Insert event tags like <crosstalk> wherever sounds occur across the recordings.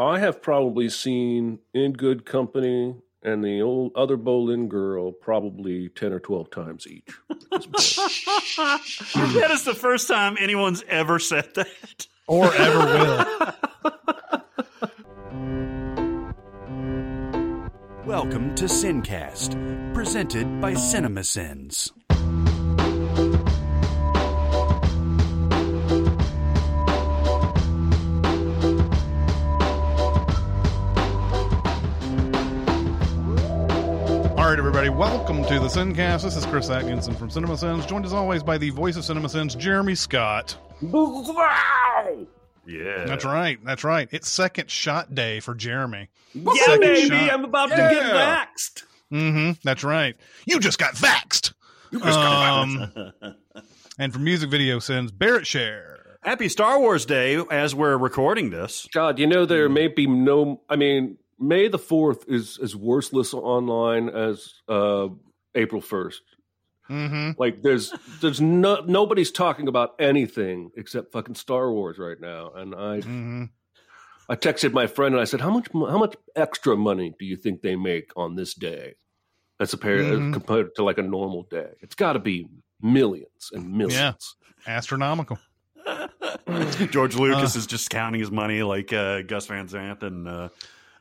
I have probably seen In Good Company and the old other Boleyn girl probably 10 or 12 times each. <laughs> that is the first time anyone's ever said that. Or ever will. Welcome to Sincast, presented by CinemaSins. All right, everybody, welcome to the Sincast. This is Chris Atkinson from CinemaSins, joined as always by the voice of CinemaSins, Jeremy Scott. Yeah. That's right. That's right. It's second shot day for Jeremy. Yeah, Second baby, shot. I'm about to get vaxxed. Mm-hmm. That's right. You just got vaxxed. Um, <laughs> and for music video sins, Barrett Share. Happy Star Wars Day as we're recording this. God, you know, there may be no, I mean, May the 4th is as worthless online as uh, April 1st. Mm-hmm. Like there's there's no nobody's talking about anything except fucking Star Wars right now. And I Mm-hmm. I texted my friend and I said, "How much how much extra money do you think they make on this day as compared, Mhm. compared to like a normal day? It's got to be millions and millions." Astronomical. George Lucas is just counting his money like uh, Gus Van Sant and uh,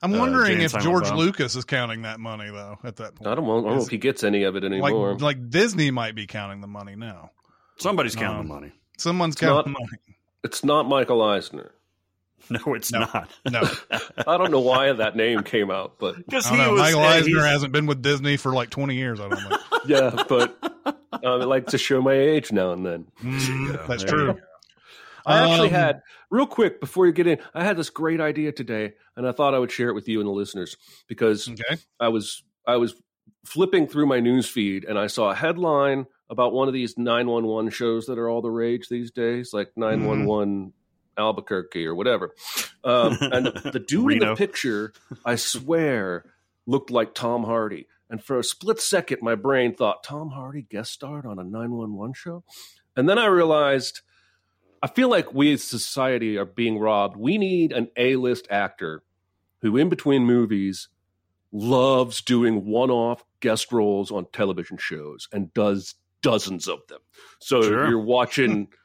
I'm Uh, wondering Jay if George Bob. Lucas is counting that money though. At that point, I don't, know- I don't know if he gets any of it anymore. like like Disney might be counting the money now. somebody's counting Um, the money. Someone's It's counting not- the money. it's not Michael Eisner. <laughs> No, it's No. not. No, <laughs> I don't know why that name came out, but <laughs> Because he know. was Michael uh, Eisner he's- hasn't been with Disney for like 20 years. I don't think. yeah, but I like to show my age now and then. Mm, that's there true. I actually Um, had real quick before you get in. I had this great idea today, and I thought I would share it with you and the listeners because Okay. I was I was flipping through my news feed and I saw a headline about one of these nine one one shows that are all the rage these days, like nine one one Albuquerque or whatever. Um, and the, the <laughs> dude in the picture, I swear, looked like Tom Hardy. And for a split second, my brain thought Tom Hardy guest starred on a nine one one show, and then I realized. I feel like we as society are being robbed. We need an A list actor who, in between movies, loves doing one off guest roles on television shows and does dozens of them. So Sure. you're watching. <laughs>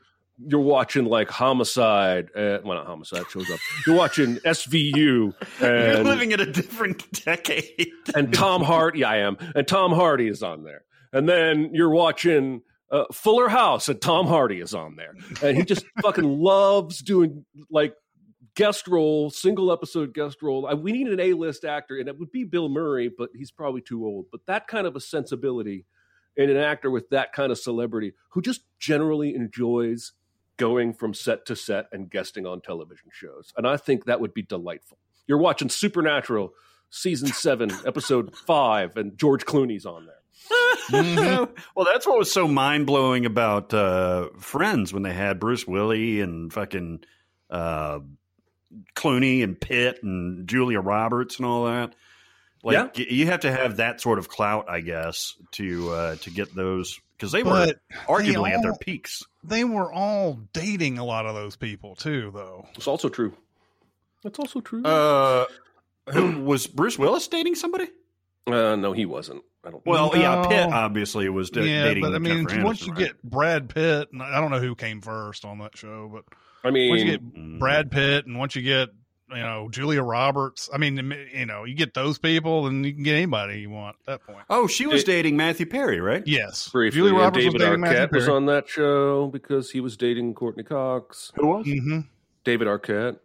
You're watching like Homicide, uh, well, not Homicide shows up. You're watching SVU, <laughs> You're living in a different <laughs> decade. and Tom Hardy. Yeah, I am, and Tom Hardy is on there. And then you're watching uh, Fuller House, and Tom Hardy is on there, and he just <laughs> fucking loves doing like guest role, single episode guest role. I, we need an A list actor, and it would be Bill Murray, but he's probably too old. But that kind of a sensibility in an actor with that kind of celebrity who just generally enjoys going from set to set and guesting on television shows. And I think that would be delightful. You're watching Supernatural season seven, <laughs> episode five, and George Clooney's on there. <laughs> well, that's what was so mind blowing about uh, Friends when they had Bruce Willie and fucking uh, Clooney and Pitt and Julia Roberts and all that. Like y- you have to have that sort of clout, I guess, to uh, to get those because they were arguably they at their peaks. They were all dating a lot of those people too, though. It's also true. That's also true. Uh, who- was Bruce Willis dating somebody? Uh, no, he wasn't. I don't. Well, yeah, No. Pitt obviously was da- yeah, dating. but I mean, Jennifer once Aniston, you right? get Brad Pitt, and I don't know who came first on that show, but I mean, once you get Mm. Brad Pitt, and once you get you know Julia Roberts, I mean, you know, you get those people, and you can get anybody you want at that point. oh, she was It- dating Matthew Perry, right? Yes, briefly, Julia and Roberts David was dating Matthew Arquette was Perry. on that show because he was dating Courteney Cox. Who was? hmm David Arquette.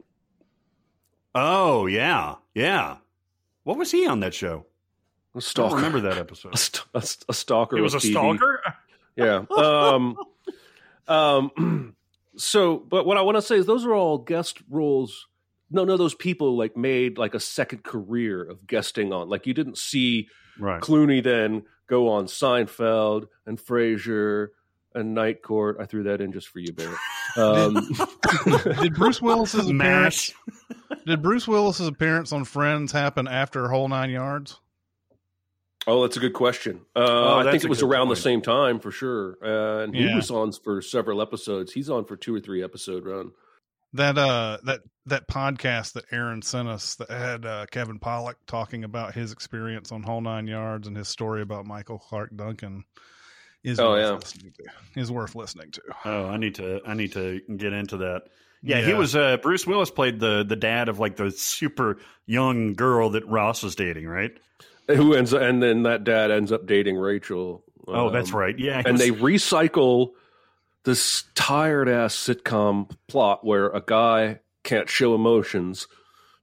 Oh yeah, yeah. What was he on that show? A I stalker. don't remember that episode. <laughs> A, st- a, st- a stalker. It was a of TV. stalker. Yeah. <laughs> Um, um, <clears throat> so, but what I want to say is those are all guest roles No, no, those people like made like a second career of guesting on. Like you didn't see Right. Clooney then go on Seinfeld and Frasier and Night Court. I threw that in just for you, Barrett. Um, Did <laughs> Bruce Willis's appearance? Did Bruce Willis's appearance on Friends happen after Whole Nine Yards? Oh, that's a good question. Uh, Oh, I think it was good around the same time for sure. Uh, and he was on for several episodes. He's on for two or three episode run. That uh that that podcast that Aaron sent us that had uh, Kevin Pollak talking about his experience on Whole Nine Yards and his story about Michael Clarke Duncan is Oh, worth yeah. listening to. Is worth listening to. Oh, I need to I need to get into that. Yeah, he was uh Bruce Willis played the the dad of like the super young girl that Ross was dating, right? Who ends up, and then that dad ends up dating Rachel. Oh, that's Um, right. Yeah. and was- they recycle this tired ass sitcom plot where a guy can't show emotions.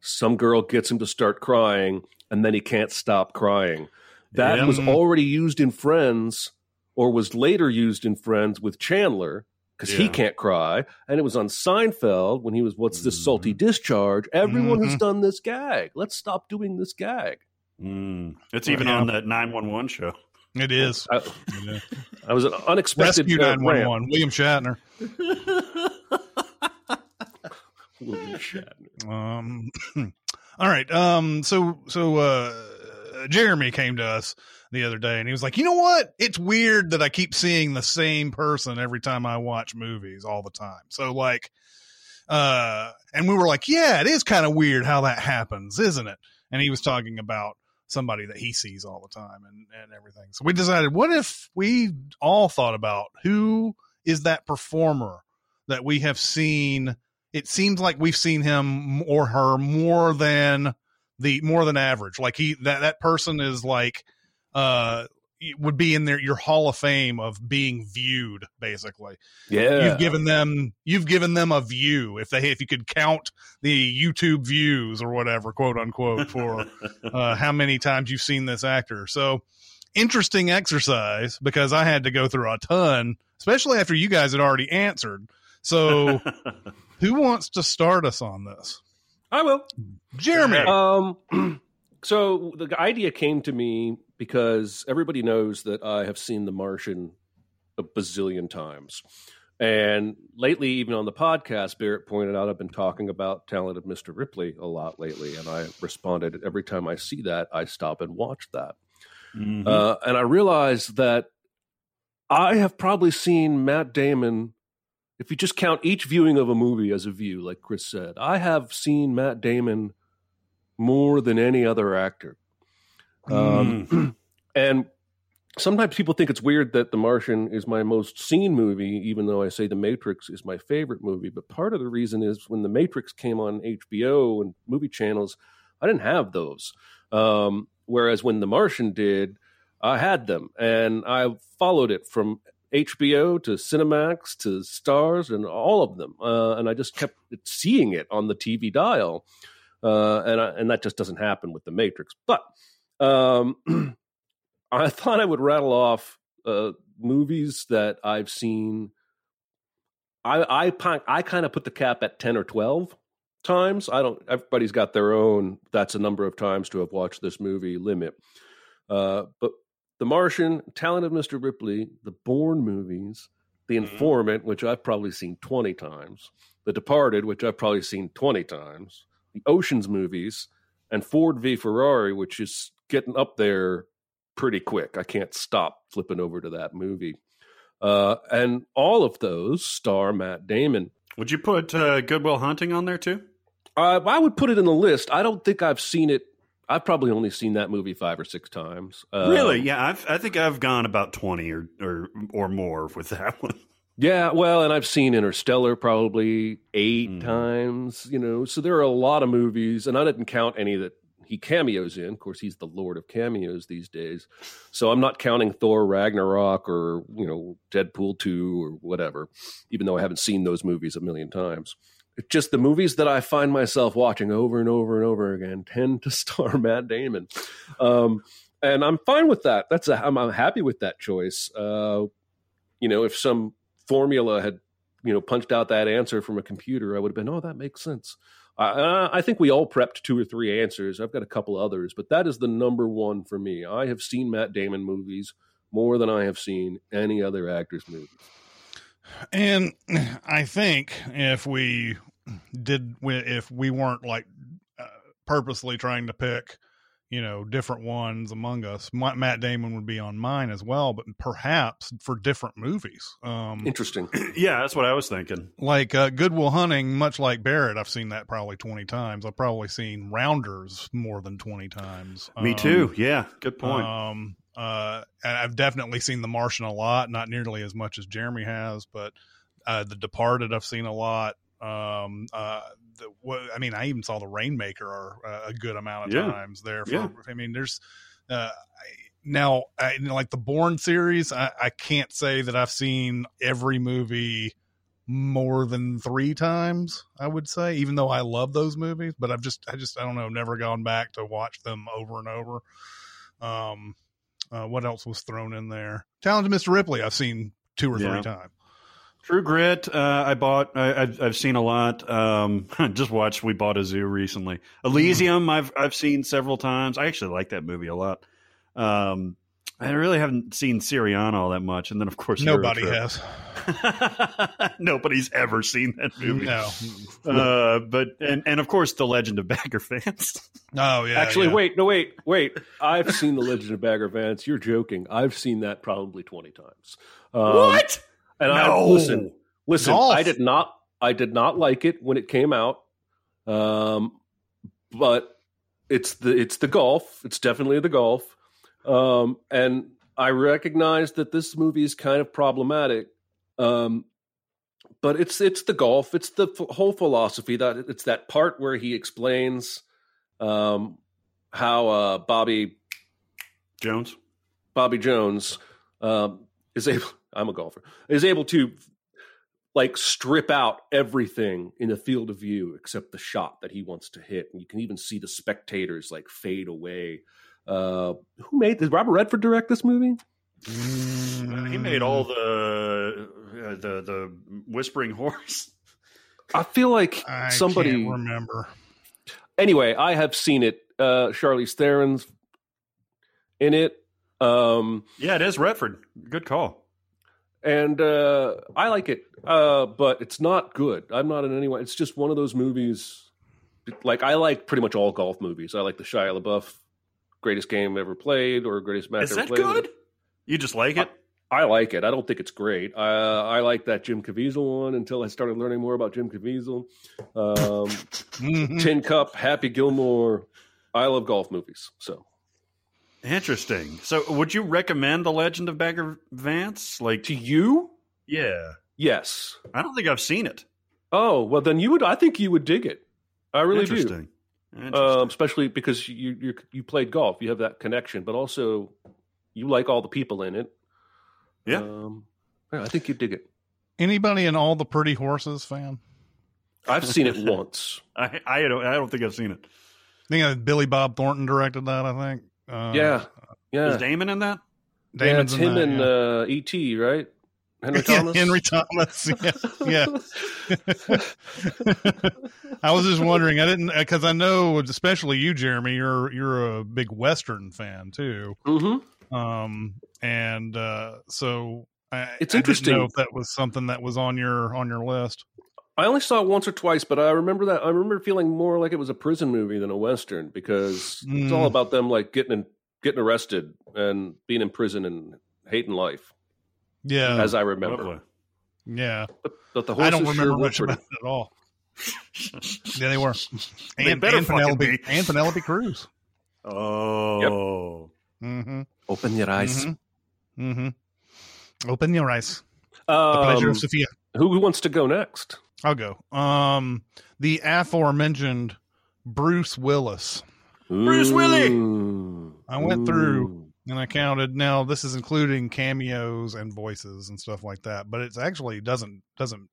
Some girl gets him to start crying, and then he can't stop crying. That Yeah. was already used in Friends, or was later used in Friends with Chandler because he can't cry. And it was on Seinfeld when he was, What's this Mm-hmm. salty discharge? Everyone has Mhm. done this gag. Let's stop doing this gag. Mm. It's even Yeah. on that 911 show. It is. I, Yeah. I was an unexpected Rescue uh, nine one rant. one. William Shatner. William Shatner. Um, <clears throat> all right. Um, so so uh, Jeremy came to us the other day, and he was like, "You know what? It's weird that I keep seeing the same person every time I watch movies all the time." So like, uh, and we were like, "Yeah, it is kind of weird how that happens, isn't it?" And he was talking about somebody that he sees all the time and and everything. So we decided, what if we all thought about who is that performer that we have seen it seems like we've seen him or her more than the more than average. Like he that that person is like uh would be in there your hall of fame of being viewed basically Yeah. you've given them you've given them a view if they if you could count the youtube views or whatever quote unquote for <laughs> uh how many times you've seen this actor so interesting exercise because i had to go through a ton especially after you guys had already answered so <laughs> who wants to start us on this? I will. Jeremy. Um, <clears throat> so the idea came to me because everybody knows that I have seen The Martian a bazillion times. And lately, even on the podcast, Barrett pointed out I've been talking about Talented Mr. Ripley a lot lately. And I responded every time I see that, I stop and watch that. Mhm. Uh, and I realized that I have probably seen Matt Damon. If you just count each viewing of a movie as a view, like Chris said, I have seen Matt Damon more than any other actor. Um, <clears throat> and sometimes people think it's weird that The Martian is my most seen movie, even though I say The Matrix is my favorite movie. But part of the reason is when The Matrix came on HBO and movie channels, I didn't have those. Um, whereas when The Martian did, I had them, and I followed it from HBO to Cinemax to Stars and all of them, uh, and I just kept seeing it on the TV dial, uh, and I, and that just doesn't happen with The Matrix. But um, <clears throat> I thought I would rattle off uh, movies that I've seen. I I I kind of put the cap at ten or twelve times. I don't. Everybody's got their own. That's a number of times to have watched this movie limit. Uh, but The Martian, Talented Mr. Ripley, the Bourne movies, The Mhm. Informant, which I've probably seen twenty times, The Departed, which I've probably seen twenty times, the Ocean's movies, and Ford v Ferrari, which is getting up there pretty quick. I can't stop flipping over to that movie. Uh, and all of those star Matt Damon. Would you put uh, Goodwill Hunting on there too? Uh, I would put it in the list. I don't think I've seen it. I've probably only seen that movie five or six times. Um, really? Yeah, I've, I think I've gone about twenty or or or more with that <laughs> one. Yeah, well, and I've seen Interstellar probably eight Mm. times, you know. So there are a lot of movies, and I didn't count any that he cameos in. Of course, he's the lord of cameos these days. So I'm not counting Thor Ragnarok or, you know, Deadpool 2 or whatever, even though I haven't seen those movies a million times. It's just the movies that I find myself watching over and over and over again <laughs> tend to star Matt Damon. Um, and I'm fine with that. That's a, I'm, I'm happy with that choice. Uh, you know, if some formula had you know punched out that answer from a computer i would have been oh that makes sense uh, I think we all prepped two or three answers. I've got a couple others, but that is the number one for me. I have seen Matt Damon movies more than I have seen any other actor's movies. And I think if we did, if we weren't like uh, purposely trying to pick, you know, different ones among us, Matt Damon would be on mine as well, but perhaps for different movies. Um, Interesting. <clears throat> <clears throat> yeah, that's what I was thinking. Like uh, Good Will Hunting, much like Barrett, I've seen that probably 20 times. I've probably seen Rounders more than 20 times. Me Um, too. Yeah, good point. Um, uh, and I've definitely seen The Martian a lot, not nearly as much as Jeremy has, but uh, The Departed I've seen a lot. Um, uh, the, what, I mean, I even saw The Rainmaker uh, a good amount of Yeah. times there. For, Yeah. I mean, there's uh, now I, you know, like the Bourne series. I, I can't say that I've seen every movie more than three times. I would say, even though I love those movies, but I've just, I just, I don't know, never gone back to watch them over and over. Um, uh, what else was thrown in there? Talented Mr. Ripley, I've seen two or Yeah. three times. True Grit, uh, I bought. I, I've, I've seen a lot. Um, <laughs> just watched. We bought a zoo recently. Elysium, I've I've seen several times. I actually like that movie a lot. Um, I really haven't seen Syriana all that much, and then of course Nobody has. <laughs> Nobody's ever seen that movie. No. Uh, but and and of course the Legend of Bagger Vance. Oh yeah. Actually, yeah. wait, no, wait, wait. I've seen The Legend of Bagger Vance. You're joking. I've seen that probably 20 times. Um, And I No. listen, listen. Golf. I did not, I did not like it when it came out. Um, but it's the it's the golf. It's definitely the golf. Um, and I recognize that this movie is kind of problematic. Um, but it's it's the golf. It's the f- whole philosophy that it's that part where he explains um, how uh, Bobby Jones. Bobby Jones um, is able. I'm a golfer. Is able to like strip out everything in the field of view except the shot that he wants to hit, and you can even see the spectators like fade away. Uh, who made this? Robert Redford direct this movie? He made all the uh, the the Whispering Horse. I feel like I somebody. can't remember. Anyway, I have seen it. Uh, Charlize Theron's in it. Um, Yeah, it is Redford. Good call. And uh, I like it, uh, but it's not good. I'm not in any way. It's just one of those movies. Like I like pretty much all golf movies. I like the Shia LaBeouf greatest game ever played or greatest match Is ever that played. good? You just like it? I like it. I don't think it's great. Uh, I like that Jim Caviezel one until I started learning more about Jim Caviezel. Um. <laughs> Tin Cup, Happy Gilmore. I love golf movies. So Interesting. So, would you recommend The Legend of Bagger Vance? Like, to you, yeah, yes. I don't think I've seen it. Oh well, then you would. I think you would dig it. I really do. Interesting. Interesting. um, especially because you you you played golf, you have that connection, but also you like all the people in it. Yeah. um, yeah, I think you dig it. Anybody in all the Pretty Horses fan? I've seen it <laughs> once. I I don't I don't think I've seen it. I think uh, Billy Bob Thornton directed that. I think. Uh, yeah, yeah. Is Damon in that? yeah, it's Damon's in him that, and yeah. uh, E.T. Right? Henry <laughs> Yeah, Thomas. Henry Thomas. <laughs> Yeah. yeah. <laughs> I was just wondering. I didn't because I know, especially you, Jeremy. You're you're a big Western fan too. hmm Um, and uh, so I, It's I interesting. Didn't know if that was something that was on your on your list. I only saw it once or twice, but I remember that I remember feeling more like it was a prison movie than a western because it's Mm. all about them like getting in, getting arrested and being in prison and hating life, Yeah, as I remember. Lovely. yeah. But, but the I horses don't remember sure were much about it at all. Yeah, they were. <laughs> They And, better and Penelope be. and Penelope Cruz. Oh. Mm-hmm. Open your eyes. Mm-hmm. mm-hmm. Open your eyes. The pleasure Um, of Sophia. who who wants to go next? I'll go. Um, the aforementioned Bruce Willis. Bruce Willie! I went through- And I counted. Now this is including cameos and voices and stuff like that, but it's actually doesn't doesn't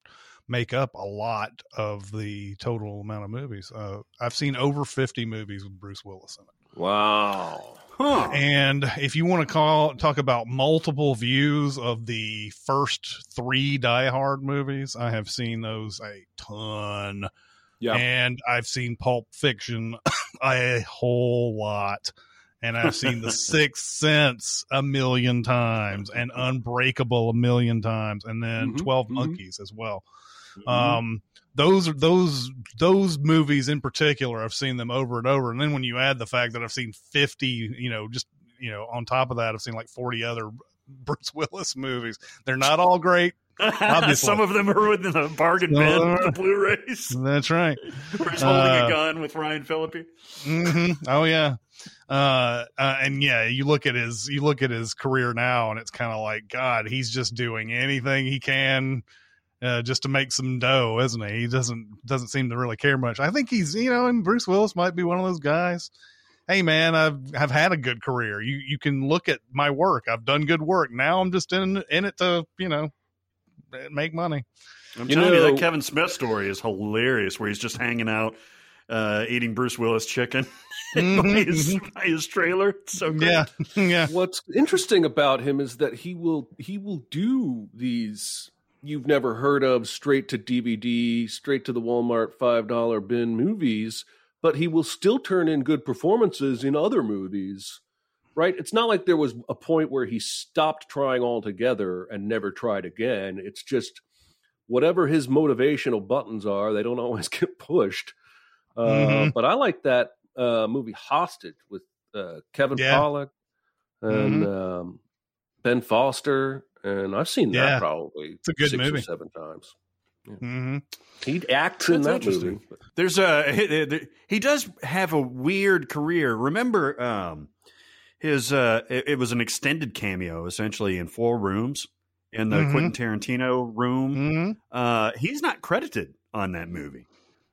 make up a lot of the total amount of movies. Uh, I've seen over fifty movies with Bruce Willis in it. Wow. Huh. And if you want to call talk about multiple views of the first three Die Hard movies, I have seen those a ton. Yeah. And I've seen Pulp Fiction <coughs> a whole lot. And I've seen The <laughs> Sixth Sense a million times and <laughs> Unbreakable a million times and then Mhm, 12 mhm. Monkeys as well. Mm-hmm. Um, those are those those movies in particular. I've seen them over and over, and then when you add the fact that I've seen fifty, you know, just you know, on top of that, I've seen like forty other <laughs> Bruce Willis movies. They're not all great. <laughs> Obviously. Some of them are within the bargain bin, Uh, the Blu-rays. <laughs> That's right. Bruce holding uh, a gun with Ryan Phillippe. hmm Oh yeah. Uh, uh, and yeah, you look at his you look at his career now, and it's kind of like God. He's just doing anything he can. Uh, just to make some dough, isn't he? He doesn't doesn't seem to really care much. I think he's, you know, and Bruce Willis might be one of those guys. Hey man, I've I've had a good career. You you can look at my work. I've done good work. Now I'm just in in it to you know make money. I'm You telling you, know- that Kevin Smith story is hilarious, where he's just hanging out, uh, eating Bruce Willis chicken <laughs> by, his, by his trailer. It's so great. yeah, <laughs> yeah. What's interesting about him is that he will he will do these you've never heard of straight to DVD, straight to the Walmart five dollar bin movies, but he will still turn in good performances in other movies. Right? It's not like there was a point where he stopped trying altogether and never tried again. It's just whatever his motivational buttons are, they don't <laughs> always get pushed. Uh, Mhm. But I like that uh, movie Hostage with uh, Kevin Yeah. Pollak and um, Ben Foster, and I've seen Yeah. that probably It's a good six movie. or seven times. hmm He acts in that movie. There's a <laughs> he, he does have a weird career. Remember, um, his uh, it, it was an extended cameo, essentially in four rooms in the Mhm. Quentin Tarantino room. hmm Uh, he's not credited on that movie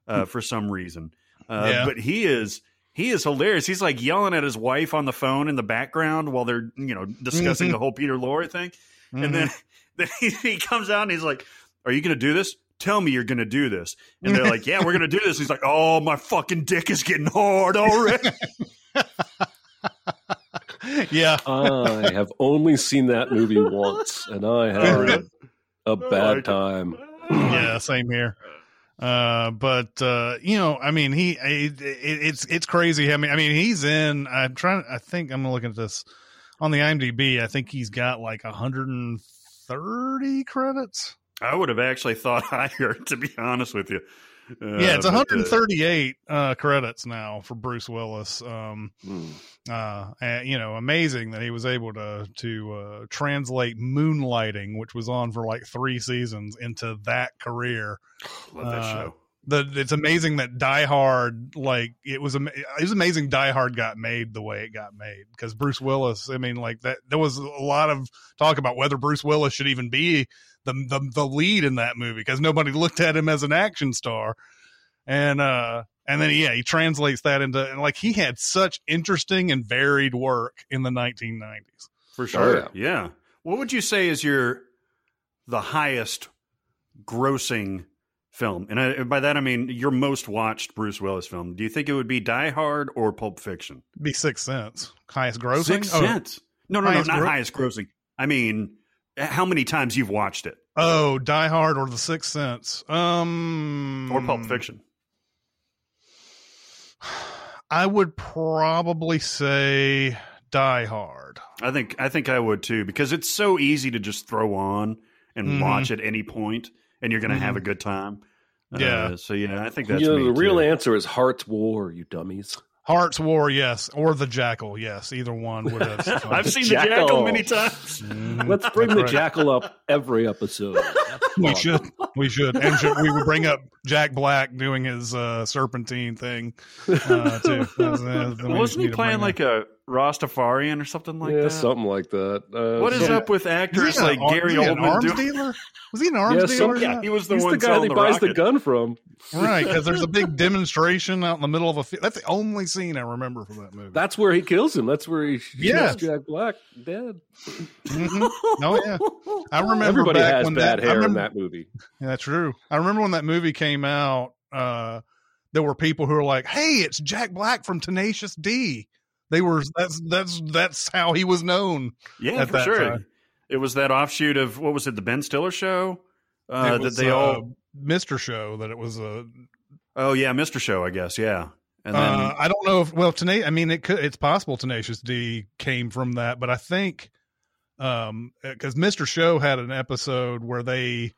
uh, for some reason, uh, Yeah. but he is. He is hilarious. He's like yelling at his wife on the phone in the background while they're, you know, discussing Mhm. the whole Peter Lorre thing. Mm-hmm. And then, <laughs> then he, he comes out and he's like, Are you going to do this? Tell me you're going to do this. And they're like, Yeah, we're going to do this. He's like, Oh, my fucking dick is getting hard already. <laughs> yeah, I have only seen that movie once, and I had a bad time. yeah, same here. Uh, but uh, you know, I mean, he it, it, it's it's crazy. I mean, I mean, he's in. I'm trying. I think I'm looking at this on the IMDb. I think he's got like 130 credits. I would have actually thought <laughs> higher, to be honest with you. Uh, yeah, it's but, uh, 138 uh, credits now for Bruce Willis. Um, Hmm. uh, and, you know, amazing that he was able to to uh, translate Moonlighting, which was on for like three seasons, into that career. <sighs> love that uh, show. The it's amazing that Die Hard like it was ama- it was amazing Die Hard got made the way it got made because Bruce Willis I mean like that there was a lot of talk about whether Bruce Willis should even be the the, the lead in that movie because nobody <laughs> looked at him as an action star and uh and then yeah he translates that into and like he had such interesting and varied work in the 1990s For sure. yeah. yeah. What would you say is your the highest grossing film? And I, by that I mean your most watched Bruce Willis film. Do you think it would be Die Hard or Pulp Fiction? be Sixth Sense highest grossing Six oh, Sense. No, no, no, not gro- highest grossing. I mean, how many times you've watched it oh Die Hard or the Sixth Sense um or Pulp Fiction? I would probably say Die Hard. I think I think I would too because it's so easy to just throw on and Mhm. watch at any point, and you're going to have Mhm. a good time. Yeah. Uh, so yeah, I think that's you know, me, the real too. answer is Hart's War, you dummies. Hart's War, yes, or the Jackal, yes. Either one would have. <laughs> I've seen Jackal. the jackal many times. Mhm. Let's bring the right. jackal up every episode. <laughs> We should, we should, and should, we would bring up Jack Black doing his uh, serpentine thing uh, too. <laughs> That's- that's the one we Wasn't he playing bring like a Rastafarian or something like yeah, that? something like that. Uh, What is some- up with up. actors he like an Gary is he an Oldman? arms doing- dealer? Was he an arms Yeah, dealer? some- in yeah, he was the He's one the guy selling that the buys rocket. the gun from. right, because there's a <laughs> big demonstration out in the middle of a. Fi- That's the only scene I remember from that movie. That's where he kills him. That's where he Yeah. shoots Jack Black dead. Mhm. Oh yeah, I remember Everybody back has when bad that, I hair in that movie. Yeah, that's true. I remember when that movie came out, uh, there were people who were like, Hey, it's Jack Black from Tenacious D. They were that's that's that's how he was known. Yeah, for sure. time. It was that offshoot of what was it, the Ben Stiller show? Uh, It that they uh, all. Mr. Show that it was a Oh yeah, Mr. Show, I guess. Yeah, and then uh, I don't know if well, Tena- I mean, it could. It's possible Tenacious D came from that, but I think um because Mr. Show had an episode where they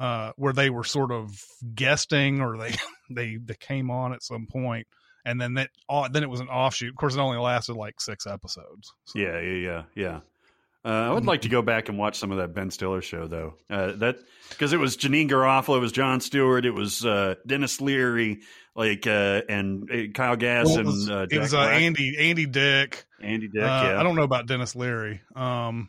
uh where they were sort of guesting or they <laughs> they they came on at some point and then that uh, then it was an offshoot. Of course, it only lasted like six episodes. So- yeah, yeah, yeah, yeah. Uh, I would like to go back and watch some of that Ben Stiller show though. Uh, that because it was Janeane Garofalo, it was Jon Stewart, it was uh, Denis Leary, like uh, and uh, Kyle Gass Well, it and was, uh, it was uh, Andy Andy Dick. Andy Dick. Yeah, I don't know about Denis Leary. Um,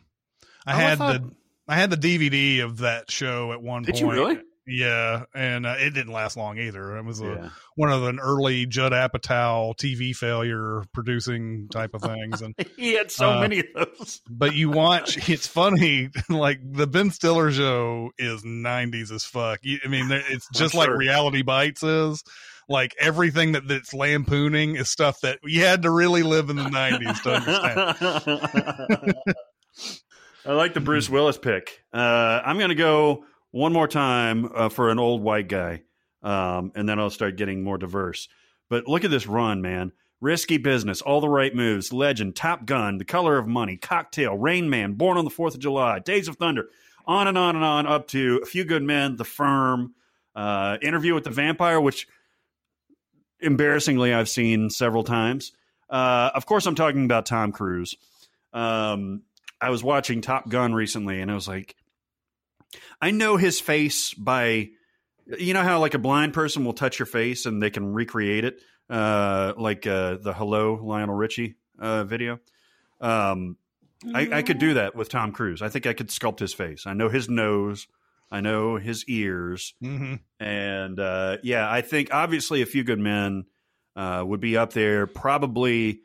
I Oh, I had thought- the I had the DVD of that show at one Did point. you really? Yeah, and uh, it didn't last long either. It was a, Yeah. one of an early Judd Apatow TV failure producing type of things, and <laughs> He had so Uh, many of those. but you watch, it's funny. <laughs> Like the Ben Stiller show is '90s as fuck. I mean, it's just like sure. Reality Bites is. Like everything that that's lampooning is stuff that you had to really live in the '90s to understand. <laughs> I like the Bruce Willis pick. Uh, I'm going to go one more time uh, for an old white guy, um, and then I'll start getting more diverse. But look at this run, man. Risky Business, All the Right Moves, Legend, Top Gun, The Color of Money, Cocktail, Rain Man, Born on the Fourth of July, Days of Thunder, on and on and on, up to A Few Good Men, The Firm, uh, Interview with the Vampire, which embarrassingly I've seen several times. Uh, of course, I'm talking about Tom Cruise. Um, I was watching Top Gun recently, and I was like, I know his face by, you know how like a blind person will touch your face and they can recreate it, uh, like uh, the "Hello Lionel Richie" uh, video. Um, I, I could do that with Tom Cruise. I think I could sculpt his face. I know his nose. I know his ears. hmm And uh, yeah, I think obviously a few good men uh, would be up there. Probably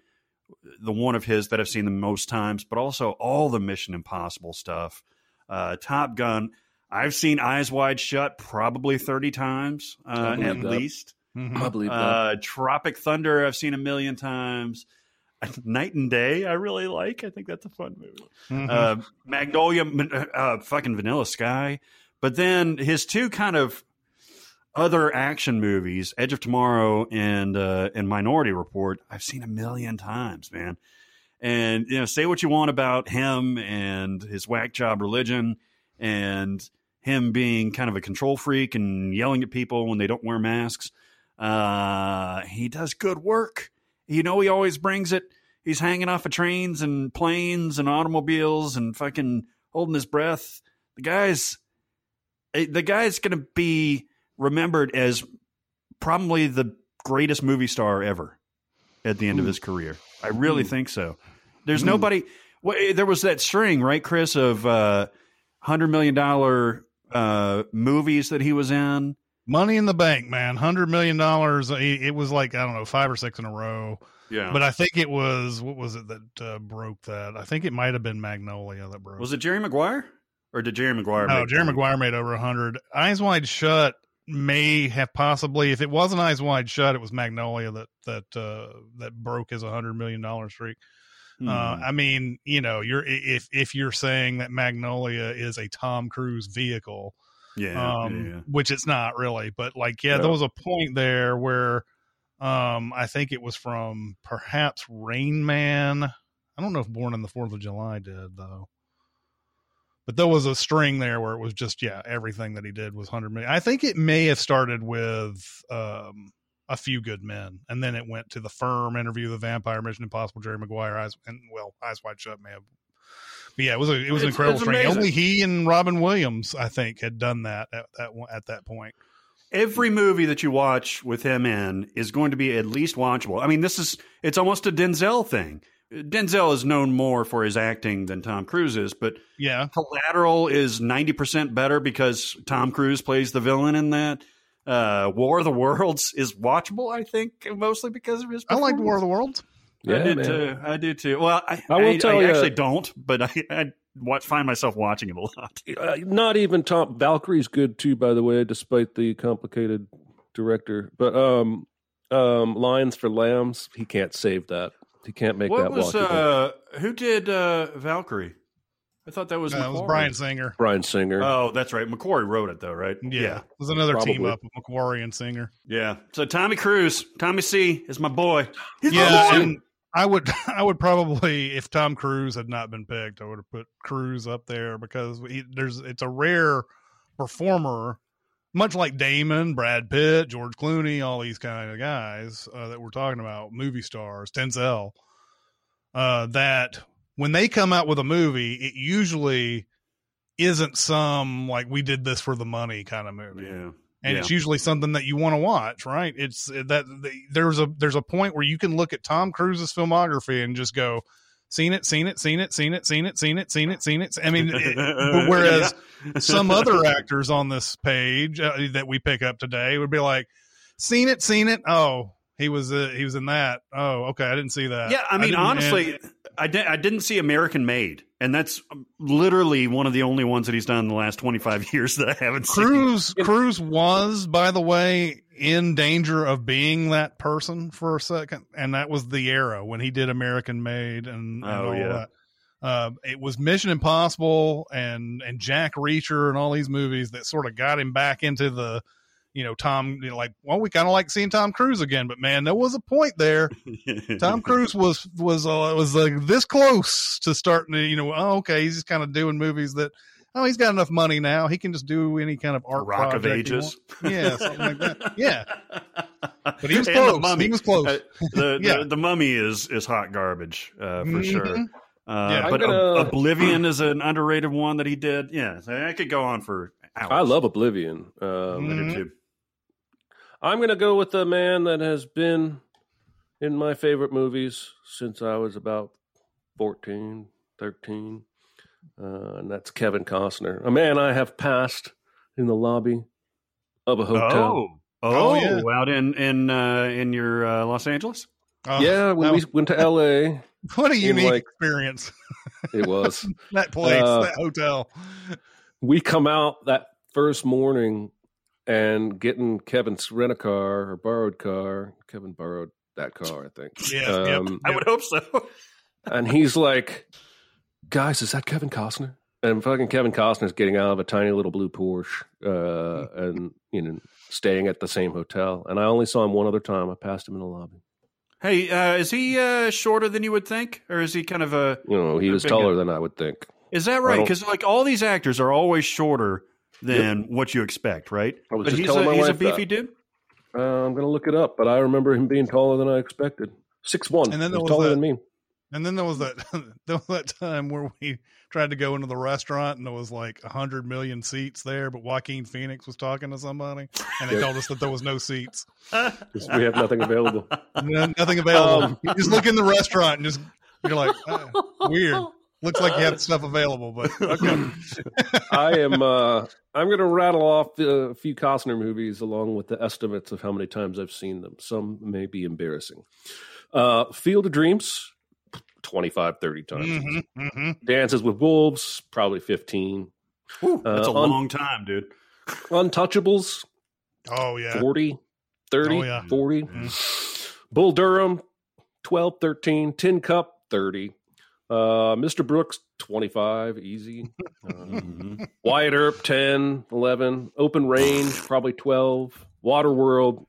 the one of his that I've seen the most times, but also all the Mission Impossible stuff. Uh, Top Gun. I've seen Eyes Wide Shut probably thirty times uh, at that. least. hmm I believe that. Uh, Tropic Thunder. I've seen a million times. Knight and Day. I really like. I think that's a fun movie Mhm. uh, Magnolia, uh, fucking Vanilla Sky. But then his two kind of other action movies, Edge of Tomorrow and uh, and Minority Report, I've seen a million times, man. And you know, say what you want about him and his whack job religion and him being kind of a control freak and yelling at people when they don't wear masks. Uh, he does good work. You know, he always brings it. He's hanging off of trains and planes and automobiles and fucking holding his breath. The guy's eh, the guy's going to be remembered as probably the greatest movie star ever at the end of his career. I really think so. There's nobody. Well, eh, there was that string, right, Chris, of uh, hundred million dollar uh, movies that he was in. Money in the Bank, man, hundred million dollars. It was like I don't know, five or six in a row. Yeah, But I think it was what was it that uh, broke that? I think it might have been Magnolia that broke. was it Jerry Maguire or did Jerry Maguire? No, Jerry the- Maguire made over a hundred. Eyes Wide Shut may have possibly, if it wasn't Eyes Wide Shut, it was Magnolia that that uh, that broke his hundred million dollar streak. Hmm. Uh, I mean, you know, you're if if you're saying that Magnolia is a Tom Cruise vehicle, yeah, um, yeah, which it's not really, but like, yeah, there was a point there where, um, I think it was from perhaps Rain Man. I don't know if Born on the Fourth of July did though, but there was a string there where it was just yeah, everything that he did was hundred million. I think it may have started with um a few good men, and then it went to the firm interview, the vampire, Mission Impossible, Jerry Maguire, eyes and well, eyes wide shut may have. But yeah, it was a it was an It's- incredible amazing. Only he and Robin Williams, I think, had done that at that at that point. every movie that you watch with him in is going to be at least watchable. I mean, this is it's almost a Denzel thing. Denzel is known more for his acting than Tom Cruise is, but Yeah, Collateral is ninety percent better because Tom Cruise plays the villain in that. Uh, War of the Worlds is watchable, I think, mostly because of his. I liked War of the Worlds. Yeah, I did man. too. I do too. Well, I, I will I, tell I ya- actually don't, but I, I watch, find myself watching it a lot. <laughs> Uh, not even Tom Valkyrie's good too, by the way, despite the complicated director. But um, um, Lions for Lambs, he can't save that. He can't make what that was watchable. uh, who did uh, Valkyrie? I thought that was Uh, it was Bryan Singer. Bryan Singer. Oh, that's right. McQuarrie wrote it though, right? Yeah, it was another team up of McQuarrie and Singer. Yeah. So Tommy Cruise, Tommy C is my boy. He's yeah, my boy. and I would <laughs> I would probably if Tom Cruise had not been picked, I would have put Cruise up there because he, there's it's a rare performer, much like Damon, Brad Pitt, George Clooney, all these kind of guys uh, that we're talking about, movie stars, Denzel, uh, that when they come out with a movie, it usually isn't some like we did this for the money kind of movie yeah. and Yeah. it's usually something that you want to watch, right? It's uh, that the, there's a there's a point where you can look at Tom Cruise's filmography and just go, seen it, seen it, seen it, seen it, seen it, seen it, seen it, seen it. I mean, it, <laughs> whereas <laughs> some other actors on this page uh, that we pick up today would be like, seen it, seen it. Oh, he was uh, he was in that. Oh, okay, I didn't see that. Yeah, I mean, didn't- honestly, and- I, di- I didn't see American Made, and that's literally one of the only ones that he's done in the last 25 <laughs> years that I haven't seen. Cruise Cruise was, by the way, in danger of being that person for a second, and that was the era when he did American Made and, and Oh, all yeah. that. Uh, it was Mission Impossible and and Jack Reacher and all these movies that sort of got him back into the, you know, Tom. You know, like, well, we kind of like seeing Tom Cruise again, but man, there was a point there. <laughs> Tom Cruise was was uh, was like this close to starting to you know oh okay he's just kind of doing movies that oh he's got enough money now he can just do any kind of art Rock of Ages. yeah something like that yeah <laughs> but he was close. He was close. <laughs> the, Yeah. the, the Mummy is is hot garbage uh, for Mhm. sure. Uh, Yeah. But gonna- Ob- Oblivion is an underrated one that he did. Yeah, I could go on for hours. I love Oblivion. Um, I do Mhm. too. I'm going to go with the man that has been in my favorite movies since I was about 14, 13. Uh, and that's Kevin Costner, a man I have passed in the lobby of a hotel. Oh, Oh, oh, yeah. out in in uh, in your uh, Los Angeles. Oh, yeah, when that we went to LA, <laughs> what a unique like- experience <laughs> it was. <laughs> that place Uh, that hotel we come out that first morning and getting Kevin's rent a car or borrowed car. Kevin borrowed that car, I think. Yeah, yep. Um, I would hope so. and he's like, "Guys, is that Kevin Costner?" And fucking Kevin Costner's getting out of a tiny little blue Porsche, uh, and you know, staying at the same hotel. And I only saw him one other time. I passed him in the lobby. hey, uh, is he uh, shorter than you would think, or is he kind of a? You know, he was taller guy. than I would think. Is that right? Because like all these actors are always shorter than what you expect, right? I was But just he's telling a, my he's a beefy that. dude. Uh, I'm gonna look it up, but I remember him being taller than I expected. Six one, And then there was taller that- than me. and then there was that <laughs> there was that time where we tried to go into the restaurant and there was like a hundred million seats there but Joaquin Phoenix was talking to somebody and they Yeah. told us that there was no seats <laughs> We have nothing available. No- nothing available. Um, you just look in the restaurant and just you're like, "Ah, weird. <laughs> Looks like you have stuff available, but <laughs> okay. I am. Uh, I'm going to rattle off uh, a few Costner movies along with the estimates of how many times I've seen them. Some may be embarrassing. Uh, Field of Dreams, 25, 30 times. hmm hmm Dances with Wolves, probably 15. Whew, that's a Uh, on- long time, dude. Untouchables, Oh yeah. 40, 30, Oh, yeah. 40. Mhm. Bull Durham, 12, 13. Tin Cup, 30. Uh, Mr. Brooks, 25, easy. <laughs> Uh, Mhm. Wyatt Earp, 10, 11. Open Range, probably 12. Waterworld,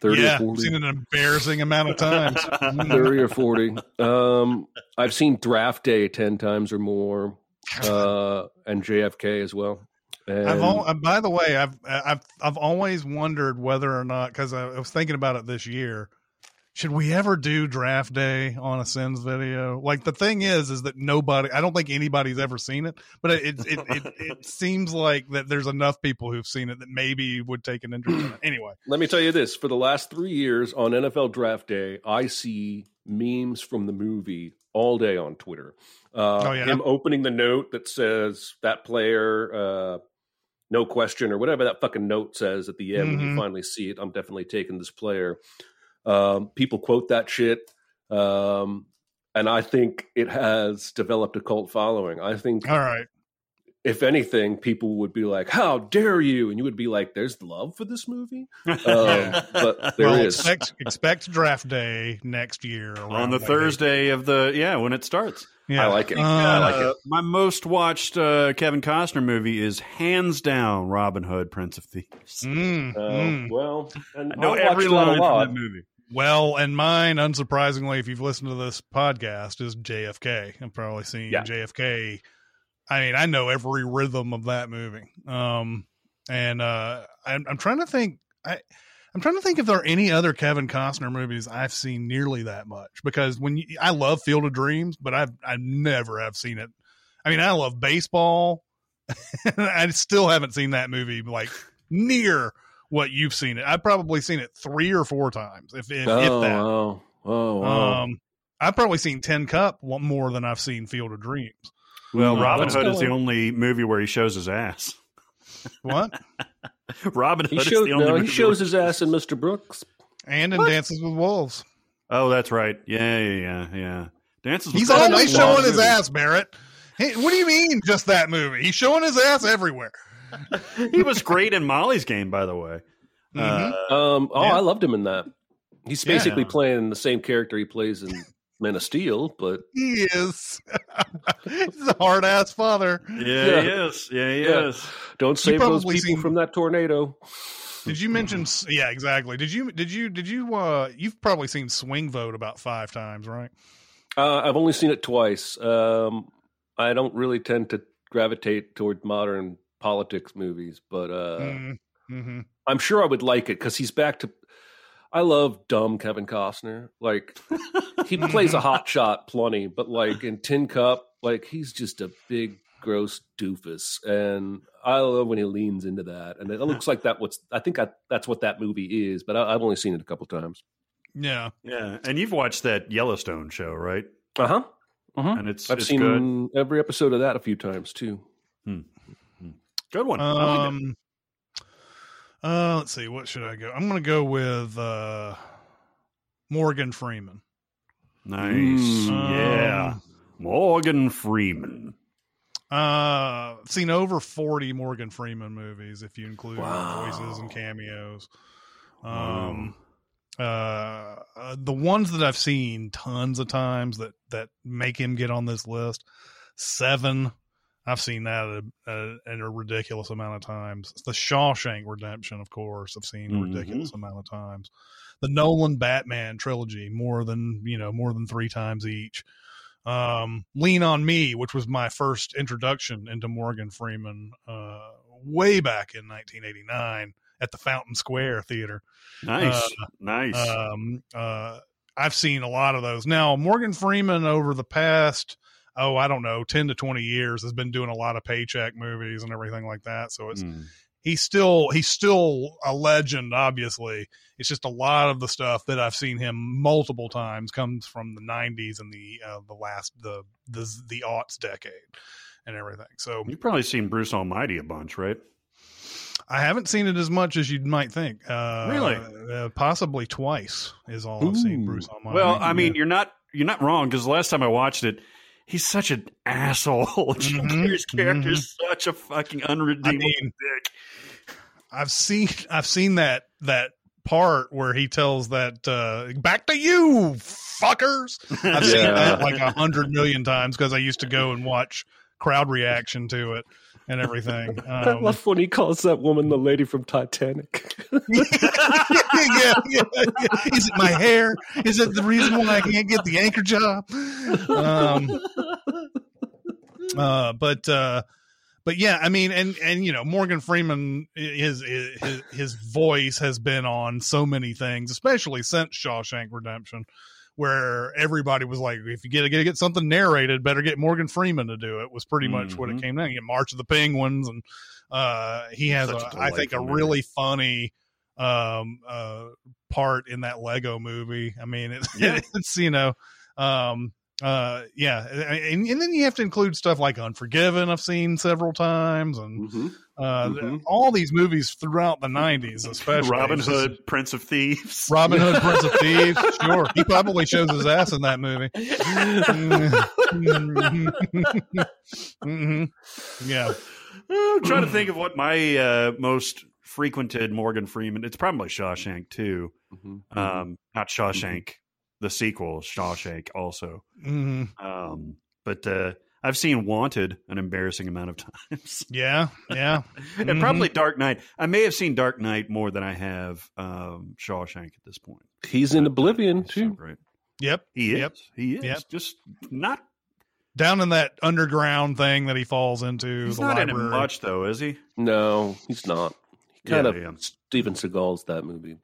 30 yeah, or I've 40. seen an embarrassing amount of times. <laughs> 30 or 40. Um, I've seen Draft Day 10 times or more, uh, and JFK as well. And I've al- uh, by the way, I've I've I've always wondered whether or not because I, I was thinking about it this year. Should we ever do draft day on a Sins video? Like the thing is, is that nobody. I don't think anybody's ever seen it, but it it it, it <laughs> seems like that there's enough people who've seen it that maybe would take an interest in it. <clears throat> Anyway, let me tell you this for the last three years on NFL Draft Day, I see memes from the movie all day on Twitter. Uh, Oh, yeah? Him opening the note that says that player, uh, no question, or whatever that fucking note says at the end when you Mhm. finally see it. I'm definitely taking this player. Um, people quote that shit. Um, and I think it has developed a cult following. I think all right. if anything, people would be like, "How dare you?" And you would be like, "There's love for this movie." <laughs> Um, but <laughs> there well, is. expect expect draft day next year on the May Thursday of the yeah when it starts. Yeah. I like it. Uh, I like it. <laughs> My most watched uh, Kevin Costner movie is hands down Robin Hood, Prince of Thieves. mm, Uh, mm. Well, and I know I watched every line from that movie. Well, and mine, unsurprisingly, if you've listened to this podcast, is JFK. I'm probably seen Yeah. JFK. I mean, I know every rhythm of that movie. Um, and uh, I'm, I'm trying to think. I I'm trying to think if there are any other Kevin Costner movies I've seen nearly that much because when you, I love Field of Dreams, but I've I never have seen it. I mean, I love baseball. <laughs> I still haven't seen that movie like near what you've seen it. I've probably seen it three or four times, if if, oh, if that. wow. Oh, wow. Um, I've probably seen Tin Cup one more than I've seen Field of Dreams. Well, Mm, Robin Hood is the only movie where he shows his ass. What? <laughs> Robin Hood He is shows, the only no, he shows where- his ass in Mr. Brooks. and in Dances with Wolves, Oh, that's right. Yeah, yeah, yeah, yeah. Dances. with he's always is a showing his movie. ass. Barrett. Hey, what do you mean, just that movie? He's showing his ass everywhere. <laughs> he was great in Molly's game, by the way. Mhm. Uh, Um, oh, Yeah. I loved him in that. He's Yeah. basically playing the same character he plays in Men of Steel, but He is. <laughs> He's a hard ass father. yeah, Yeah. he is. Yeah, he Yeah. is. don't save those probably people seen- from that tornado. Did you mention? Yeah, exactly. Did you? Did you? Did you? uh You've probably seen Swing Vote about five times, right? Uh, I've only seen it twice. Um, I don't really tend to gravitate toward modern politics movies, but uh, mm-hmm. I'm sure I would like it because he's back to. I love dumb Kevin Costner. Like he <laughs> plays a hot shot plenty, but like in Tin Cup, like he's just a big gross doofus, and I love when he leans into that. And it looks <laughs> like that. What's I think I, that's what that movie is, but I, I've only seen it a couple times. Yeah. Yeah, and you've watched that Yellowstone show, right? Uh huh. And it's I've it's seen good. every episode of that a few times too. Good one. I like. Um, uh, let's see. What should I go? I'm going to go with uh, Morgan Freeman. Nice. Mm. yeah. Morgan Freeman. Uh, I've seen over 40 Morgan Freeman movies if you include Wow. voices and cameos. Um, uh, uh, the ones that I've seen tons of times that that make him get on this list. Seven. I've seen that a, a, in a ridiculous amount of times. The Shawshank Redemption, of course, I've seen a Mhm. ridiculous amount of times. The Nolan Batman trilogy, more than you know, more than three times each. Um, Lean on Me, which was my first introduction into Morgan Freeman, uh, way back in 1989 at the Fountain Square Theater. Nice. nice. Um, uh, I've seen a lot of those. Now, Morgan Freeman over the past, oh, I don't know, 10 to 20 years has been doing a lot of paycheck movies and everything like that. So it's, Mm. he's still, he's still a legend, obviously. It's just a lot of the stuff that I've seen him multiple times comes from the 90s and the, uh, the last, the, the, the aughts decade and everything. So You've probably seen Bruce Almighty a bunch, right? I haven't seen it as much as you might think. Uh, Really? Uh, possibly twice is all I've seen Bruce Almighty. Well, I mean, you're not you're not wrong because the last time I watched it, he's such an asshole. <laughs> Jim Mhm, Carrey's character is such a fucking unredeemable I mean, dick. I've seen I've seen that that part where he tells that uh back to you fuckers. I've <laughs> seen that like a hundred million times because I used to go and watch crowd reaction to it and everything. <laughs> I Um, love when he calls that woman the lady from Titanic. <laughs> yeah, yeah, yeah. Is it my hair? Is it the reason why I can't get the anchor job? Um, uh, but uh, but yeah, I mean, and and you know, Morgan Freeman, his his his voice has been on so many things, especially since Shawshank Redemption, where everybody was like, if you get to get something narrated, better get Morgan Freeman to do it. Was pretty much what it Mhm. came down. You get March of the Penguins, and uh, he has, a a, I think, a really funny um uh part in that Lego movie. I mean, it, Yeah. <laughs> it's you know, um uh, yeah, and, and then you have to include stuff like Unforgiven. I've seen several times, and Mhm. uh, Mhm. all these movies throughout the '90s, especially Robin It's just- Hood, Prince of Thieves. <laughs> Robin Hood, Prince of Thieves. <laughs> Sure, he probably shows his ass in that movie. hmm <laughs> Yeah, I'm trying to think of what my uh, most frequented Morgan Freeman. It's probably Shawshank too. Mhm. Um, not Shawshank, the sequel, Shawshank also. hmm Um, but uh, I've seen Wanted an embarrassing amount of <laughs> times, yeah, yeah. <laughs> and Mhm. probably Dark Knight. I may have seen Dark Knight more than I have um, Shawshank at this point. He's in Oblivion It's so too. great. Yep, He is. Yep. He is. Yep. Just not. down in that underground thing that he falls into. He's the not in it much though, is he? No, he's not. He kind Yeah, of yeah. Steven Seagal's that movie.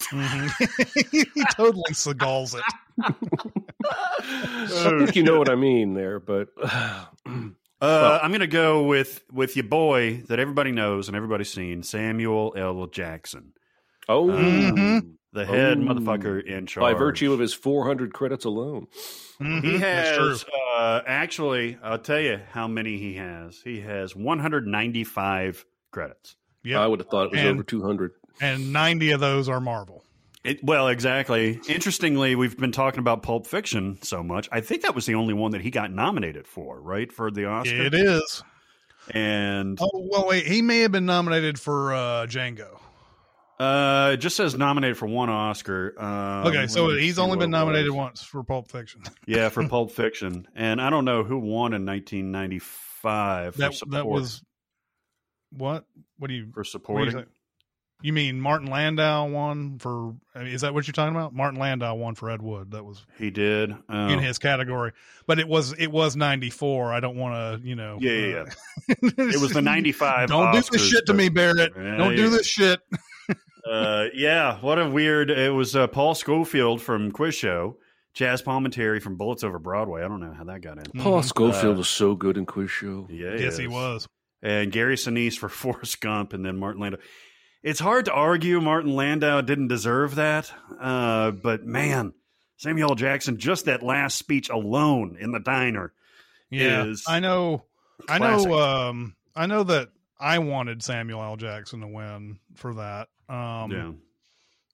Mhm. <laughs> he <laughs> totally Seagals it. I think you know what I mean there, but <sighs> Uh, I'm going to go with with your boy that everybody knows and everybody's seen, Samuel L. Jackson, oh, Mhm. the head Oh. motherfucker in charge. by virtue of his 400 credits alone. Mhm. he has uh, actually, I'll tell you how many he has. He has 195 credits. Yeah, I would have thought it was And- over 200. And 90 of those are Marvel. It, well, exactly. Interestingly, we've been talking about Pulp Fiction so much. I think that was the only one that he got nominated for, right, for the Oscar. It is. And Oh, well, wait. He may have been nominated for uh, Django. uh, it just says nominated for one Oscar. Um, Okay, so he's only been nominated once for Pulp Fiction. <laughs> Yeah, for Pulp Fiction, and I don't know who won in 1995 for that support. that was what? What do you? for What do you, supporting. Say? you mean Martin Landau won for? Is that what you're talking about? Martin Landau won for Ed Wood. That was He did. Oh. in his category, but it was it was 94. I don't want to, you know. Yeah, yeah, uh, <laughs> it was the 95 Don't do this shit to but- me, Barrett. Yeah, don't do yeah. this shit. uh, yeah, what a weird. It was uh, Paul Scofield from Quiz Show, Chazz Palminteri from Bullets Over Broadway. I don't know how that got in. Paul Mhm. Scofield Uh, was so good in Quiz Show. Yeah, Yes, he is. was. And Gary Sinise for <laughs> Forrest Gump, and then Martin Landau. It's hard to argue Martin Landau didn't deserve that, uh, but man, Samuel L. Jackson, just that last speech alone in the diner. Yeah, is I know. I know. Um, I know that I wanted Samuel L. Jackson to win for that. Um, yeah.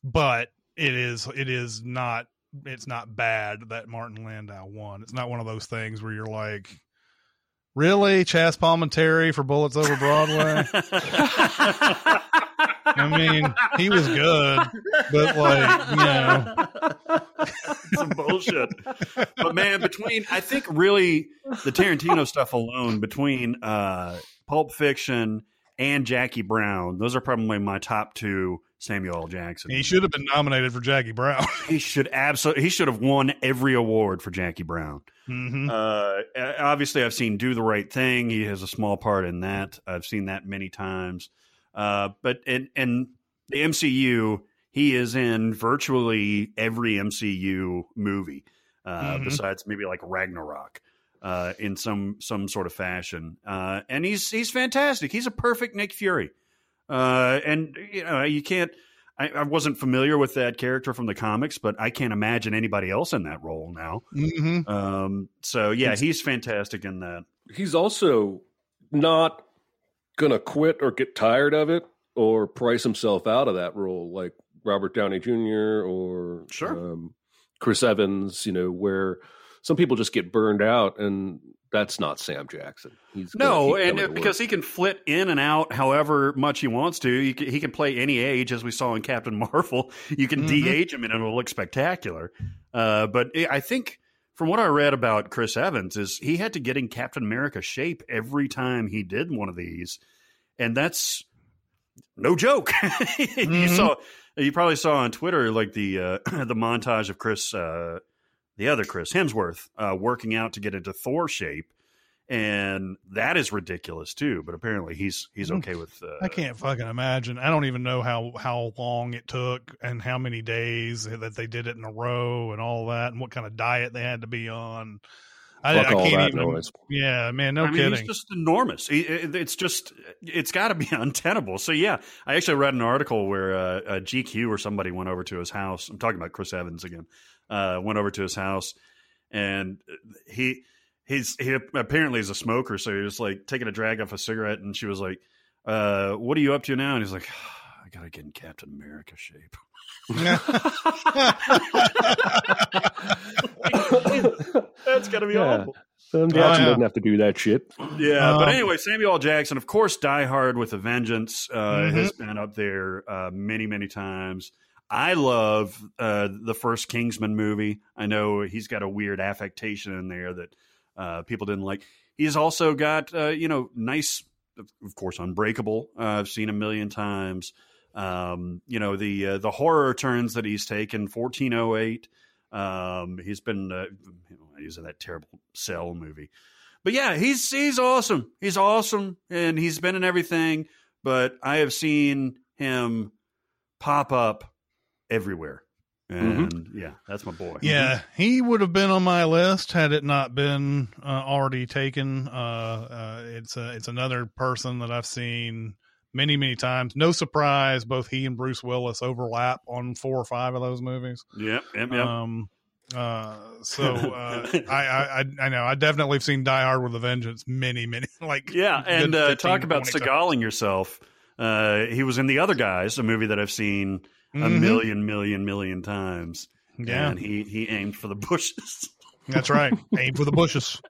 but it is it is not it's not bad that Martin Landau won. It's not one of those things where you're like, really, Chazz Palminteri for Bullets Over Broadway. <laughs> <laughs> I mean, he was good, but like, you know, <laughs> some bullshit. But man, between I think really the Tarantino stuff alone, between uh, Pulp Fiction and Jackie Brown, those are probably my top two Samuel L. Jackson. he should have been nominated for Jackie Brown. <laughs> He should absolutely. He should have won every award for Jackie Brown. hmm Uh, obviously, I've seen Do the Right Thing. He has a small part in that. I've seen that many times. Uh, but in, in the MCU, he is in virtually every MCU movie, uh, Mhm. besides maybe like Ragnarok, uh, in some some sort of fashion. Uh, and he's he's fantastic. He's a perfect Nick Fury. Uh, and you know you can't. I, I wasn't familiar with that character from the comics, but I can't imagine anybody else in that role now. hmm Um, so yeah, It's- he's fantastic in that. He's also not going to quit or get tired of it or price himself out of that role like Robert Downey Jr. or Sure. um, Chris Evans, you know, where some people just get burned out and that's not Sam Jackson. He's No, and it- because he can flit in and out however much he wants to. He can, he can play any age, as we saw in Captain <laughs> Marvel. You can Mhm. de-age him, and it'll look spectacular. Uh, but I think, from what I read about Chris Evans, is he had to get in Captain America shape every time he did one of these, and that's no joke. <laughs> you Mhm. saw, you probably saw on Twitter like the uh, <clears throat> the montage of Chris, uh, the other Chris Hemsworth, uh, working out to get into Thor shape and that is ridiculous too. But apparently, he's he's Mm. okay with. Uh, I can't fucking imagine. I don't even know how how long it took and how many days that they did it in a row and all that, and what kind of diet they had to be on. I, Fuck I all can't that even. noise. Yeah, man, no I mean, kidding. he's just enormous. It's just, it's got to be <laughs> untenable. So yeah, I actually read an article where uh, uh, GQ or somebody went over to his house. I'm talking about Chris Evans again. Uh, went over to his house and he he's he apparently is a smoker, so he was like taking a drag off a cigarette, and she was like, uh, "What are you up to now?" And he's like, "I gotta get in Captain America shape." <laughs> That's gotta be Yeah. awful. Sam Jackson yeah. doesn't have to do that shit. Yeah, but Um, anyway, Samuel Jackson, of course, Die Hard with a Vengeance uh, Mhm. has been up there uh, many, many times. I love uh, the first Kingsman movie. I know he's got a weird affectation in there that uh, people didn't like. He's also got, uh, you know, nice, of course, Unbreakable. Uh, I've seen a million times. Um, you know, the uh, the horror turns that he's taken, 1408. Um, he's been, uh, he's in that terrible Cell movie. But yeah, he's he's awesome. He's awesome, and he's been in everything. But I have seen him pop up everywhere, and yeah, that's my boy. Yeah, he would have been on my list had it not been uh, already taken. Uh, uh, it's a, it's another person that I've seen many many times. No surprise, both he and Bruce Willis overlap on four or five of those movies. yep, yep, yep. Um, uh, so <laughs> uh, I, I I I know I definitely have seen Die Hard with a Vengeance many many <laughs> like yeah, and good uh, talk about 20 times. Seagaling yourself. Uh, he was in The Other Guys, a movie that I've seen a Mhm. million, million, million times. Yeah, and he he aimed for the bushes. <laughs> That's right. Aim for the bushes.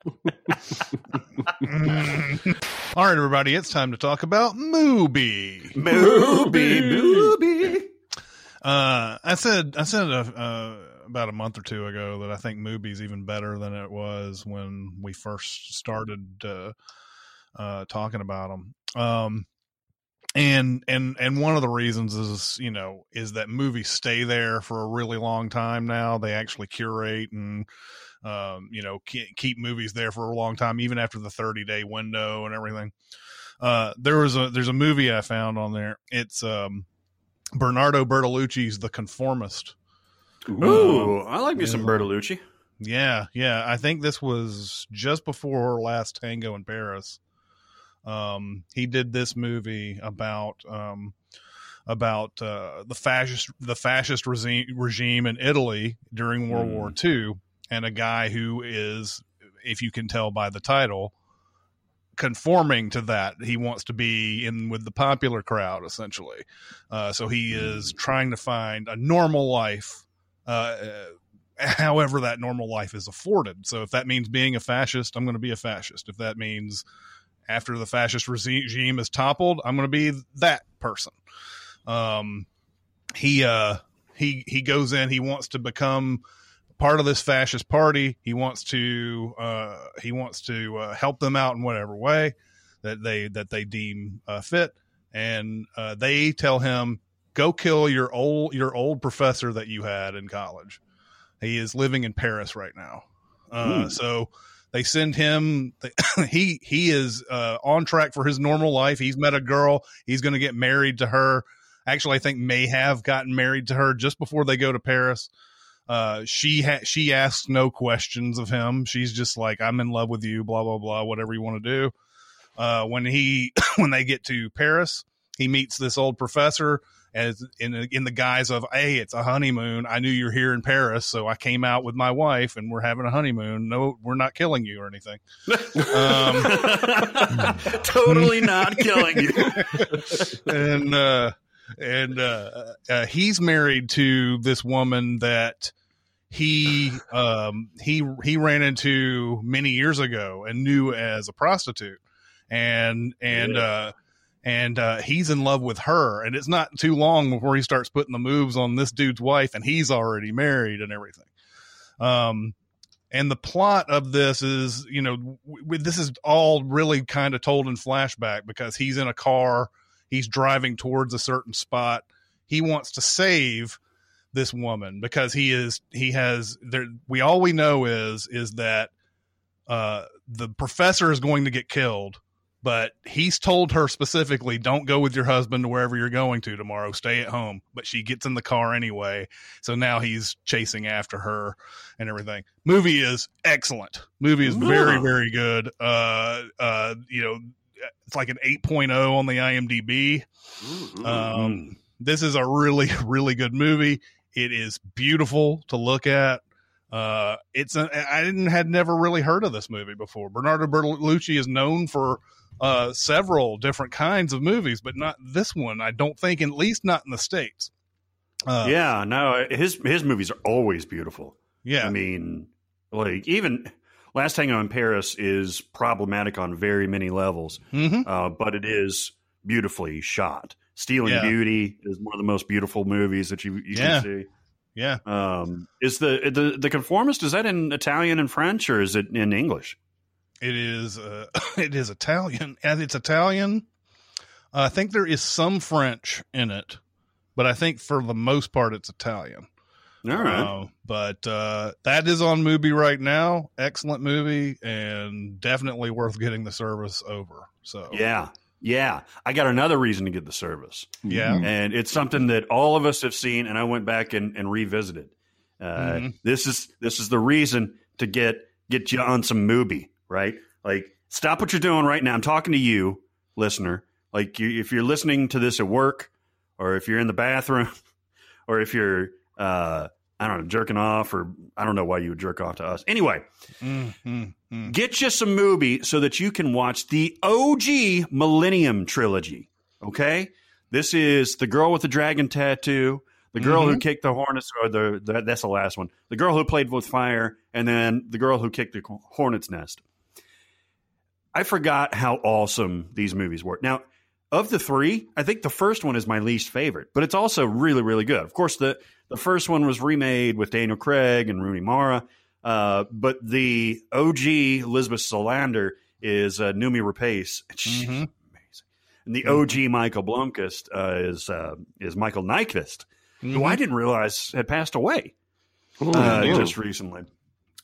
Mm. All right, everybody, it's time to talk about Mubi. Movie, movie. Uh, I said, I said uh, uh, about a month or two ago that I think Mubi's even better than it was when we first started uh, uh, talking about them. Um, and and and one of the reasons is you know is that movies stay there for a really long time now. They actually curate and um, you know keep movies there for a long time, even after the thirty day window and everything. Uh, there was a there's a movie I found on there. It's um, Bernardo Bertolucci's The Conformist. Ooh, I like me some Bertolucci. Yeah, yeah. I think this was just before Last Tango in Paris. Um, he did this movie about um, about uh, the fascist the fascist regime regime in Italy during World Mm. War II, and a guy who is, if you can tell by the title, conforming to that. He wants to be in with the popular crowd, essentially. Uh, so he is trying to find a normal life. Uh, <laughs> however that normal life is afforded. So if that means being a fascist, I'm going to be a fascist. If that means after the fascist regime is toppled, I'm going to be that person. Um, he uh, he he goes in. He wants to become part of this fascist party. He wants to uh, he wants to uh, help them out in whatever way that they that they deem uh, fit. And uh, they tell him, "Go kill your old your old professor that you had in college." He is living in Paris right now. Uh, so they send him. <coughs> he he is uh, on track for his normal life. He's met a girl. He's going to get married to her. Actually, I think may have gotten married to her just before they go to Paris. Uh, she ha- she asks no questions of him. She's just like, "I'm in love with you." Blah blah blah. Whatever you want to do. Uh, when he <coughs> when they get to Paris, he meets this old professor as in in the guise of, "Hey, it's a honeymoon. I knew you're here in Paris, so I came out with my wife, and we're having a honeymoon. No, we're not killing you or anything." Um, <laughs> totally not killing you. <laughs> and uh, and uh, uh, he's married to this woman that he um, he he ran into many years ago and knew as a prostitute, and and uh, and uh, he's in love with her, and it's not too long before he starts putting the moves on this dude's wife, and he's already married and everything. Um, and the plot of this is, you know, w- this is all really kind of told in flashback because he's in a car, he's driving towards a certain spot. He wants to save this woman because he is he has there we all we know is is that uh the professor is going to get killed but he's told her specifically don't go with your husband to wherever you're going to tomorrow stay at home but she gets in the car anyway so now he's chasing after her and everything movie is excellent movie is very very good uh uh you know it's like an 8.0 on the imdb Mm-hmm. um, this is a really, <laughs> really good movie. It is beautiful to look at. Uh, it's a, I didn't had never really heard of this movie before. Bernardo Bertolucci is known for uh, several different kinds of movies, but not this one. I don't think, at least not in the states. Uh, yeah, no, his his movies are always beautiful. yeah, I mean, like even Last Tango in Paris is problematic on very many levels, hmm uh, but it is beautifully shot. Stealing Yeah. Beauty is one of the most beautiful movies that you you Yeah. can see. yeah. Um, is the the the conformist is that in Italian and French or is it in English? It is uh, <coughs> it is Italian, and it's Italian. Uh, I think there is some French in it, but I think for the most part it's Italian. All right. Uh, but uh, that is on Mubi right now. Excellent movie, and definitely worth getting the service over. So yeah, yeah. I got another reason to get the service. yeah, and it's something that all of us have seen and i went back and, and revisited uh, Mhm. this is this is the reason to get get you on some Mubi right like stop what you're doing right now i'm talking to you listener like you, if you're listening to this at work or if you're in the bathroom <laughs> or if you're uh i don't know jerking off or i don't know why you would jerk off to us anyway Mm, mm, mm. Get you some Mubi so that you can watch the OG Millennium trilogy. Okay, this is the girl with the dragon tattoo, the girl who kicked the hornets, or the, the that's the last one, the girl who played with fire, and then the girl who kicked the hornet's nest. I forgot how awesome these movies were. Now, of the three, I think the first one is my least favorite, but it's also really, really good. Of course, the the first one was remade with Daniel Craig and Rooney Mara. Uh, but the OG Elizabeth Salander is uh, Noomi Rapace. and She's Mhm. amazing. And the OG Michael Blomkvist uh, is uh, is Michael Nyqvist, who I didn't realize had passed away uh, just recently.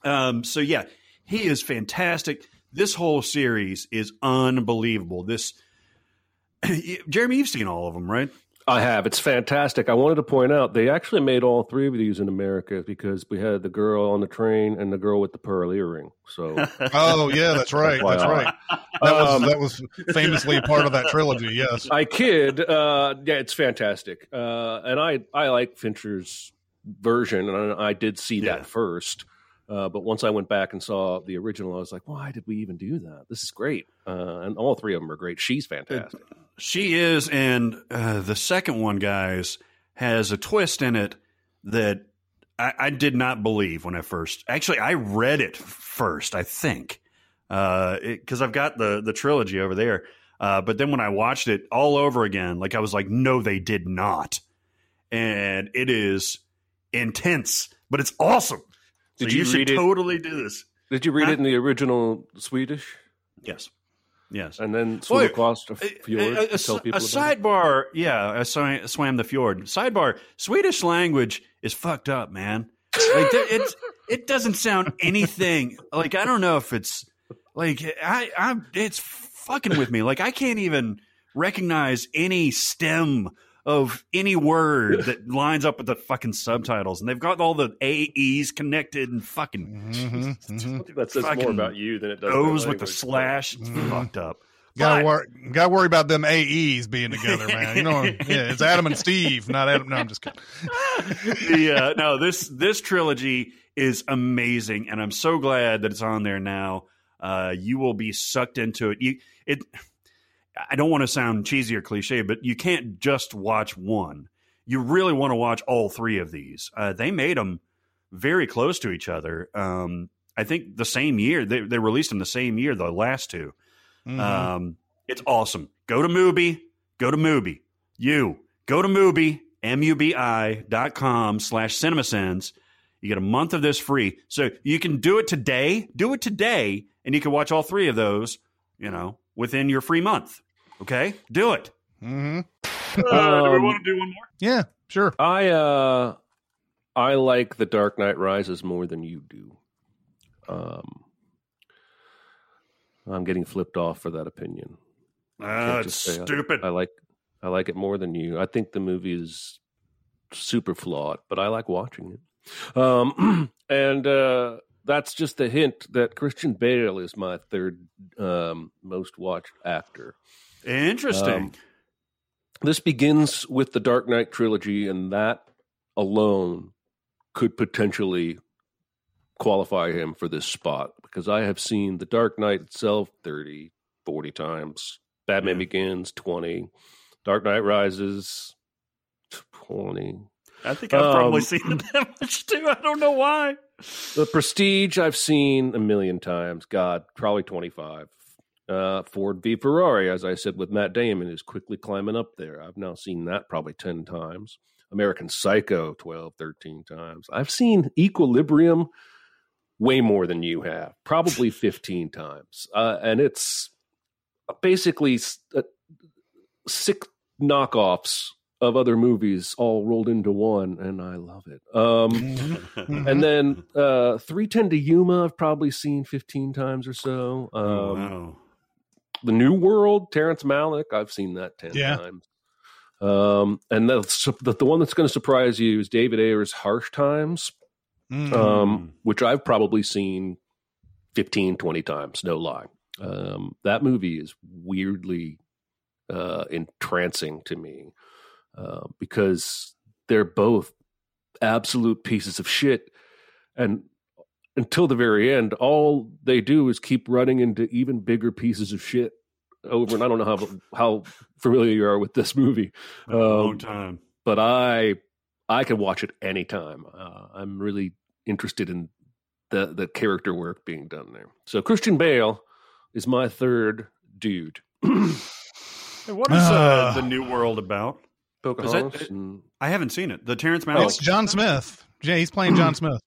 Um, so yeah, he is fantastic. This whole series is unbelievable. This <clears throat> Jeremy, you've seen all of them, right? I have. It's fantastic. I wanted to point out they actually made all three of these in America because we had the girl on the train and the girl with the pearl earring. So <laughs> Oh yeah, that's right. That's FYI. right. That was Um, that was famously part of that trilogy. Yes. I kid. Uh, yeah, it's fantastic. Uh, and I I like Fincher's version, and I, I did see Yeah. that first. Uh, but once I went back and saw the original, I was like, why did we even do that? This is great. Uh, and all three of them are great. She's fantastic. She is, and uh, the second one, guys, has a twist in it that I, I did not believe when I first. Actually, I read it first, I think, because I've got the the trilogy over there. Uh, but then when I watched it all over again, like I was like, no, they did not, and it is intense, but it's awesome. Did So you should read it- totally do this. Did you read Huh? it in the original Swedish Yes, yes. and then swim across the A- fjord a, a, to tell a people about it? sidebar, yeah, I swam the fjord. Sidebar: Swedish language is fucked up, man. Like it's it doesn't sound anything like I don't know if it's like I I'm it's fucking with me. Like I can't even recognize any stem of any word that lines up with the fucking subtitles, and they've got all the AEs connected and fucking Mhm, mhm. I think that says fucking more about you than it does. O's with the slash. It's Mhm. fucked up. Gotta worry, gotta worry about them AEs being together, <laughs> man. You know, yeah, it's Adam and Steve, not Adam. No, I'm just kidding. <laughs> the uh, no this this trilogy is amazing, and I'm so glad that it's on there now. Uh, you will be sucked into it. You it. I don't want to sound cheesy or cliche, but you can't just watch one. You really want to watch all three of these. Uh, they made them very close to each other. Um, I think the same year they they released them the same year. The last two. Mhm. Um, it's awesome. Go to Mubi. Go to Mubi. You go to Mubi, M-U-B-I dot com slash CinemaSins. You get a month of this free. So you can do it today. Do it today, and you can watch all three of those, you know, within your free month. Okay? Do it. Mhm. Uh, do we Um, want to do one more? Yeah, sure. I uh I like The Dark Knight Rises more than you do. Um I'm getting flipped off for that opinion. Uh, it's just say I- stupid. I like I like it more than you. I think the movie is super flawed, but I like watching it. Um <clears throat> and uh that's just a hint that Christian Bale is my third um most watched actor. Interesting. Um, this begins with the Dark Knight trilogy, and that alone could potentially qualify him for this spot because I have seen The Dark Knight itself 30, 40 times, Batman Yeah. Begins 20, Dark Knight Rises 20. I think I've probably Um, seen it <laughs> that much too. I don't know why. The Prestige I've seen a million times. God, probably 25. Uh, Ford v Ferrari, as I said with Matt Damon, is quickly climbing up there. I've now seen that probably 10 times. American Psycho 12, 13 times. I've seen Equilibrium way more than you have, probably <laughs> 15 times. Uh, and it's basically uh, six knockoffs of other movies all rolled into one, and I love it. Um, <laughs> and then uh 310 to Yuma I've probably seen 15 times or so. Um oh, wow. The New World, Terrence Malick, I've seen that 10 Yeah. times. Um and the, the the one that's going to surprise you is David Ayer's Harsh Times, Mhm. um which I've probably seen 15 20 times, no lie. Um that movie is weirdly uh entrancing to me. Uh, because they're both absolute pieces of shit and until the very end all they do is keep running into even bigger pieces of shit over and i don't know how how familiar you are with this movie a long um, time. but i i can watch it anytime uh, i'm really interested in the the character work being done there so christian bale is my third dude <clears throat> Hey, what is uh, Ah. the New World about? Pocahontas and I haven't seen it. The Terrence Malick. It's John Smith. Yeah, he's playing John Smith.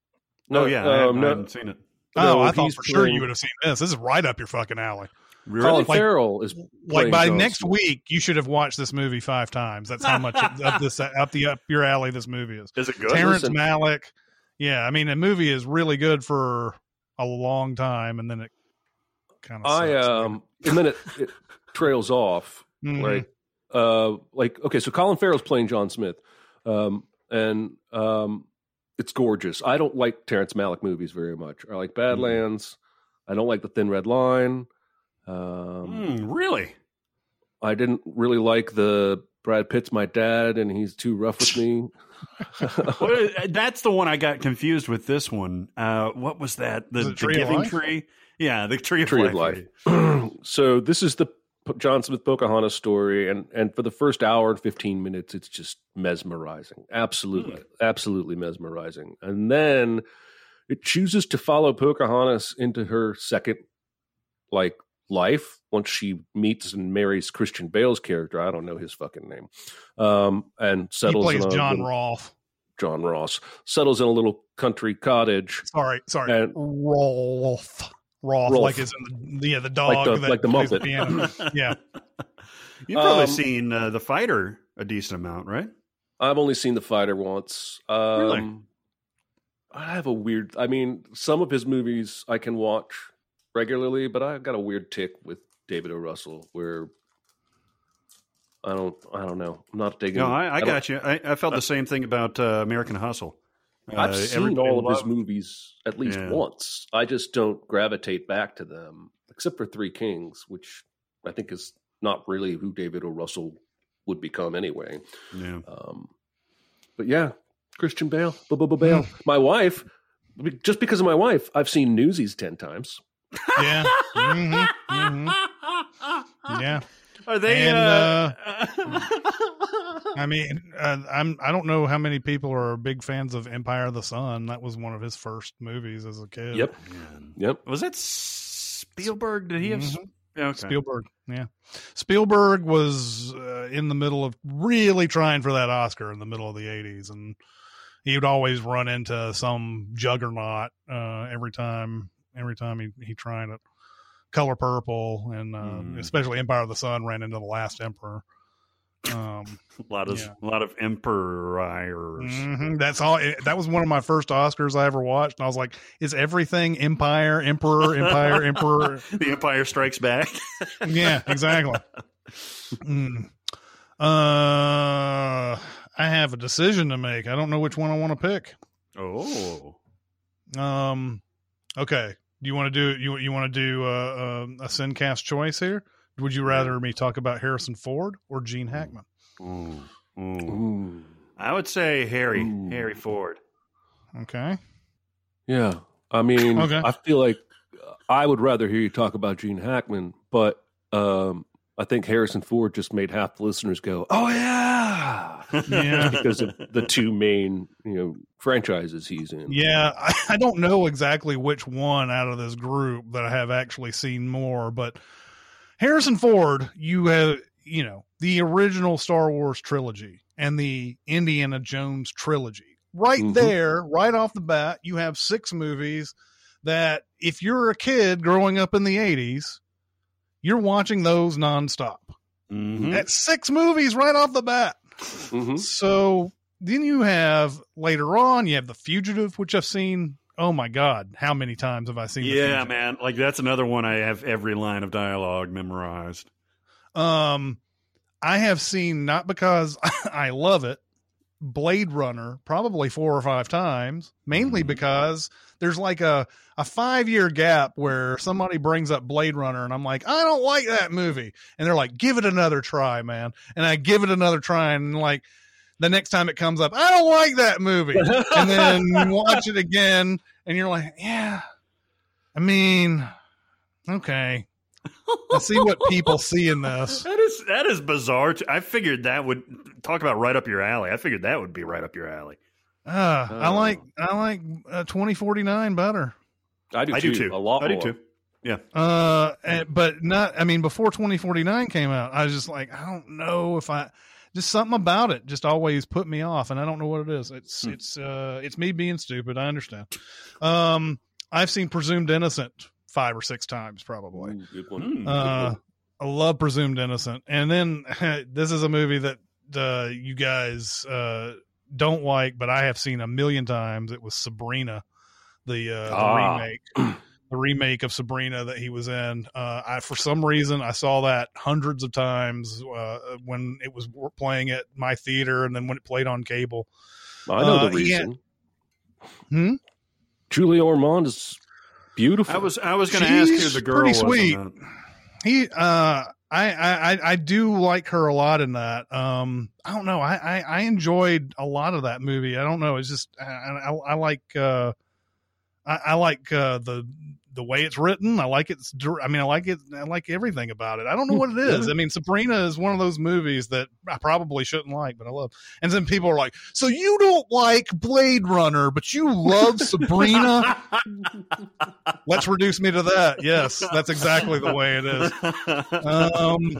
oh yeah, I, um, I no, haven't seen it. Oh, no, I thought he's for sure you would have seen this. This is right up your fucking alley. Really? Colin Like- Farrell is Like by John next Smith. week, you should have watched this movie five times. That's how much up <laughs> this up the up your alley this movie is. Is it good? Terrence listen. Malick. Yeah, I mean, the movie is really good for a long time, and then it kind of. I um, and then it, it trails off. Mm-hmm. Like, uh, like okay, so Colin Farrell's playing John Smith, um, and um, it's gorgeous. I don't like Terrence Malick movies very much. I like Badlands. I don't like The Thin Red Line. Um, Hmm, really? I didn't really like the Brad Pitt's my dad, and he's too rough with me. <laughs> Well, uh, that's the one I got confused with. This one. Uh, what was that? The, the Tree of Giving Life? Tree. Yeah, the Tree of Tree Life. of Life. <clears throat> so this is the P- John Smith Pocahontas story, and and for the first hour and fifteen minutes, it's just mesmerizing, absolutely, absolutely mesmerizing. And then it chooses to follow Pocahontas into her second, like life once she meets and marries Christian Bale's character. I don't know his fucking name, um, and he settles plays in a John little- Rolfe. John Ross settles in a little country cottage. Sorry, sorry, And- Rolfe. Rolfe, Rolfe. like is in the yeah the dog the- that like the plays Muppet. piano. <laughs> Yeah, You've probably Um, seen uh, the fighter a decent amount, right? I've only seen the fighter once. Um, Really? I have a weird. I mean, some of his movies I can watch regularly, but I've got a weird tick with David O. Russell where I don't. I don't know. I'm not digging. No, I, I don't- got you. I, I felt the same thing about uh, American Hustle. I've Uh, seen all of his movies at least Yeah. once. I just don't gravitate back to them, except for Three Kings, which I think is not really who David O. Russell would become anyway. Yeah. Um, but yeah, Christian Bale, Bale. <laughs> my wife, just because of my wife, I've seen Newsies ten times. yeah, Mhm, mhm. <laughs> yeah. Are they? And, uh, <laughs> I mean, uh, I'm I don't know how many people are big fans of Empire of the Sun. That was one of his first movies as a kid. Yep, yep. Was that Spielberg? Did he have? Mhm. Yeah, okay. Spielberg. Yeah, Spielberg was uh, in the middle of really trying for that Oscar in the middle of the '80s, and he would always run into some juggernaut uh, every time. Every time he he tried it. Color Purple, and uh, Hmm. especially Empire of the Sun ran into the Last Emperor. Um, <laughs> A lot of Yeah. a lot of emperors. mhm, That's all. it- That was one of my first Oscars I ever watched, and I was like, "Is everything Empire, Emperor, Empire, <laughs> Emperor?" The Empire Strikes Back. <laughs> yeah, exactly. Mm. Uh, I have a decision to make. I don't know which one I want to pick. oh, Um, okay. Do you want to do you you want to do uh, um, a Sincast choice here? Would you rather me talk about Harrison Ford or Gene Hackman? Ooh. Ooh. Ooh. I would say Harry Ooh. Harry Ford. Okay. Yeah, I mean, Okay. I feel like I would rather hear you talk about Gene Hackman, but um, I think Harrison Ford just made half the listeners go, "Oh yeah," Yeah. <laughs> because of the two main you know franchises he's in. Yeah, I, I don't know exactly which one out of this group that I have actually seen more, but Harrison Ford, you have, you know, the original Star Wars trilogy and the Indiana Jones trilogy. Right Mhm. there, right off the bat, you have six movies that if you're a kid growing up in the 80s, you're watching those nonstop. Mhm. That's six movies right off the bat. Mhm. So then you have later on, you have The Fugitive, which I've seen. Oh my God, how many times have I seen? Yeah, man. Like that's another one I have every line of dialogue memorized. Um, I have seen not because <laughs> I love it, Blade Runner probably four or five times, mainly Mhm. because there's like a a five year gap where somebody brings up Blade Runner and I'm like, I don't like that movie, and they're like, give it another try, man, and I give it another try, and like the next time it comes up, I don't like that movie, and then <laughs> you watch it again, and you're like, yeah, I mean, okay. I see what people see in this. That is that is bizarre. I figured that would talk about right up your alley. I figured that would be right up your alley. Uh, I like I like uh, twenty forty nine better. I do I too. do too. A lot I do too. Yeah. Uh, and, but not. I mean, before twenty forty nine came out, I was just like, I don't know if I. Just something about it just always put me off, and I don't know what it is. It's Hmm. it's uh it's me being stupid. I understand. Um, I've seen Presumed Innocent five or six times probably. Ooh, good one. Hmm. Uh, I love Presumed Innocent, and then <laughs> this is a movie that uh, you guys uh, don't like, but I have seen a million times. It was Sabrina, the, uh, the Ah. remake, <clears throat> the remake of Sabrina that he was in. Uh, I for some reason I saw that hundreds of times uh, when it was playing at my theater, and then when it played on cable. I know uh, the yeah. reason. Hmm? Julia Ormond is beautiful. I was I was going to ask who She's the girl pretty was. in sweet. he uh I, I I- do like her a lot in that. Um, I don't know. I, I, I enjoyed a lot of that movie. I don't know. It's just I, I, I like uh, I, I like uh, the the way it's written. I like it. I mean, I like it. I like everything about it. I don't know what it is. I mean, Sabrina is one of those movies that I probably shouldn't like, but I love. And then people are like, "So you don't like Blade Runner, but you love Sabrina?" <laughs> Let's reduce me to that. Yes, that's exactly the way it is. um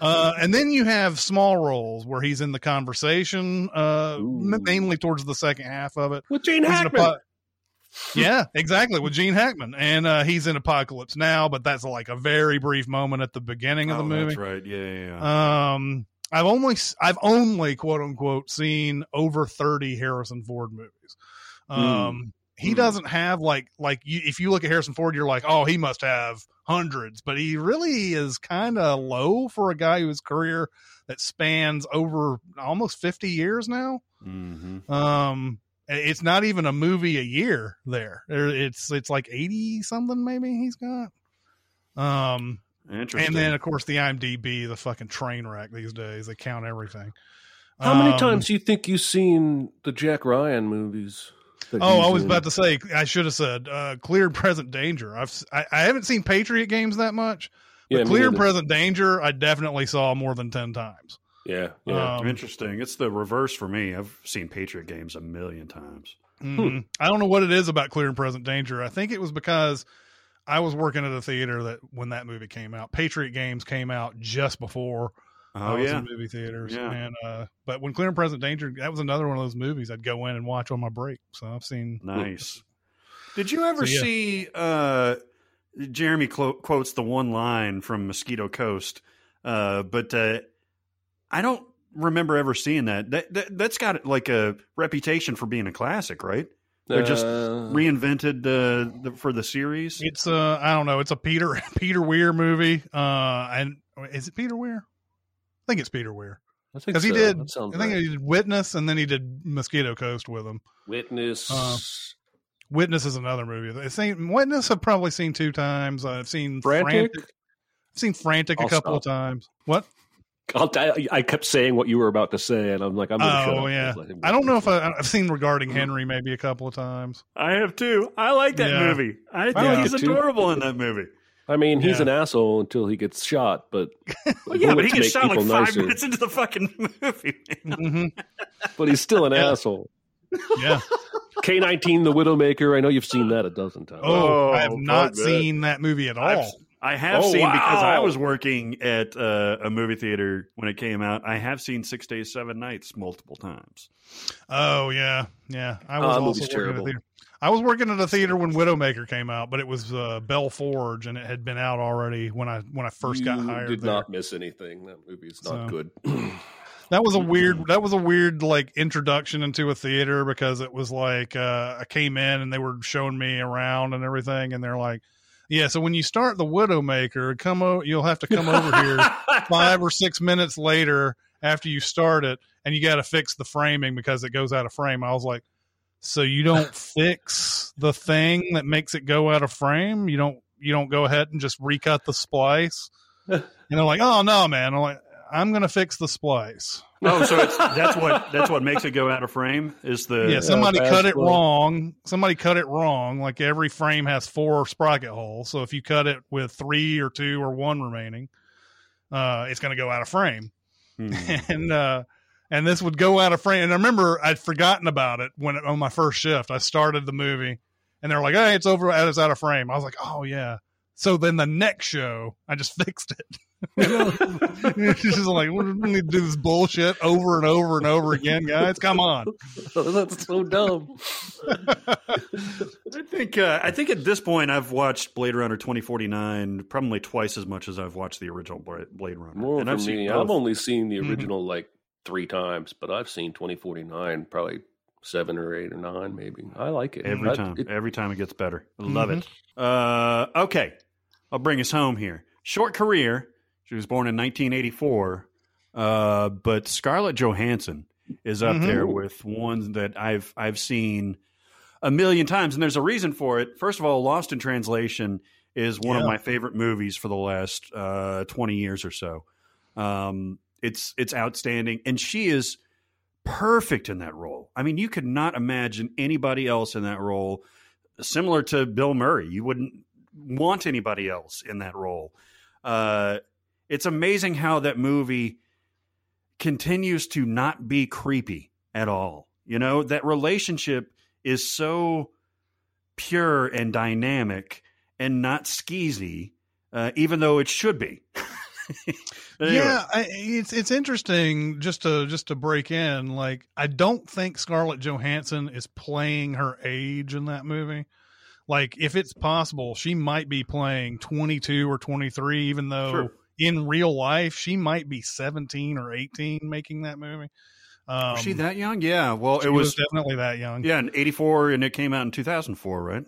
uh and then you have small roles where he's in the conversation uh mainly towards the second half of it with Gene Hackman. Yeah exactly with gene hackman and uh he's in apocalypse now but that's like a very brief moment at the beginning of the Oh, movie That's right. Yeah, yeah. yeah. um i've only I've only quote unquote seen over 30 harrison ford movies um he Hmm. doesn't have like like you, if you look at harrison ford you're like oh he must have hundreds but he really is kind of low for a guy whose career that spans over almost 50 years now Mhm. um it's not even a movie a year there There- it's it's like 80 something maybe he's got um Interesting. and then of course the imdb the fucking train wreck these days they count everything How many Um, times do you think you've seen the Jack Ryan movies? Oh, I was in? about to say. I should have said uh, "Clear Present Danger." I've s- I, I haven't seen Patriot games that much, but Yeah, "Clear and. Present Danger" I definitely saw more than ten times. Yeah, yeah. Um, Interesting. It's the reverse for me. I've seen Patriot games a million times. mhm. I don't know what it is about "Clear and Present Danger." I think it was because I was working at a theater that when that movie came out, Patriot games came out just before I Oh was yeah. in movie theaters. Yeah. And uh, but when "Clear and Present Danger," that was another one of those movies I'd go in and watch on my break. So I've seen. Nice. <laughs> Did you ever So, yeah. see uh, Jeremy clo- quotes the one line from Mosquito Coast, uh, but uh, I don't remember ever seeing that. That, that. That's got like a reputation for being a classic, right? They're just Uh, Reinvented uh, the, for the series. It's uh I don't know. It's a Peter <laughs> Peter Weir movie. Uh, and is it Peter Weir? I think it's Peter Weir I think because he so. did. That I think right. he did Witness, and then he did Mosquito Coast with him. Witness. Uh, Witness is another movie. I've seen Witness. I've probably seen two times. I've seen Frantic? Frantic. I've seen Frantic I'll a couple stop. of times. What? I'll t- I kept saying what you were about to say, and I'm like, I'm. Gonna Oh yeah, I don't know if. I, I've seen regarding Henry maybe a couple of times. I have too. I like that Yeah. movie. I think like he's adorable in that movie. I mean, he's Yeah. an asshole until he gets shot, but <laughs> Well, yeah, but he gets shot like five nicer. minutes into the fucking <laughs> movie. man. hmm But he's still an Yeah. asshole. Yeah. K19, the Widowmaker. I know you've seen that a dozen times. Oh, Oh, I have not seen that movie at I've- all. I have Oh, seen because I was working at uh, a movie theater when it came out. I have seen Six Days, Seven Nights multiple times. Oh yeah, yeah. I was that also movie's working at a terrible. theater. I was working at a theater when Widowmaker came out, but it was uh, Bell Forge, and it had been out already when I when I first got You hired. Did there. not miss anything. That movie's not So. good. <clears throat> <clears throat> That was a weird. That was a weird like introduction into a theater because it was like uh, I came in and they were showing me around and everything, and they're like, "Yeah, so when you start the Widowmaker, come o- you'll have to come over here <laughs> five or six minutes later after you start it, and you got to fix the framing because it goes out of frame." I was like, "So you don't <laughs> fix the thing that makes it go out of frame? You don't you don't go ahead and just recut the splice?" <laughs> And they're like, "Oh no, man!" I'm like, "I'm gonna fix the splice." Oh, so it's, that's what that's what makes it go out of frame is the yeah, somebody fast cut it flow. wrong. Somebody cut it wrong. Like every frame has four sprocket holes. So if you cut it with three or two or one remaining, uh, it's going to go out of frame. Hmm. <laughs> and uh, and this would go out of frame. And I remember I'd forgotten about it when on my first shift. I started the movie, and they're like, "Hey, it's over. It's out of frame." I was like, "Oh yeah." So then the next show, I just <laughs> fixed it. It's just like we need to do this bullshit over and over and over again, guys. Come on. <laughs> That's so dumb. I think uh, I think at this point I've watched Blade Runner twenty forty nine probably twice as much as I've watched the original Blade Runner. More and I've seen me. both. I've only seen the Mhm. original like three times, but I've seen 2049 probably seven or eight or nine, maybe. I like it Every I- time. it- Every time it gets better. I love Mhm. it. Uh, okay. I'll bring us home here. Short career. She was born in 1984. Uh, but Scarlett Johansson is up Mhm. there with ones that I've I've seen a million times, and there's a reason for it. First of all, Lost in Translation is one of my favorite movies for the last uh, 20 years or so. Um, it's it's outstanding, and she is perfect in that role. I mean, you could not imagine anybody else in that role. Similar to Bill Murray, you wouldn't want anybody else in that role. Uh, it's amazing how that movie continues to not be creepy at all. You know, that relationship is so pure and dynamic and not skeezy, uh, even though it should be. <laughs> Anyway. Yeah, I, it's it's interesting just to just to break in. Like, I don't think Scarlett Johansson is playing her age in that movie. Like, if it's possible, she might be playing twenty two or twenty three, even though Sure. In real life she might be seventeen or eighteen making that movie. Um, Was she that young? Yeah. Well, it was, definitely that young. yeah, in 84 and it came out in 2004, right?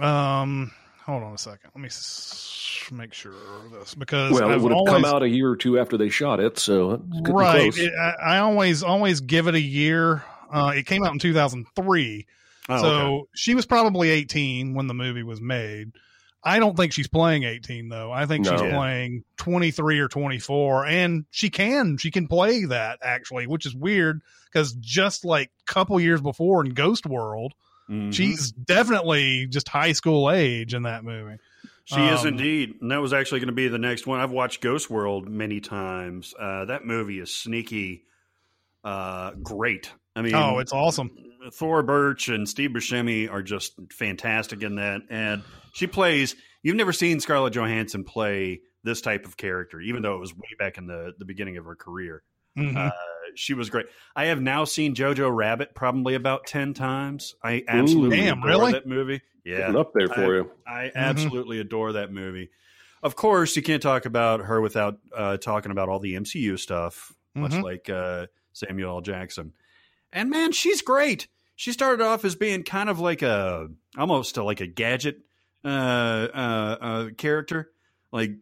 Um, hold on a second. Let me s- make sure of this because well, it I've would have always, come out a year or two after they shot it, so it's getting right. close. It, I, I always always give it a year. Uh, it came out in 2003, Oh, so okay. she was probably 18 when the movie was made. I don't think she's playing 18 though. I think she's No. playing 23 or 24, and she can she can play that actually, which is weird because just like a couple years before in Ghost World, Mhm. she's definitely just high school age in that movie. She is Um, indeed, and that was actually going to be the next one. I've watched Ghost World many times. Uh, that movie is sneaky, uh, great. I mean, Oh, it's awesome. Thora Birch and Steve Buscemi are just fantastic in that, and she plays. You've never seen Scarlett Johansson play this type of character, even though it was way back in the the beginning of her career. Mhm. Uh, she was great. I have now seen Jojo Rabbit probably about ten times. I absolutely Damn, adore really? that movie. Yeah, Getting up there for you. I absolutely adore that movie. Of course, you can't talk about her without uh, talking about all the MCU stuff, much Mhm. like uh, Samuel L. Jackson. And man, she's great. She started off as being kind of like a almost a, like a gadget uh, uh, uh, character, like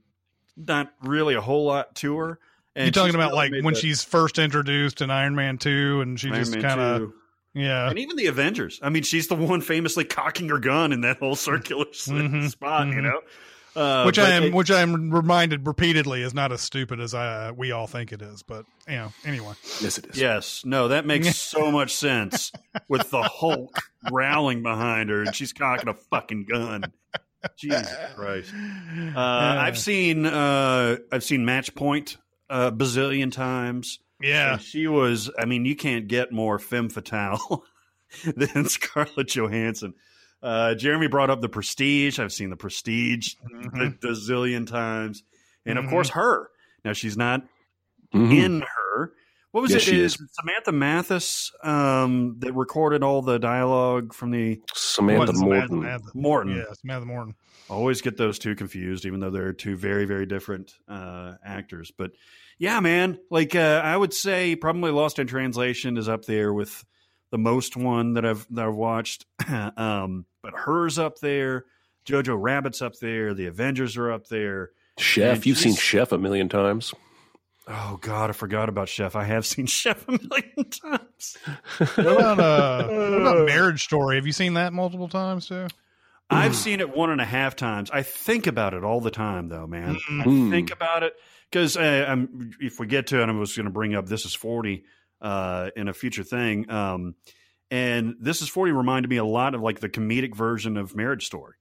not really a whole lot to her. And You're talking about really like when that she's first introduced in Iron Man 2 and she Iron just kind of yeah. and even the Avengers. I mean, she's the one famously cocking her gun in that whole circular s- Mhm, <laughs> spot, you mhm. know. Uh, which I am, it- which I am reminded repeatedly is not as stupid as I we all think it is. But you know, anyway, Yes, it is. Yes, no, that makes <laughs> so much sense with the Hulk growling behind her and she's cocking a fucking gun. Jesus <laughs> Christ! Uh, I've seen uh, I've seen Match Point a bazillion times. yeah, And she was. I mean, you can't get more femme fatale <laughs> than Scarlett Johansson. Uh, Jeremy brought up the Prestige. I've seen the Prestige Mhm. a bazillion times, and of Mhm. course her. Now she's not Mhm. in her. What was Yes, it? she Is Samantha Mathis um, that recorded all the dialogue from the Samantha What, Samantha Morton. Mather- Yeah, Samantha Morton. Always get those two confused, even though they're two very, very different uh, actors. But yeah, man, like uh, I would say, probably Lost in Translation is up there with the most one that I've that I've watched. <clears throat> um, but hers up there, Jojo Rabbit's up there, the Avengers are up there. Chef, And you've seen Chef a million times. Oh God, I forgot about Chef. I have seen <laughs> Chef a million times. What about uh, what about <laughs> Marriage Story? Have you seen that multiple times too? I've seen it one and a half times. I think about it all the time, though, man. I Mm. think about it because uh, if we get to it, I was going to bring up This Is 40 uh, in a future thing. Um, and This Is 40 reminded me a lot of like the comedic version of Marriage Story.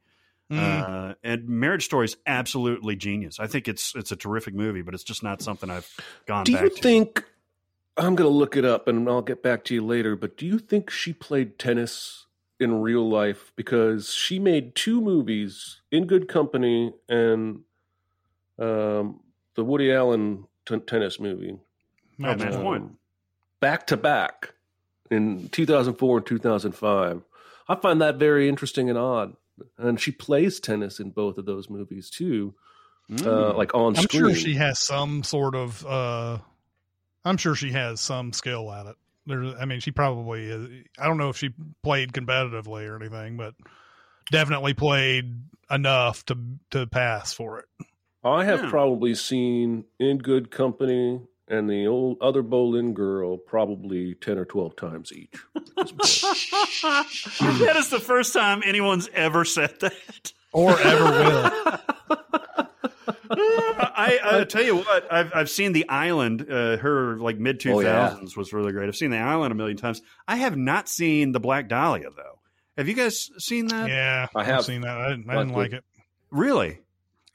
Mm. Uh, and Marriage Story is absolutely genius. I think it's it's a terrific movie, but it's just not something I've gone Do back you to. think I'm going to look it up and I'll get back to you later, but do you think she played tennis in real life because she made two movies, In Good Company and um, the Woody Allen t- tennis movie, Point. Point. back to back in 2004 and 2005. I find that very interesting and odd. And she plays tennis in both of those movies too, uh, like on screen. I'm screen. sure she has some sort of. uh I'm sure she has some skill at it. There's, I mean, she probably. Is, I don't know if she played competitively or anything, but definitely played enough to to pass for it. I have Yeah. probably seen In Good Company and the old other Boleyn girl probably 10 or 12 times each. <laughs> that is the first time anyone's ever said that. Or ever will. <laughs> I, I tell you what, I've I've seen The Island. Uh, her like mid two Oh, yeah. was really great. I've seen The Island a million times. I have not seen The Black Dahlia though. Have you guys seen that? Yeah, I I've seen that. I didn't, I didn't like it. Really?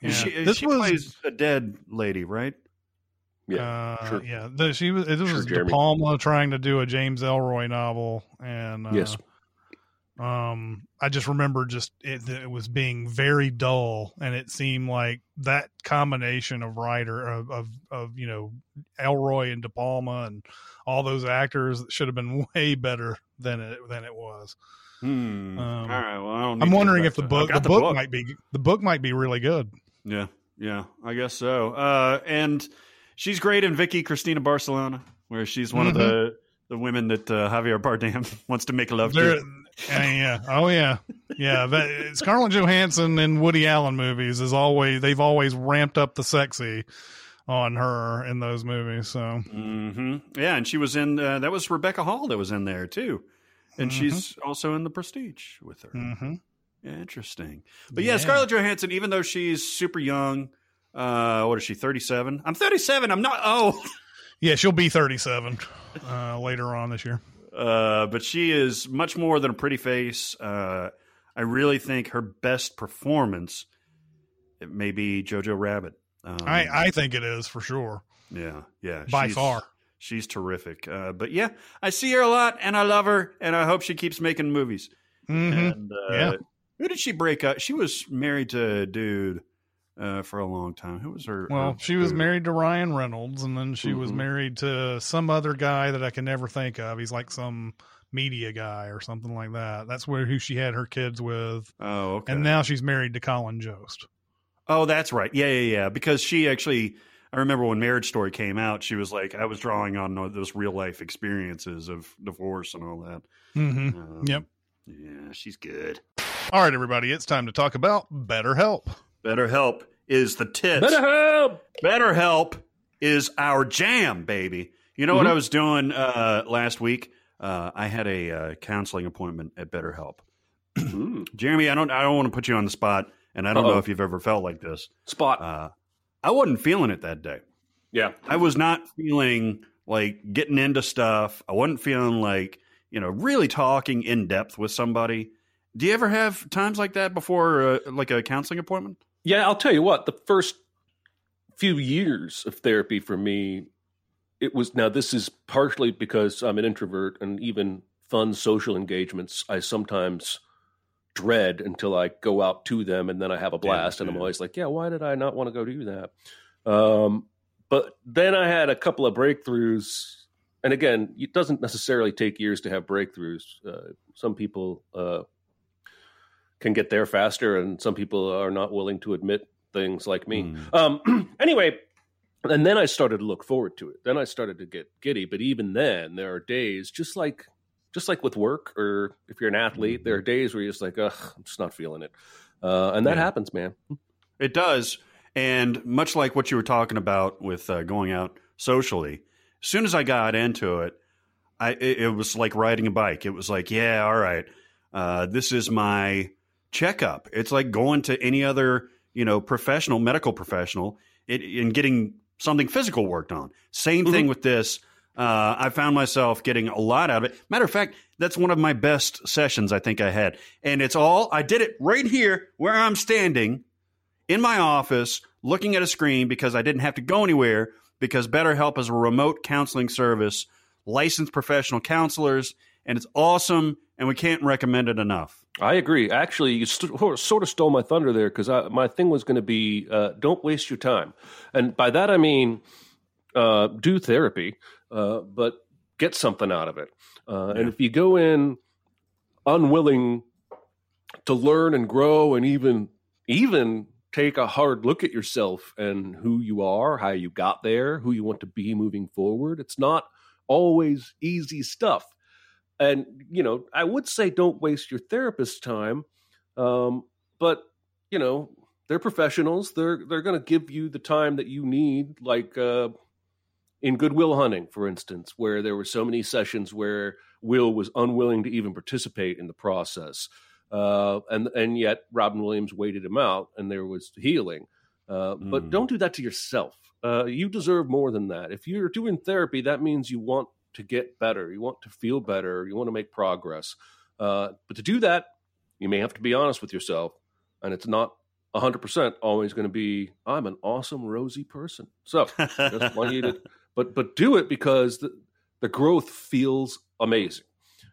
Yeah. She, this she was plays a dead lady, right? Yeah. uh, sure. yeah. The, she was. It was Sure, De Palma trying to do a James Ellroy novel, and uh, Yes. Um, I just remember just it, it was being very dull, and it seemed like that combination of writer of of, of you know Ellroy and De Palma and all those actors should have been <laughs> way better than it than it was. Hmm. Um, All right. Well, I don't. need I'm wondering if the book I've the got book, might be the book might be really good. Yeah, yeah, I guess so. Uh, and she's great in Vicky Cristina Barcelona, where she's one of the the women that uh, Javier Bardem <laughs> wants to make love There, to. yeah, yeah, oh yeah, yeah. That, Scarlett Johansson in Woody Allen movies is always they've always ramped up the sexy on her in those movies. So hmm Yeah, and she was in uh, that was Rebecca Hall that was in there too, and Mhm. she's also in The Prestige with her. mhm. Yeah, interesting. But yeah, Yeah. Scarlett Johansson, even though she's super young, uh, what is she? Thirty seven. I'm thirty seven. I'm not old. <laughs> yeah, she'll be 37 uh, later on this year. Uh, but she is much more than a pretty face. Uh, I really think her best performance it may be Jojo Rabbit. Um, I I think it is for sure yeah, yeah, by she's- far. She's terrific. Uh, but yeah, I see her a lot, and I love her, and I hope she keeps making movies. hmm And uh, Yeah. who did she break up? She was married to a dude uh, for a long time. Who was her? Well, her she was married to Ryan Reynolds, and then she was Mhm. married to some other guy that I can never think of. He's like some media guy or something like that. That's where who she had her kids with, Oh, okay. and now she's married to Colin Jost. Oh, that's right. Yeah, yeah, yeah. Because she actually, I remember when Marriage Story came out, she was like, I was drawing on those real life experiences of divorce and all that. hmm Um, Yep. Yeah, she's good. All right, everybody, it's time to talk about BetterHelp. BetterHelp is the tits. BetterHelp. BetterHelp is our jam, baby. You know what Mhm. I was doing uh, last week? Uh, I had a uh, counseling appointment at BetterHelp. <clears throat> Jeremy, I don't, I don't want to put you on the spot and I don't Uh-oh. know if you've ever felt like this. Spot. Uh, I wasn't feeling it that day. yeah. I was not feeling like getting into stuff. I wasn't feeling like, you know, really talking in depth with somebody. Do you ever have times like that before, uh, like a counseling appointment? Yeah, I'll tell you what, the first few years of therapy for me, it was now this is partially because I'm an introvert and even fun social engagements I sometimes dread until I go out to them and then I have a blast and I'm yeah. always like, yeah, why did I not want to go do that? Um, but then I had a couple of breakthroughs. And again, it doesn't necessarily take years to have breakthroughs. Uh, some people uh, can get there faster, and some people are not willing to admit things like me. Mm. Um, <clears throat> anyway, and then I started to look forward to it. Then I started to get giddy. But even then, there are days, just like just like with work, or if you're an athlete, there are days where you're just like, ugh, I'm just not feeling it. Uh, and that Yeah. happens, man. It does. And much like what you were talking about with uh, going out socially, as soon as I got into it, I it, it was like riding a bike. It was like, yeah, all right, uh, this is my checkup. It's like going to any other you know professional, medical professional, it, and getting something physical worked on. Same thing with this. Uh, I found myself getting a lot out of it. Matter of fact, that's one of my best sessions I think I had, and it's all I did it right here where I'm standing in my office looking at a screen because I didn't have to go anywhere because BetterHelp is a remote counseling service, licensed professional counselors, and it's awesome and we can't recommend it enough. I agree. Actually, you st- sort of stole my thunder there because my thing was going to be uh, don't waste your time. And by that, I mean uh, do therapy, uh, but get something out of it. Uh, And if you go in unwilling to learn and grow and even even take a hard look at yourself and who you are, how you got there, who you want to be moving forward, it's not always easy stuff and you know i would say don't waste your therapist's time um, but you know they're professionals. They're they're going to give you the time that you need like uh, in goodwill hunting for instance where there were so many sessions where will was unwilling to even participate in the process uh, and and yet robin williams waited him out and there was healing. Uh, but Mm. don't do that to yourself. Uh, you deserve more than that. If you're doing therapy that means you want to get better. You want to feel better. You want to make progress. Uh, but to do that, you may have to be honest with yourself. And it's not 100% always going to be, I'm an awesome, rosy person. So just want you to, <laughs> but, but do it because the, the growth feels amazing.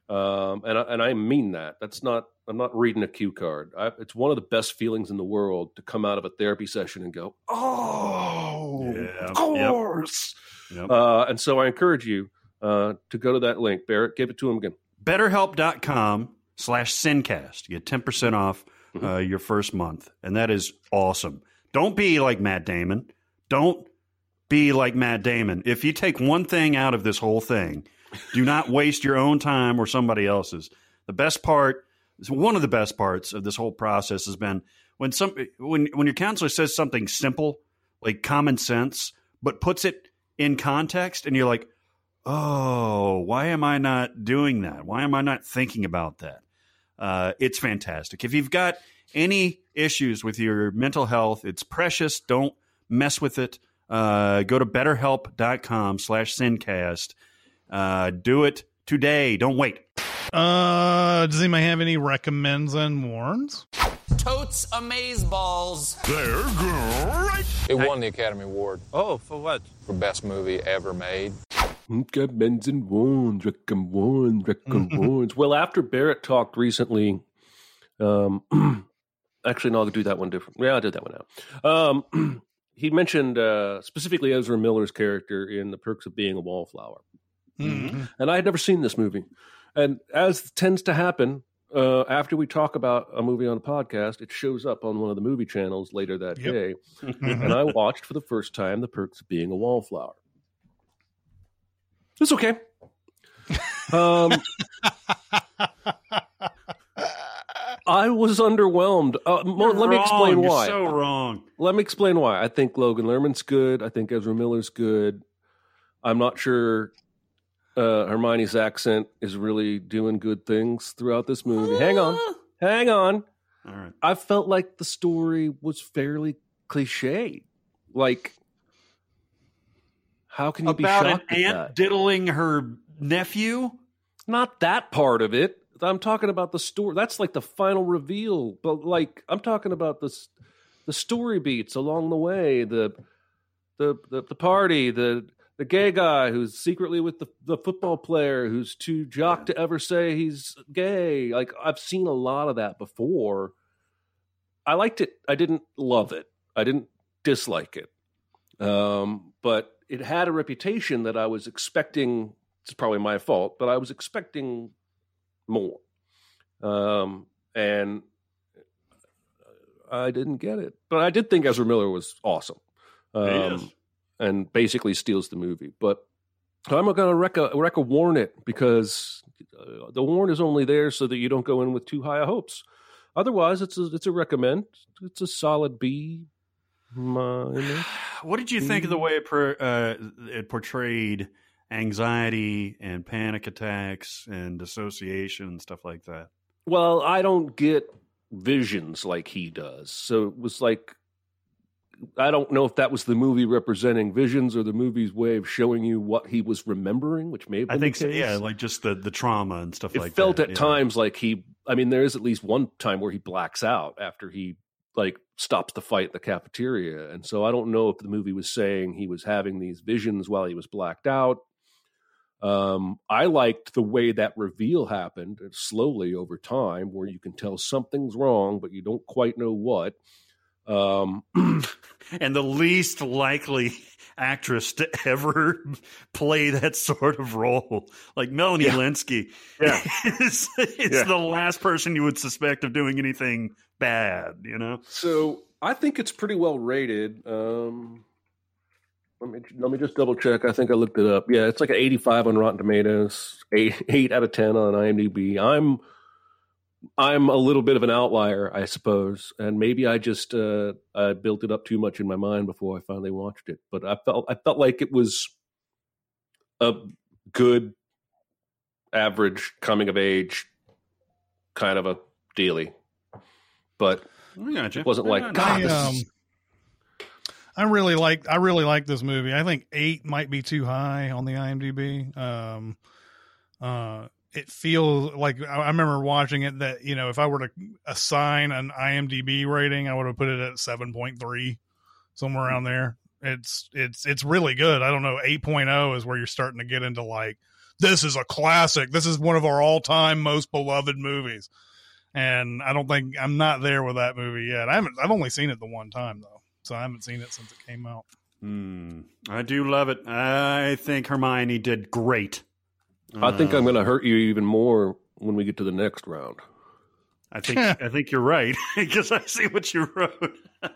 Um, and, I, and I mean that. That's not, I'm not reading a cue card. I, it's one of the best feelings in the world to come out of a therapy session and go, oh, Yeah. of course. Yep. Uh, and so I encourage you uh, to go to that link. Barrett, give it to him again. BetterHelp.com slash Sincast. You get 10% off uh, your first month. And that is awesome. Don't be like Matt Damon. Don't be like Matt Damon. If you take one thing out of this whole thing, do not <laughs> waste your own time or somebody else's. The best part, one of the best parts of this whole process has been when some when when your counselor says something simple, like common sense, but puts it in context and you're like, oh, why am I not doing that? Why am I not thinking about that? Uh, it's fantastic. If you've got any issues with your mental health, it's precious. Don't mess with it. Uh, go to betterhelp.com slash sincast. Uh, do it today. Don't wait. Uh, does anybody have any recommends and warns? Totes Amaze Balls. They're great. It won the Academy Award Oh, for what? for best movie ever made. Recommends and warns, recommends, recommends. well, after Barrett talked recently, um, <clears throat> actually, no, I'll do that one different. Yeah, I did that one out. Um, <clears throat> he mentioned uh, specifically Ezra Miller's character in The Perks of Being a Wallflower. Mhm. and I had never seen this movie. And as tends to happen, uh, after we talk about a movie on a podcast, it shows up on one of the movie channels later that Yep. day. <laughs> and I watched for the first time The Perks of Being a Wallflower. It's okay. Um, I was underwhelmed. Uh, mo- let me Wrong. explain You're why. so wrong. Let me explain why. I think Logan Lerman's good. I think Ezra Miller's good. I'm not sure uh, Hermione's accent is really doing good things throughout this movie. Hang on, hang on. All right. I felt like the story was fairly cliche. Like, how can you About be an shocked at aunt diddling her nephew. Not that part of it. I'm talking about the story. That's like the final reveal. But like, I'm talking about the the story beats along the way. The the the, the party. The the gay guy who's secretly with the, the football player who's too jock to ever say he's gay. Like I've seen a lot of that before. I liked it. I didn't love it. I didn't dislike it. Um, but it had a reputation that I was expecting. It's probably my fault, but I was expecting more. Um, and I didn't get it. But I did think Ezra Miller was awesome. Um, and basically steals the movie. But I'm going to wreck a, wreck a warn it because uh, the warn is only there so that you don't go in with too high hopes. Otherwise, it's a, it's a recommend. It's a solid B. minus. What did you think of the way it, per, uh, it portrayed anxiety and panic attacks and dissociation and stuff like that? Well, I don't get visions like he does. So it was like I don't know if that was the movie representing visions or the movie's way of showing you what he was remembering, which may have been I think the so. Yeah, like just the the trauma and stuff it like felt at yeah. times like he I mean there is at least one time where he blacks out after he like stops the fight in the cafeteria. And so I don't know if the movie was saying he was having these visions while he was blacked out. Um, I liked the way that reveal happened uh, slowly over time, where you can tell something's wrong, but you don't quite know what. Um, <clears throat> and the least likely actress to <laughs> ever play that sort of role, like Melanie Yeah. Lynskey, Yeah. <laughs> is, it's Yeah. the last person you would suspect of doing anything bad. You know, So I think it's pretty well rated. Um, let me let me just double check. I think I looked it up. Yeah, it's like an 85 on Rotten Tomatoes, eight eight out of 10 on IMDb. I'm I'm a little bit of an outlier, I suppose, and maybe I just uh, I built it up too much in my mind before I finally watched it. But I felt I felt like it was a good, average coming of age kind of a dealy. But I gotcha. it wasn't like Yeah, God. I, this um, is- I really like I really like this movie. I think eight might be too high on the IMDb. Um, uh, it feels like I remember watching it that you know if I were to assign an IMDb rating, I would have put it at seven point three, somewhere around there. It's it's it's really good. I don't know. 8.0 is where you're starting to get into like this is a classic. This is one of our all time most beloved movies. And I don't think I'm not there with that movie yet. I haven't. I've only seen it the one time though, so I haven't seen it since it came out. Hmm. I do love it. I think Hermione did great. I think I'm going to hurt you even more when we get to the next round. I think <laughs> I think you're right <laughs> because I see what you wrote. <laughs>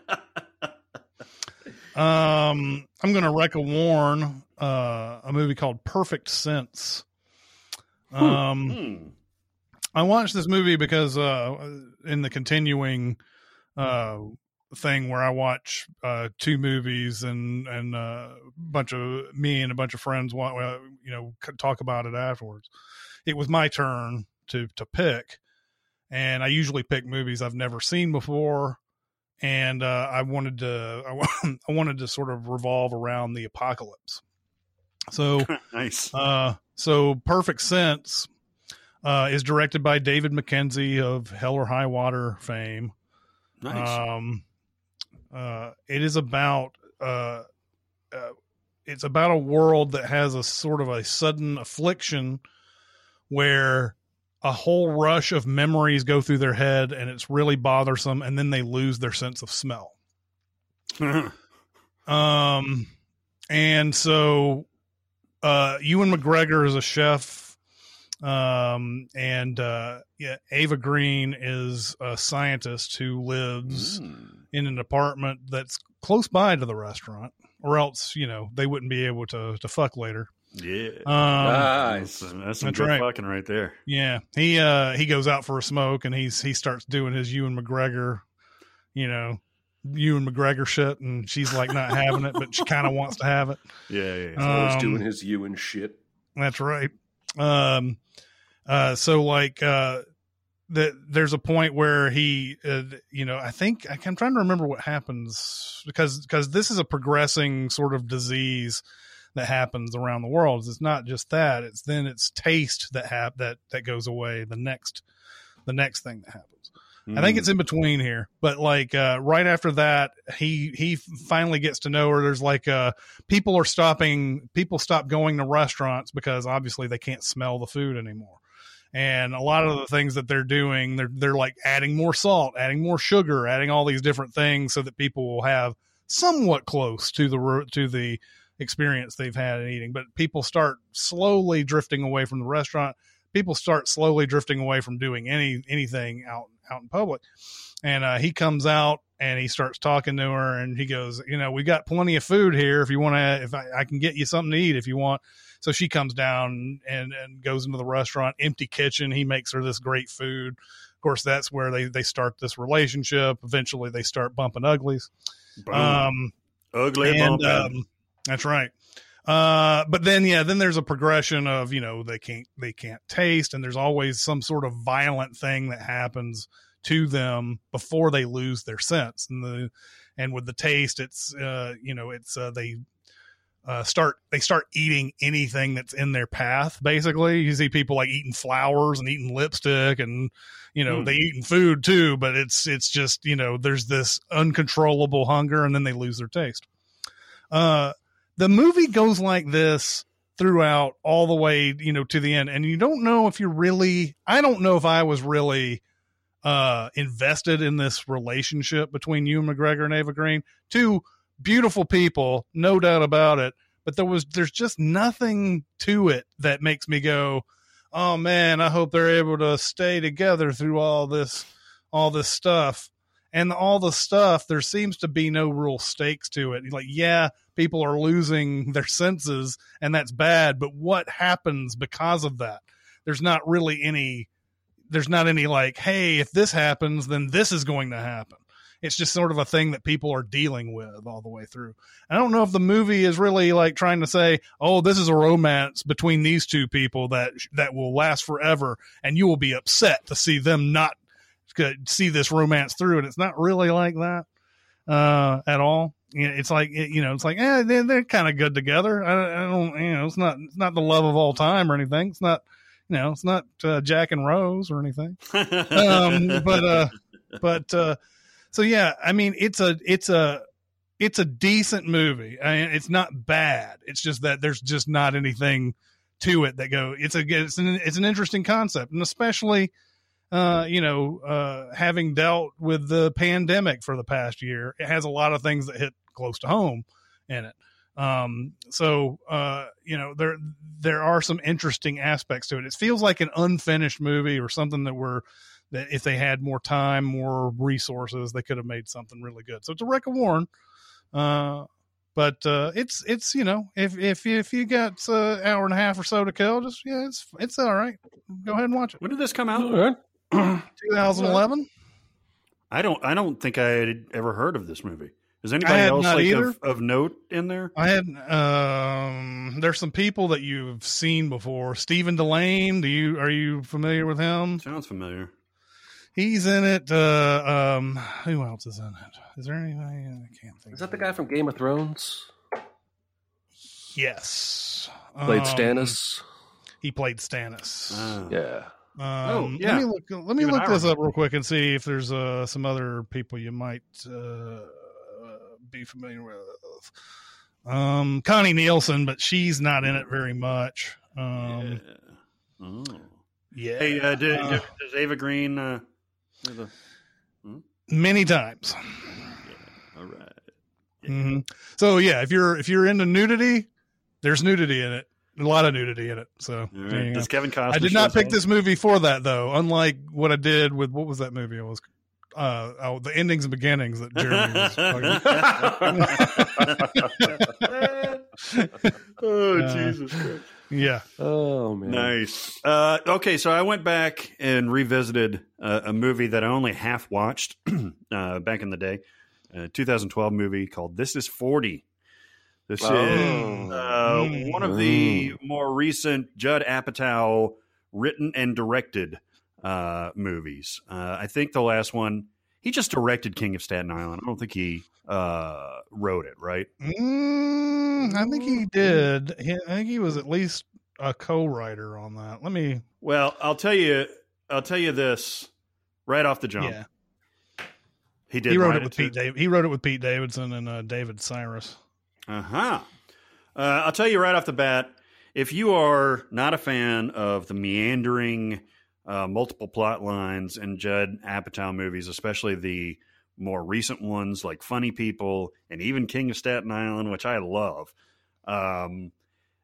Um, I'm going to wreck a warn. Uh, a movie called Perfect Sense. Um, Hmm. I watched this movie because uh, in the continuing uh, thing where I watch uh, two movies and and uh, a bunch of me and a bunch of friends want uh, you know talk about it afterwards. It was my turn to to pick, and I usually pick movies I've never seen before, and uh, I wanted to I, <laughs> I wanted to sort of revolve around the apocalypse. So <laughs> nice. uh, so Perfect Sense uh, is directed by David Mackenzie of Hell or High Water fame. Nice. Um, uh, it is about uh, uh, it's about a world that has a sort of a sudden affliction where a whole rush of memories go through their head and it's really bothersome, and then they lose their sense of smell. <laughs> Um, and so, uh, Ewan McGregor is a chef. Um, and, uh, yeah, Eva Green is a scientist who lives Hmm. In an apartment that's close by to the restaurant or else, you know, they wouldn't be able to, to fuck later. yeah. Um, that's, that's some that's good right. fucking right there. yeah, he, uh, he goes out for a smoke and he's, he starts doing his Ewan McGregor, you know, Ewan McGregor shit. And she's like not having it, but she kind of wants to have it. Yeah, yeah. yeah. Always Um, doing his you and shit. That's right. Um, uh, so like, uh, that there's a point where he, uh, you know, I think I'm trying to remember what happens because because this is a progressing sort of disease that happens around the world. It's not just that; it's then it's taste that have that that goes away. The next, the next thing that happens. I think it's in between here, but like uh, right after that, he he finally gets to know her. There's like uh, people are stopping, people stop going to restaurants because obviously they can't smell the food anymore. And a lot of the things that they're doing, they're they're like adding more salt, adding more sugar, adding all these different things so that people will have somewhat close to the to the experience they've had in eating. But people start slowly drifting away from the restaurant. People start slowly drifting away from doing any anything out out in public. And uh, he comes out and he starts talking to her, and he goes, "You know, we got plenty of food here. If you want to, if I, I can get you something to eat, if you want." So she comes down and and goes into the restaurant, empty kitchen. He makes her this great food. Of course, that's where they they start this relationship. Eventually, they start bumping uglies. Boom. Um, Ugly and um, that's right. Uh, but then yeah, then there's a progression of you know they can't they can't taste, and there's always some sort of violent thing that happens to them before they lose their sense. And the and with the taste, it's uh, you know it's uh, they uh, start they start eating anything that's in their path. Basically, you see people like eating flowers and eating lipstick, and you know Hmm. they eating food too. But it's it's just you know there's this uncontrollable hunger, and then they lose their taste. Uh, the movie goes like this throughout all the way you know to the end, and you don't know if you're really. I don't know if I was really uh invested in this relationship between Ewan McGregor and Eva Green. Two beautiful people, no doubt about it. But there was there's just nothing to it that makes me go, Oh man, I hope they're able to stay together through all this all this stuff. And all the stuff, there seems to be no real stakes to it. Like, yeah, people are losing their senses and that's bad, but what happens because of that? There's not really any there's not any like, hey, if this happens, then this is going to happen. It's just sort of a thing that people are dealing with all the way through. I don't know if the movie is really like trying to say, "Oh, this is a romance between these two people that that will last forever," and you will be upset to see them not see this romance through. And it's not really like that uh, at all. It's like you know, it's like eh, they're, they're kind of good together. I, I don't, you know, it's not it's not the love of all time or anything. It's not, you know, it's not uh, Jack and Rose or anything <laughs> um, but uh, but uh, so yeah, I mean, it's a it's a it's a decent movie. I mean, it's not bad. It's just that there's just not anything to it that go. It's a it's an it's an interesting concept, and especially uh, you know, uh, having dealt with the pandemic for the past year, it has a lot of things that hit close to home in it. Um, so uh, you know, there there are some interesting aspects to it. It feels like an unfinished movie or something that were that if they had more time, more resources, they could have made something really good. So it's a Wreck of Warren. Uh, but uh, it's it's you know if if if you got uh, hour and a half or so to kill, just yeah, it's it's all right. Go ahead and watch it. when did this come out? <clears throat> 2011. I don't. I don't think I had ever heard of this movie. Is anybody else like of, of note in there? I had um there's some people that you've seen before. Stephen Dillane, do you are you familiar with him? Sounds familiar. He's in it. Uh um who else is in it? Is there anybody I can't think Is that of the guy from Game of Thrones? Yes. Played Um, Stannis. He played Stannis. Ah. Yeah. Um, yeah. Let me look. Let me Even look this up real quick and see if there's uh, some other people you might uh, be familiar with. Um, Connie Nielsen, but she's not in it very much. Um, Yeah. Oh. yeah. Hey, uh, did, Uh, does Eva Green? Do many times. all right. hmm So yeah, if you're if you're into nudity, there's nudity in it. A lot of nudity in it. So right. Does Kevin Costner? I did not pick this movie for that though. Unlike what I did with what was that movie? It was uh oh, the endings and beginnings that Jeremy was <laughs> talking about. <laughs> <laughs> oh Uh, Jesus! Christ. Yeah. Oh man. Nice. Uh, okay, so I went back and revisited uh, a movie that I only half watched <clears throat> uh, back in the day, a 2012 movie called "This Is 40." This Oh. is uh, one of the more recent Judd Apatow written and directed uh, movies. Uh, I think the last one he just directed King of Staten Island. I don't think he uh, wrote it. Right? Mm, I think he did. He, I think he was at least a co-writer on that. Let me. Well, I'll tell you. I'll tell you this right off the jump. Yeah, He did. he wrote it with too. Pete. Dav- he wrote it with Pete Davidson and uh, David Sirus. Uh-huh. Uh, I'll tell you right off the bat, if you are not a fan of the meandering, uh, multiple plot lines in Judd Apatow movies, especially the more recent ones like Funny People and even King of Staten Island, which I love, um,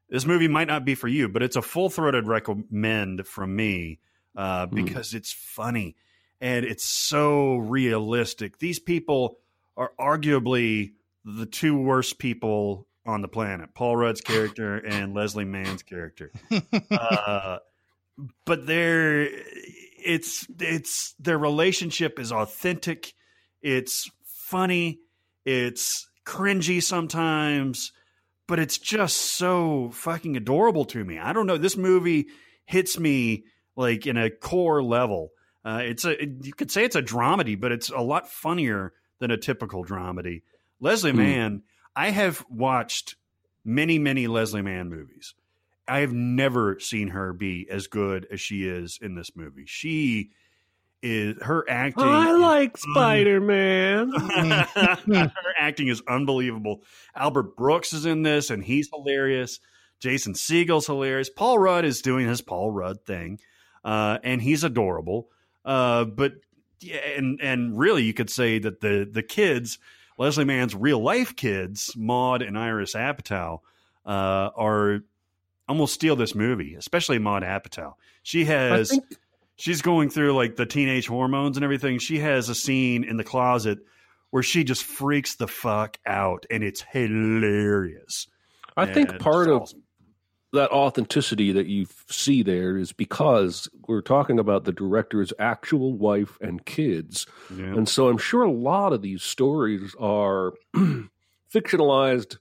this movie might not be for you, but it's a full throated recommend from me uh, because it's funny and it's so realistic. These people are arguably the two worst people on the planet Paul Rudd's character <laughs> and Leslie Mann's character. <laughs> Uh, but they're it's it's their relationship is authentic, it's funny, it's cringy sometimes, but it's just so fucking adorable to me. I don't know. This movie hits me like in a core level. Uh, it's a you could say it's a dramedy, but it's a lot funnier than a typical dramedy. Leslie Mann, I have watched many, many Leslie Mann movies. I have never seen her be as good as she is in this movie. She is her acting. I like Spider Man. <laughs> her acting is unbelievable. Albert Brooks is in this, and he's hilarious. Jason Segel's hilarious. Paul Rudd is doing his Paul Rudd thing, uh, and he's adorable. Uh, but yeah, and and really, you could say that the the kids, Leslie Mann's real life kids, Maud and Iris Apatow, uh, are almost steal this movie, especially Maud Apatow. She has think- she's going through like the teenage hormones and everything. She has a scene in the closet where she just freaks the fuck out, and it's hilarious. I think part of awesome. that authenticity that you see there is because we're talking about the director's actual wife and kids. Yeah. And so I'm sure a lot of these stories are <clears throat> fictionalized,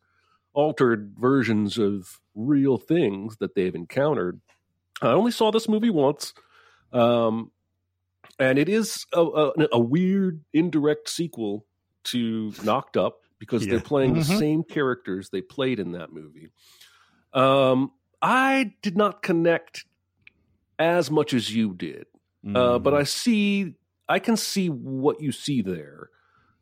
altered versions of real things that they've encountered. I only saw this movie once. Um, and it is a, a, a weird indirect sequel to Knocked Up because Yeah. they're playing the Mhm. same characters they played in that movie. Um, I did not connect as much as you did, uh, but I see, I can see what you see there.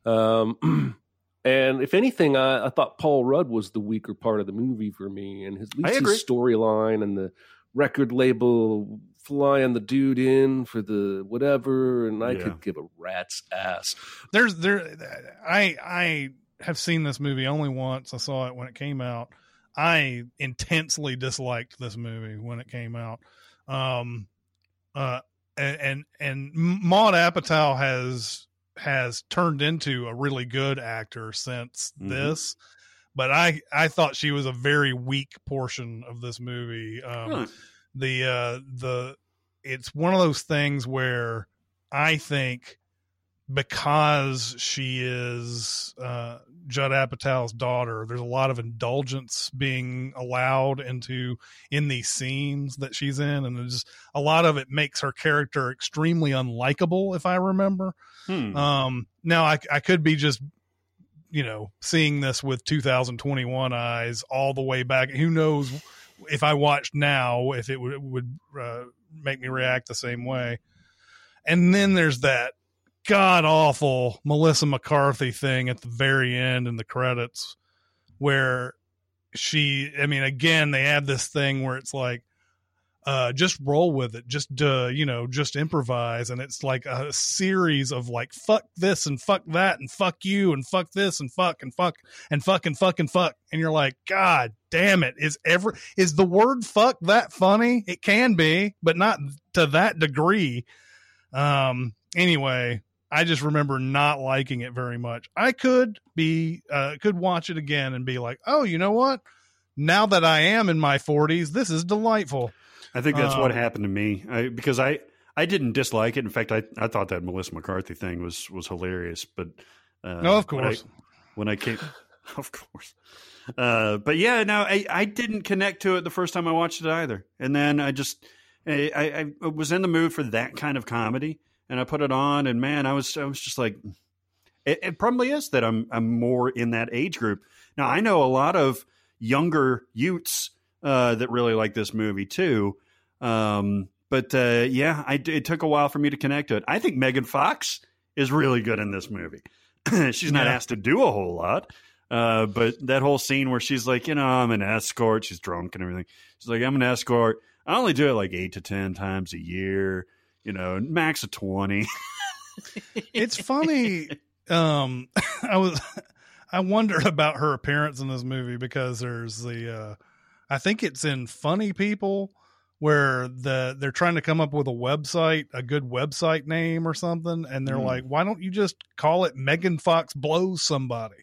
Um, <clears throat> and if anything, I, I thought Paul Rudd was the weaker part of the movie for me, and his, at I least agree. his storyline and the record label flying the dude in for the whatever, and I Yeah. could give a rat's ass. There's there. I I have seen this movie only once. I saw it when it came out. I intensely disliked this movie when it came out. Um, uh, and and, and Maud Apatow has has turned into a really good actor since Mhm. this. But I I thought she was a very weak portion of this movie. Um, Huh. the uh the it's one of those things where I think because she is uh Judd Apatow's daughter, there's a lot of indulgence being allowed into in these scenes that she's in, and there's a lot of it makes her character extremely unlikable, if I remember. Hmm. Um, now I, I could be just, you know, seeing this with 2021 eyes all the way back. Who knows if I watched now, if it would, would uh, make me react the same way. And then there's that god awful Melissa McCarthy thing at the very end in the credits where she, I mean, again, they add this thing where it's like, uh, just roll with it. Just, uh, you know, just improvise. And it's like a series of like, fuck this and fuck that and fuck you and fuck this and fuck and fuck and fuck and fuck and fuck. And you're like, God damn it. Is ever, is the word fuck that funny? It can be, but not to that degree. Um, anyway, I just remember not liking it very much. I could be, uh, could watch it again and be like, oh, you know what? Now that I am in my 40s, this is delightful. I think that's what um, happened to me I, because I I didn't dislike it. In fact, I, I thought that Melissa McCarthy thing was was hilarious. But uh, No, of when I- course. when I, came, <laughs> of course. Uh, but yeah, no, I, I didn't connect to it the first time I watched it either. And then I just I, I, I was in the mood for that kind of comedy, and I put it on, and man, I was I was just like, it, it probably is that I'm I'm more in that age group. Now I know a lot of younger youths uh, that really like this movie too. Um, but uh, yeah, I, it took a while for me to connect to it. I think Megan Fox is really good in this movie. <laughs> she's not Yeah. asked to do a whole lot, uh, but that whole scene where she's like, you know, I'm an escort. She's drunk and everything. She's like, I'm an escort. I only do it like eight to ten times a year. You know, max of twenty. <laughs> it's funny. Um, <laughs> I was, <laughs> I wondered about her appearance in this movie because there's the, uh, I think it's in Funny People where the they're trying to come up with a website, a good website name or something, and they're Hmm. like, why don't you just call it Megan Fox blows somebody?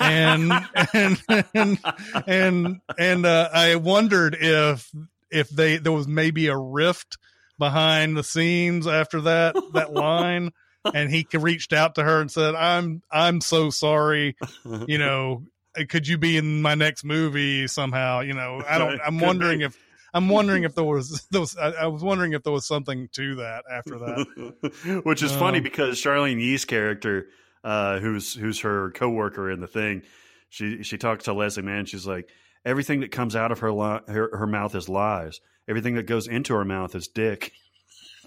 and and and and and uh, I wondered if if they there was maybe a rift behind the scenes after that that line <laughs> and he reached out to her and said i'm i'm so sorry <laughs> you know could you be in my next movie somehow you know i don't i'm wondering if i'm wondering if there was <laughs> there was I, I was wondering if there was something to that after that Which is funny Um, because Charlyne Yi's character, uh, who's who's her coworker in the thing, she she talks to Leslie Mann. She's like, everything that comes out of her li- her, her mouth is lies. Everything that goes into our mouth is dick.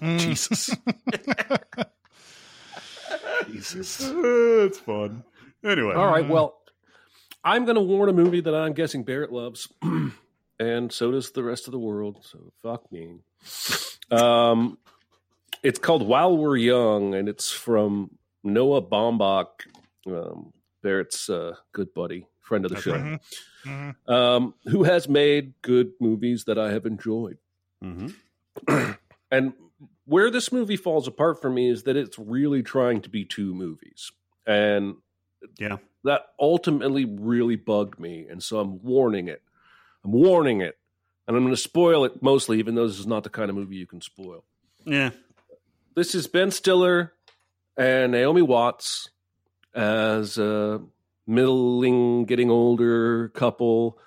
Mm. <laughs> Jesus, Jesus, <laughs> it's fun. Anyway, All right. Well, I'm going to warn a movie that I'm guessing Barrett loves, <clears throat> and so does the rest of the world. So fuck me. <laughs> Um, it's called While We're Young, and it's from Noah Baumbach, um, Barrett's uh, good buddy, friend of the That's show, Mhm. um, who has made good movies that I have enjoyed. hmm <clears throat> and where this movie falls apart for me is that it's really trying to be two movies and yeah, that ultimately really bugged me and so i'm warning it i'm warning it and i'm going to spoil it mostly even though this is not the kind of movie you can spoil yeah. this is ben stiller and naomi watts as a middling getting older couple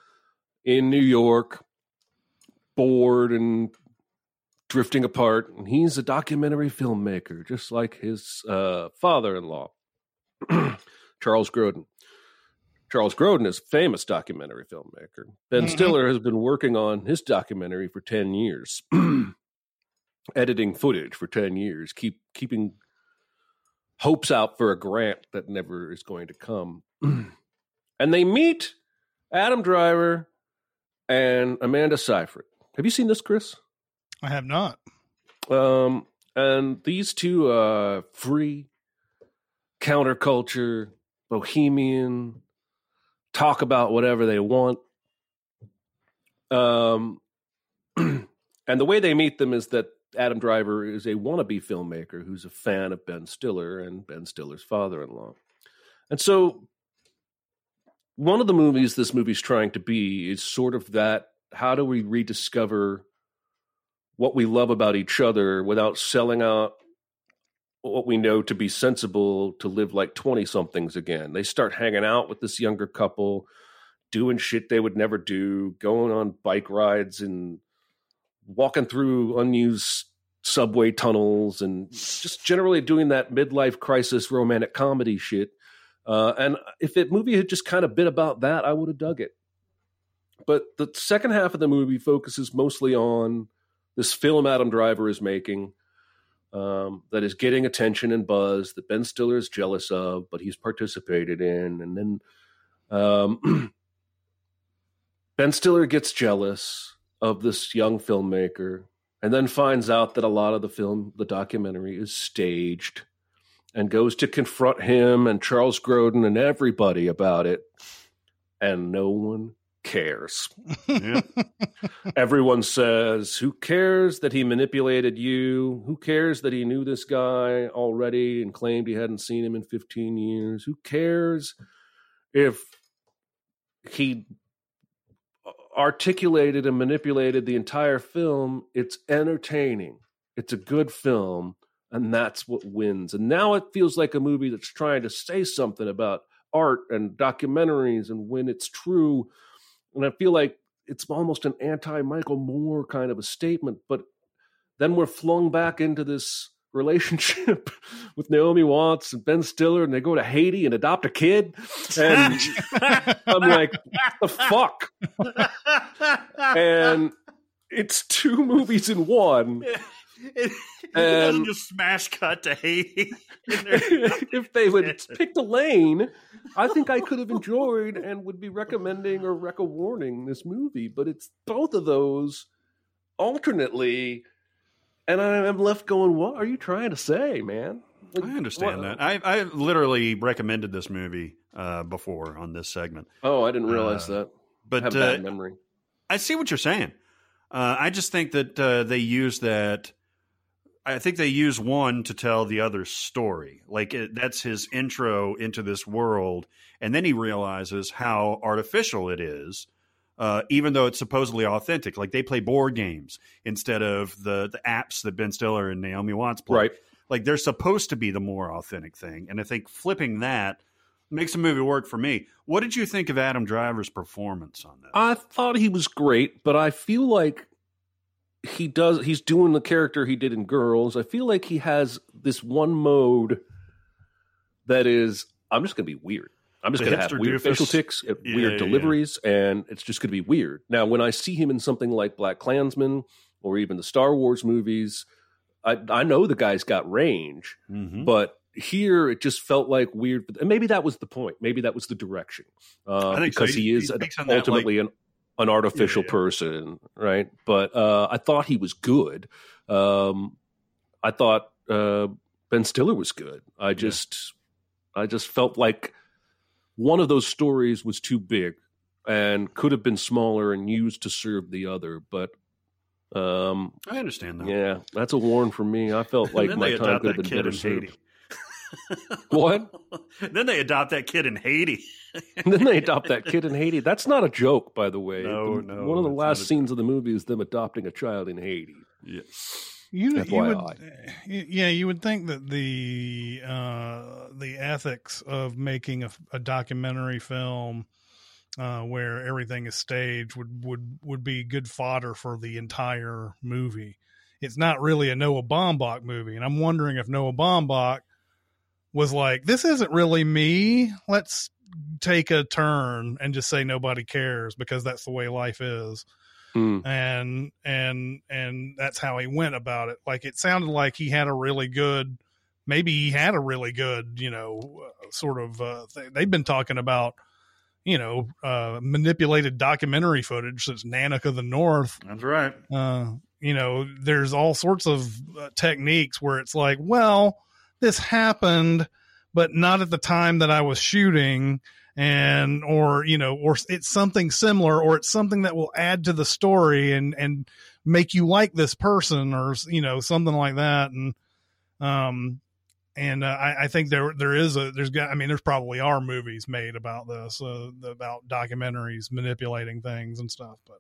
in new york bored and drifting apart and he's a documentary filmmaker just like his uh, father-in-law <clears throat> charles grodin. Charles grodin is a famous documentary filmmaker. Ben Mhm. stiller has been working on his documentary for 10 years <clears throat> editing footage for 10 years keep keeping hopes out for a grant that never is going to come and they meet adam driver and amanda seyfried. Have you seen this chris? I have not. Um, and these two uh free counterculture bohemian talk about whatever they want. Um <clears throat> and the way they meet them is that adam driver is a wannabe filmmaker who's a fan of ben stiller and ben stiller's father-in-law. And so one of the movies this movie's trying to be is sort of that how do we rediscover what we love about each other without selling out what we know to be sensible to live like 20 somethings again. They start hanging out with this younger couple, doing shit they would never do, going on bike rides and walking through unused subway tunnels and just generally doing that midlife crisis romantic comedy shit. Uh, and if the movie had just kind of been about that, I would have dug it. But the second half of the movie focuses mostly on this film Adam Driver is making um, that is getting attention and buzz that Ben Stiller is jealous of, but he's participated in. And then um, <clears throat> Ben Stiller gets jealous of this young filmmaker and then finds out that a lot of the film, the documentary, is staged and goes to confront him and Charles Grodin and everybody about it. And no one cares. Yeah. <laughs> Everyone says, Who cares that he manipulated you? Who cares that he knew this guy already and claimed he hadn't seen him in 15 years? Who cares if he articulated and manipulated the entire film? It's entertaining, it's a good film, and that's what wins. And now it feels like a movie that's trying to say something about art and documentaries and when it's true. And I feel like it's almost an anti Michael Moore kind of a statement, but then we're flung back into this relationship <laughs> with Naomi Watts and Ben Stiller, and they go to Haiti and adopt a kid. And <laughs> I'm like, what the fuck? <laughs> And it's two movies in one. It, it doesn't just smash cut to Haiti. <laughs> <laughs> if they would picked a lane, I think I could have enjoyed and would be recommending or rec warning this movie. But it's both of those alternately, and I'm left going, "What are you trying to say, man?" Like, I understand what- that. I I literally recommended this movie uh, before on this segment, Oh, I didn't realize Uh, that. I but have uh, bad memory. I see what you're saying. Uh, I just think that uh, they use that. I think they use one to tell the other's story. Like it, that's his intro into this world, and then he realizes how artificial it is, uh, even though it's supposedly authentic. Like they play board games instead of the the apps that Ben Stiller and Naomi Watts play. Right. Like they're supposed to be the more authentic thing, and I think flipping that makes the movie work for me. What did you think of Adam Driver's performance on that? I thought he was great, but I feel like he does he's doing the character he did in Girls. I feel like he has this one mode that is I'm just going to be weird. I'm just going to have weird doofus. facial tics, uh, Yeah, weird yeah, deliveries, and it's just going to be weird. Now, when I see him in something like Black Klansman or even the Star Wars movies, I, I know the guy's got range, Mm-hmm. but here it just felt like weird. And maybe that was the point. Maybe that was the direction. Uh, I think so. because He- he, he is an- speaks on that, ultimately an, an artificial Yeah, yeah. person, right? But uh, I thought he was good. Um, I thought uh, Ben Stiller was good. I just, I just felt like one of those stories was too big and could have been smaller and used to serve the other. But um, I understand that. yeah, that's a warn for me. I felt <laughs> like my time could have been better served. Haiti. <laughs> What? then they adopt that kid in Haiti. And <laughs> then they adopt that kid in Haiti. That's not a joke, by the way. No, The- no, One of the last a scenes of the movie is them adopting a child in Haiti. Yes. You, you would, yeah, you would think that the uh, the ethics of making a, a documentary film uh, where everything is staged would would would be good fodder for the entire movie. It's not really a Noah Baumbach movie, and I'm wondering if Noah Baumbach was like, "This isn't really me. Let's take a turn and just say nobody cares because that's the way life is." Hmm. and and and that's how he went about it like it sounded like he had a really good maybe he had a really good you know uh, sort of uh, th- they've been talking about you know uh manipulated documentary footage since Nanook of the North That's right. uh you know there's all sorts of uh, techniques where it's like well this happened but not at the time that I was shooting and or you know or it's something similar or it's something that will add to the story and and make you like this person or you know something like that. And um and uh, I, I think there there is a there's got I mean there's probably are movies made about this uh, about documentaries manipulating things and stuff but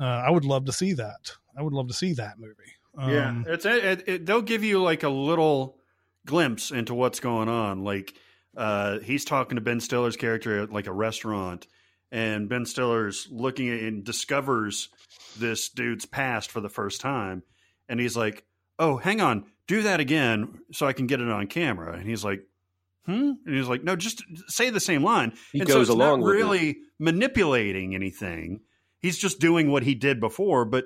uh, I would love to see that. I would love to see that movie. Yeah, Um, it's it, it, they'll give you like a little glimpse into what's going on. Like uh, he's talking to Ben Stiller's character at like a restaurant, and Ben Stiller's looking at and discovers this dude's past for the first time, and he's like, "Oh, hang on, do that again so I can get it on camera." And he's like, "Hmm," and he's like, "No, just say the same line." He and goes so it's along not with it. really manipulating anything. He's just doing what he did before, but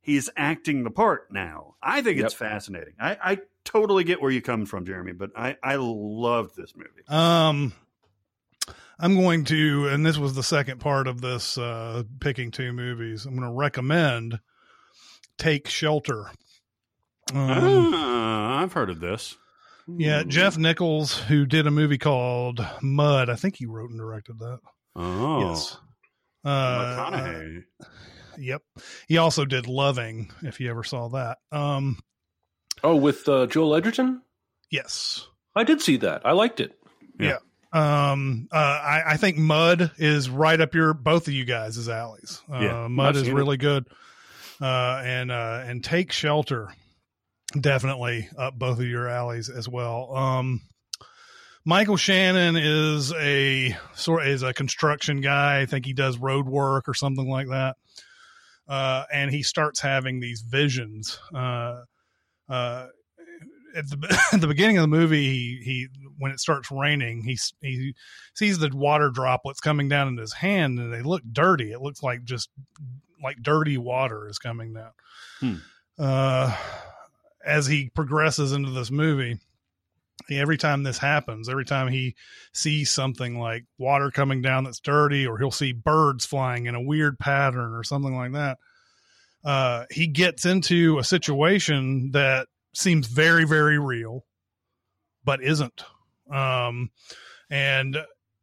he's acting the part now. I think it's fascinating. I, I totally get where you come from, Jeremy, but I, I loved this movie. Um, I'm going to, and this was the second part of this uh, picking two movies. I'm going to recommend Take Shelter. Um, Ah, I've heard of this. yeah, Jeff Nichols, who did a movie called Mud. I think he wrote and directed that. Oh, Yes. Uh, McConaughey. yep. He also did Loving, if you ever saw that. Um, Oh, with uh, Joel Edgerton? yes. I did see that. I liked it. Yeah. Um, uh, I, I think Mud is right up your both of you guys' alleys. Uh, Yeah, Mud is seen it. really good. Uh, and uh, and Take Shelter definitely up both of your alleys as well. Um, Michael Shannon is a sort is a construction guy. I think he does road work or something like that. uh, and he starts having these visions. Uh, uh, at the <laughs> at the beginning of the movie, he, he when it starts raining, he he sees the water droplets coming down in his hand, and they look dirty. It looks like just like dirty water is coming down. Hmm. Uh, as he progresses into this movie, every time this happens, every time he sees something like water coming down that's dirty, or he'll see birds flying in a weird pattern or something like that, uh, he gets into a situation that seems very, very real, but isn't. Um, and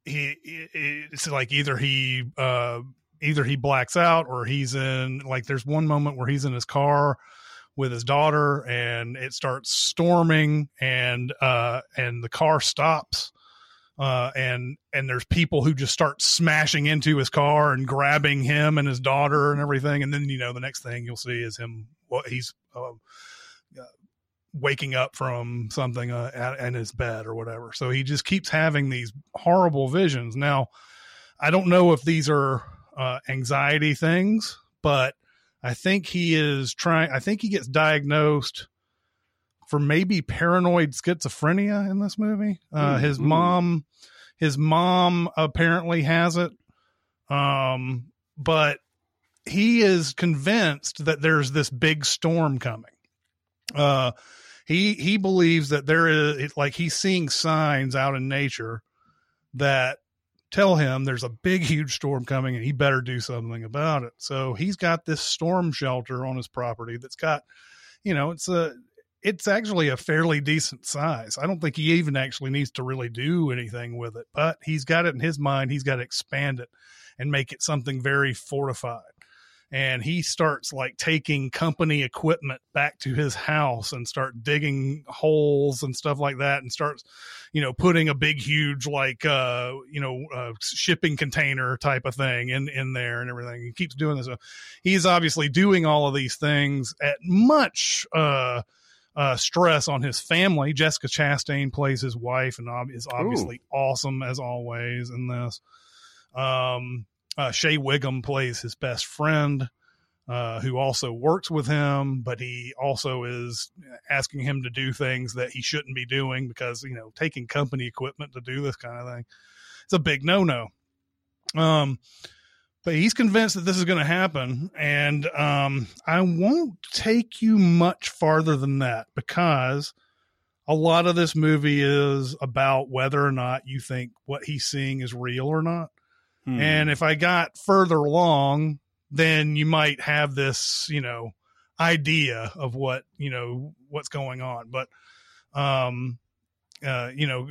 he, it's like either he, uh, either he blacks out or he's in like there's one moment where he's in his car with his daughter and it starts storming and uh and the car stops uh and and there's people who just start smashing into his car and grabbing him and his daughter and everything and then you know the next thing you'll see is him what he's uh, waking up from something uh, in his bed or whatever so he just keeps having these horrible visions now i don't know if these are uh, anxiety things but I think he is trying. I think he gets diagnosed for maybe paranoid schizophrenia in this movie. Uh, his mom, his mom apparently has it, um, but he is convinced that there's this big storm coming. Uh, he he believes that there is like he's seeing signs out in nature that tell him there's a big, <laughs> huge storm coming and he better do something about it. So he's got this storm shelter on his property that's got, you know, it's a, it's actually a fairly decent size. I don't think he even actually needs to really do anything with it, but he's got it in his mind. He's got to expand it and make it something very fortified and he starts like taking company equipment back to his house and start digging holes and stuff like that and starts you know putting a big huge like uh you know uh, shipping container type of thing in in there and everything he keeps doing this he's obviously doing all of these things at much uh uh, stress on his family. Jessica Chastain plays his wife and ob- is obviously Ooh. awesome as always in this. Um, uh, Shea Whigham plays his best friend, uh, who also works with him, but he also is asking him to do things that he shouldn't be doing because you know taking company equipment to do this kind of thing, it's a big no no. Um, but he's convinced that this is going to happen, and um, I won't take you much farther than that because a lot of this movie is about whether or not you think what he's seeing is real or not. Hmm. And if I got further along, then you might have this, you know, idea of what, you know, what's going on. But, um, uh, you know,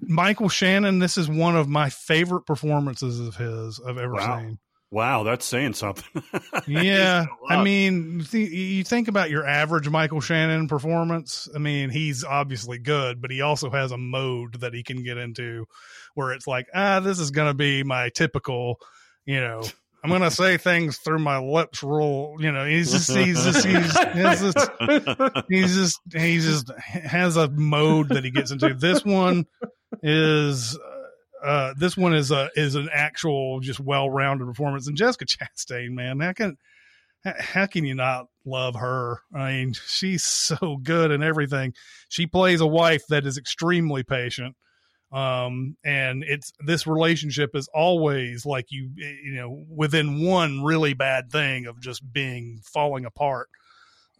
Michael Shannon, this is one of my favorite performances of his I've ever wow. seen. Wow, that's saying something. <laughs> yeah, I mean, th- you think about your average Michael Shannon performance. I mean, he's obviously good, but he also has a mode that he can get into where it's like, ah, this is going to be my typical, you know, I'm to say things through my lips roll. You know, he's just, he's just, he's, he's just, he's just, he just has a mode that he gets into. This one is, uh, this one is a is an actual just well rounded performance. And Jessica Chastain, man, how can how can you not love her? I mean, she's so good in everything. She plays a wife that is extremely patient. Um, and it's this relationship is always like you, you know, within one really bad thing of just being falling apart.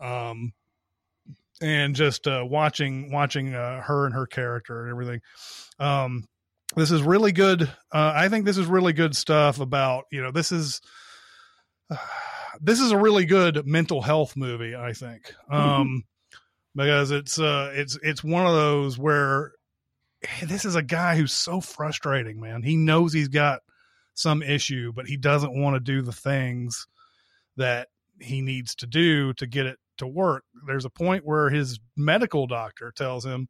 Um, and just uh, watching watching uh, her and her character and everything. Um, this is really good. Uh, I think this is really good stuff about you know this is uh, <sighs> this is a really good mental health movie. I think mm-hmm. um, because it's uh it's it's one of those where this is a guy who's so frustrating, man. He knows he's got some issue, but he doesn't want to do the things that he needs to do to get it to work. There's a point where his medical doctor tells him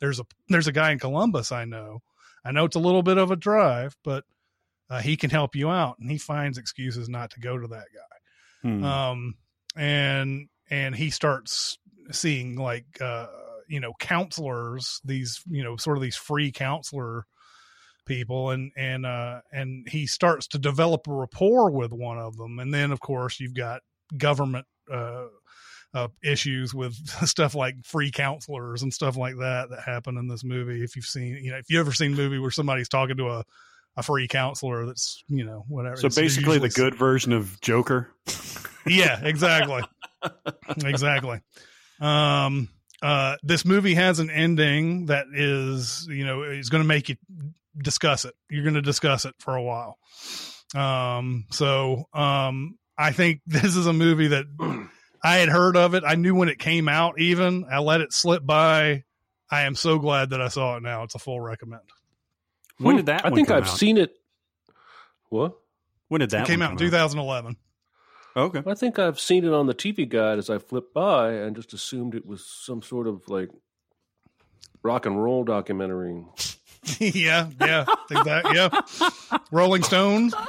there's a there's a guy in Columbus I know I know it's a little bit of a drive, but uh, he can help you out. And he finds excuses not to go to that guy. Hmm. Um, and, and he starts seeing like, uh, you know, counselors, these, you know, sort of these free counselor people and and uh and he starts to develop a rapport with one of them and then of course you've got government uh uh, issues with <laughs> stuff like free counselors and stuff like that that happen in this movie. If you've seen, you know, if you ever seen a movie where somebody's talking to a, a free counselor, that's you know whatever. So it's basically, the good version of Joker. yeah, exactly. exactly. Um, uh, this movie has an ending that is, you know, is going to make you discuss it. You're going to discuss it for a while. Um, so, um, I think <laughs> this is a movie that <clears throat> I had heard of it. I knew when it came out, even I let it slip by. I am so glad that I saw it now. It's a full recommend. When did that? I one think come I've out? seen it. What? When did that it came one out in come 2011. Okay. I think I've seen it on the TV guide as I flipped by and just assumed it was some sort of like rock and roll documentary. <laughs> yeah, yeah, exactly. Yeah, Rolling Stones. <laughs>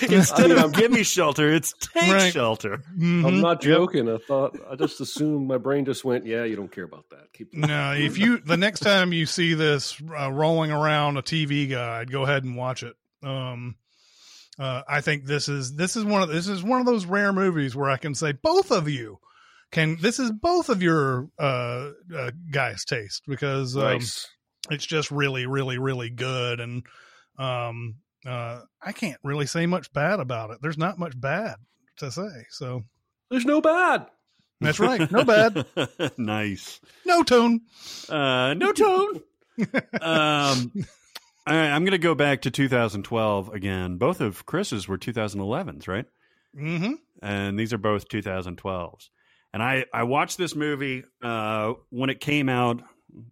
Instead I mean, of gimme shelter, it's take Right. shelter. Mhm. I'm not joking. I thought I just assumed my brain just went, "Yeah, you don't care about that." Keep No, if you the next time you see this uh, rolling around a TV guide, go ahead and watch it. Um, uh, I think this is this is one of this is one of those rare movies where I can say both of you can. This is both of your uh, uh guys' taste because um, nice. it's just really, really, really good. And um, uh, I can't really say much bad about it. There's not much bad to say. So There's no bad. that's right. No bad. <laughs> nice. No tone. Uh, no tone. <laughs> um, all right, I'm going to go back to 2012 again. Both of Chris's were 2011s, right? hmm and these are both 2012s. And I, I watched this movie uh, when it came out,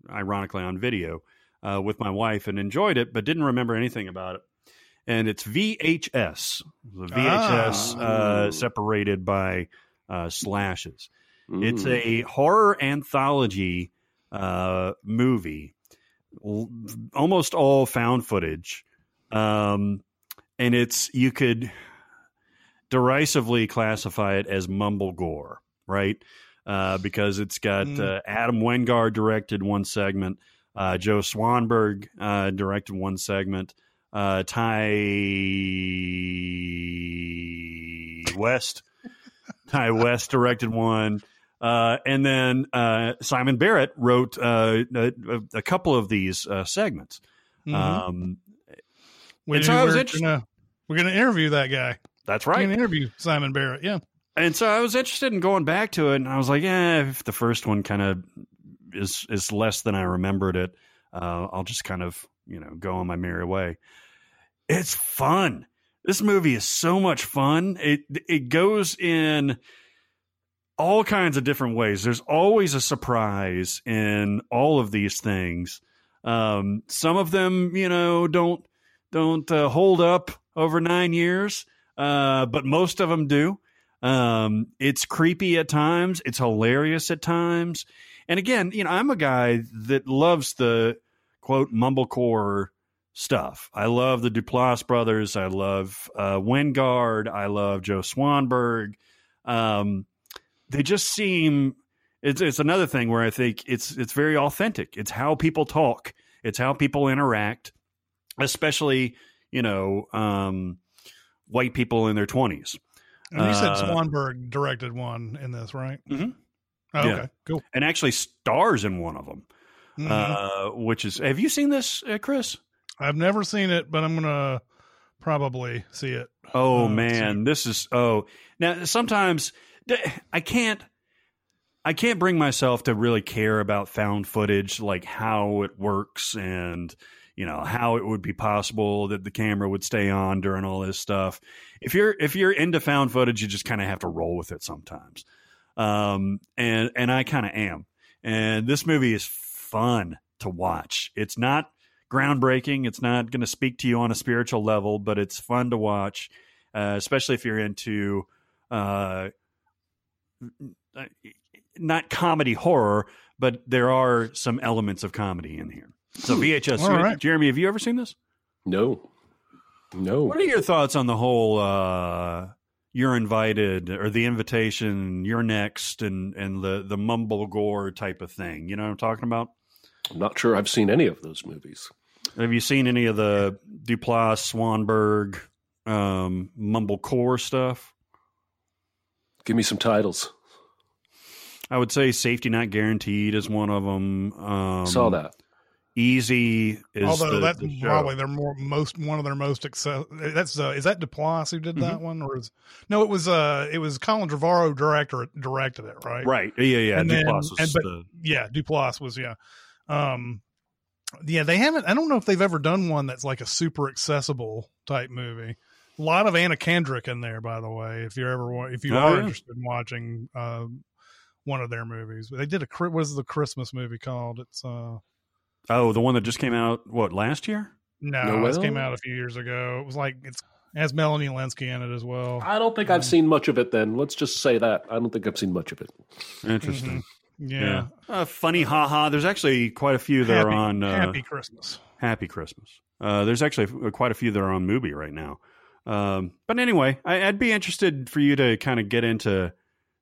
ironically on video, uh, with my wife and enjoyed it, but didn't remember anything about it. And it's VHS, the VHS Ah. uh, separated by uh, slashes. It's Mm. a horror anthology uh, movie, l- almost all found footage, um, and it's you could derisively classify it as mumble gore, right? Uh, because it's got Mm. uh, Adam Wingard directed one segment, uh, Joe Swanberg uh, directed one segment, uh, Ti West, Ti West directed one. Uh, and then uh, Simon Barrett wrote uh, a, a couple of these uh, segments. Mhm. Um, and so I was interested- Gonna, we're going to interview that guy. that's We're right. interview Simon Barrett. Yeah. And so I was interested in going back to it, and I was like, "Yeah, if the first one kind of is is less than I remembered it, uh, I'll just kind of you know go on my merry way." It's fun. This movie is so much fun. It it goes in all kinds of different ways. There's always a surprise in all of these things. Um, some of them, you know, don't don't uh, hold up over nine years, uh, but most of them do. Um, it's creepy at times. It's hilarious at times. And again, you know, I'm a guy that loves the quote mumblecore stuff. I love the Duplass brothers. I love uh, Wingard. I love Joe Swanberg. Um, they just seem. It's it's another thing where I think it's it's very authentic. It's how people talk. It's how people interact, especially you know um, white people in their twenties. And you said Uh, Swanberg directed one in this, right? Mhm. Oh, Yeah. okay. Cool. and actually stars in one of them, Mhm. uh, which is. Have you seen this, uh, Chris? I've never seen it, but I'm going to probably see it. Oh Uh, man, this is. Oh, now sometimes I can't. I can't bring myself to really care about found footage, like how it works and you know how it would be possible that the camera would stay on during all this stuff. If you're if you're into found footage, you just kind of have to roll with it sometimes. Um, and and I kind of am. And this movie is fun to watch. It's not groundbreaking. It's not going to speak to you on a spiritual level, but it's fun to watch, uh, especially if you're into uh, not comedy horror, but there are some elements of comedy in here. So VHS, All right. Jeremy, have you ever seen this? No, no. What are your thoughts on the whole uh, "you're invited" or the invitation, "you're next," and and the the mumble gore type of thing? You know what I'm talking about? I'm not sure I've seen any of those movies. Have you seen any of the Duplass, Swanberg, um, Mumblecore stuff? Give me some titles. I would say Safety Not Guaranteed is one of them. Um, Saw that. Easy is Although the, that's the probably their more most one of their most access. That's uh, is that Duplass who did Mm-hmm. that one, or is no? It was uh, it was Colin Trevorrow director directed it, right? right. Yeah, yeah. And then- Duplass was and but- the, Yeah, Duplass was yeah. Um, yeah, they haven't. I don't know if they've ever done one that's like a super accessible type movie. A lot of Anna Kendrick in there, by the way. If you're ever if you Oh, are yeah. interested in watching uh, one of their movies, they did a Chri- what is the Christmas movie called? It's uh oh, the one that just came out, what, last year? no, Noel? this came out a few years ago. It was like it's it has Melanie Lynskey in it as well. I don't think I've seen much of it. Then let's just say that I don't think I've seen much of it. Interesting. Yeah, Uh, funny, haha. There's actually quite a few that happy, are on uh, Happy Christmas. Happy Christmas. Uh, there's actually quite a few that are on Mubi right now. Um, but anyway, I, I'd be interested for you to kind of get into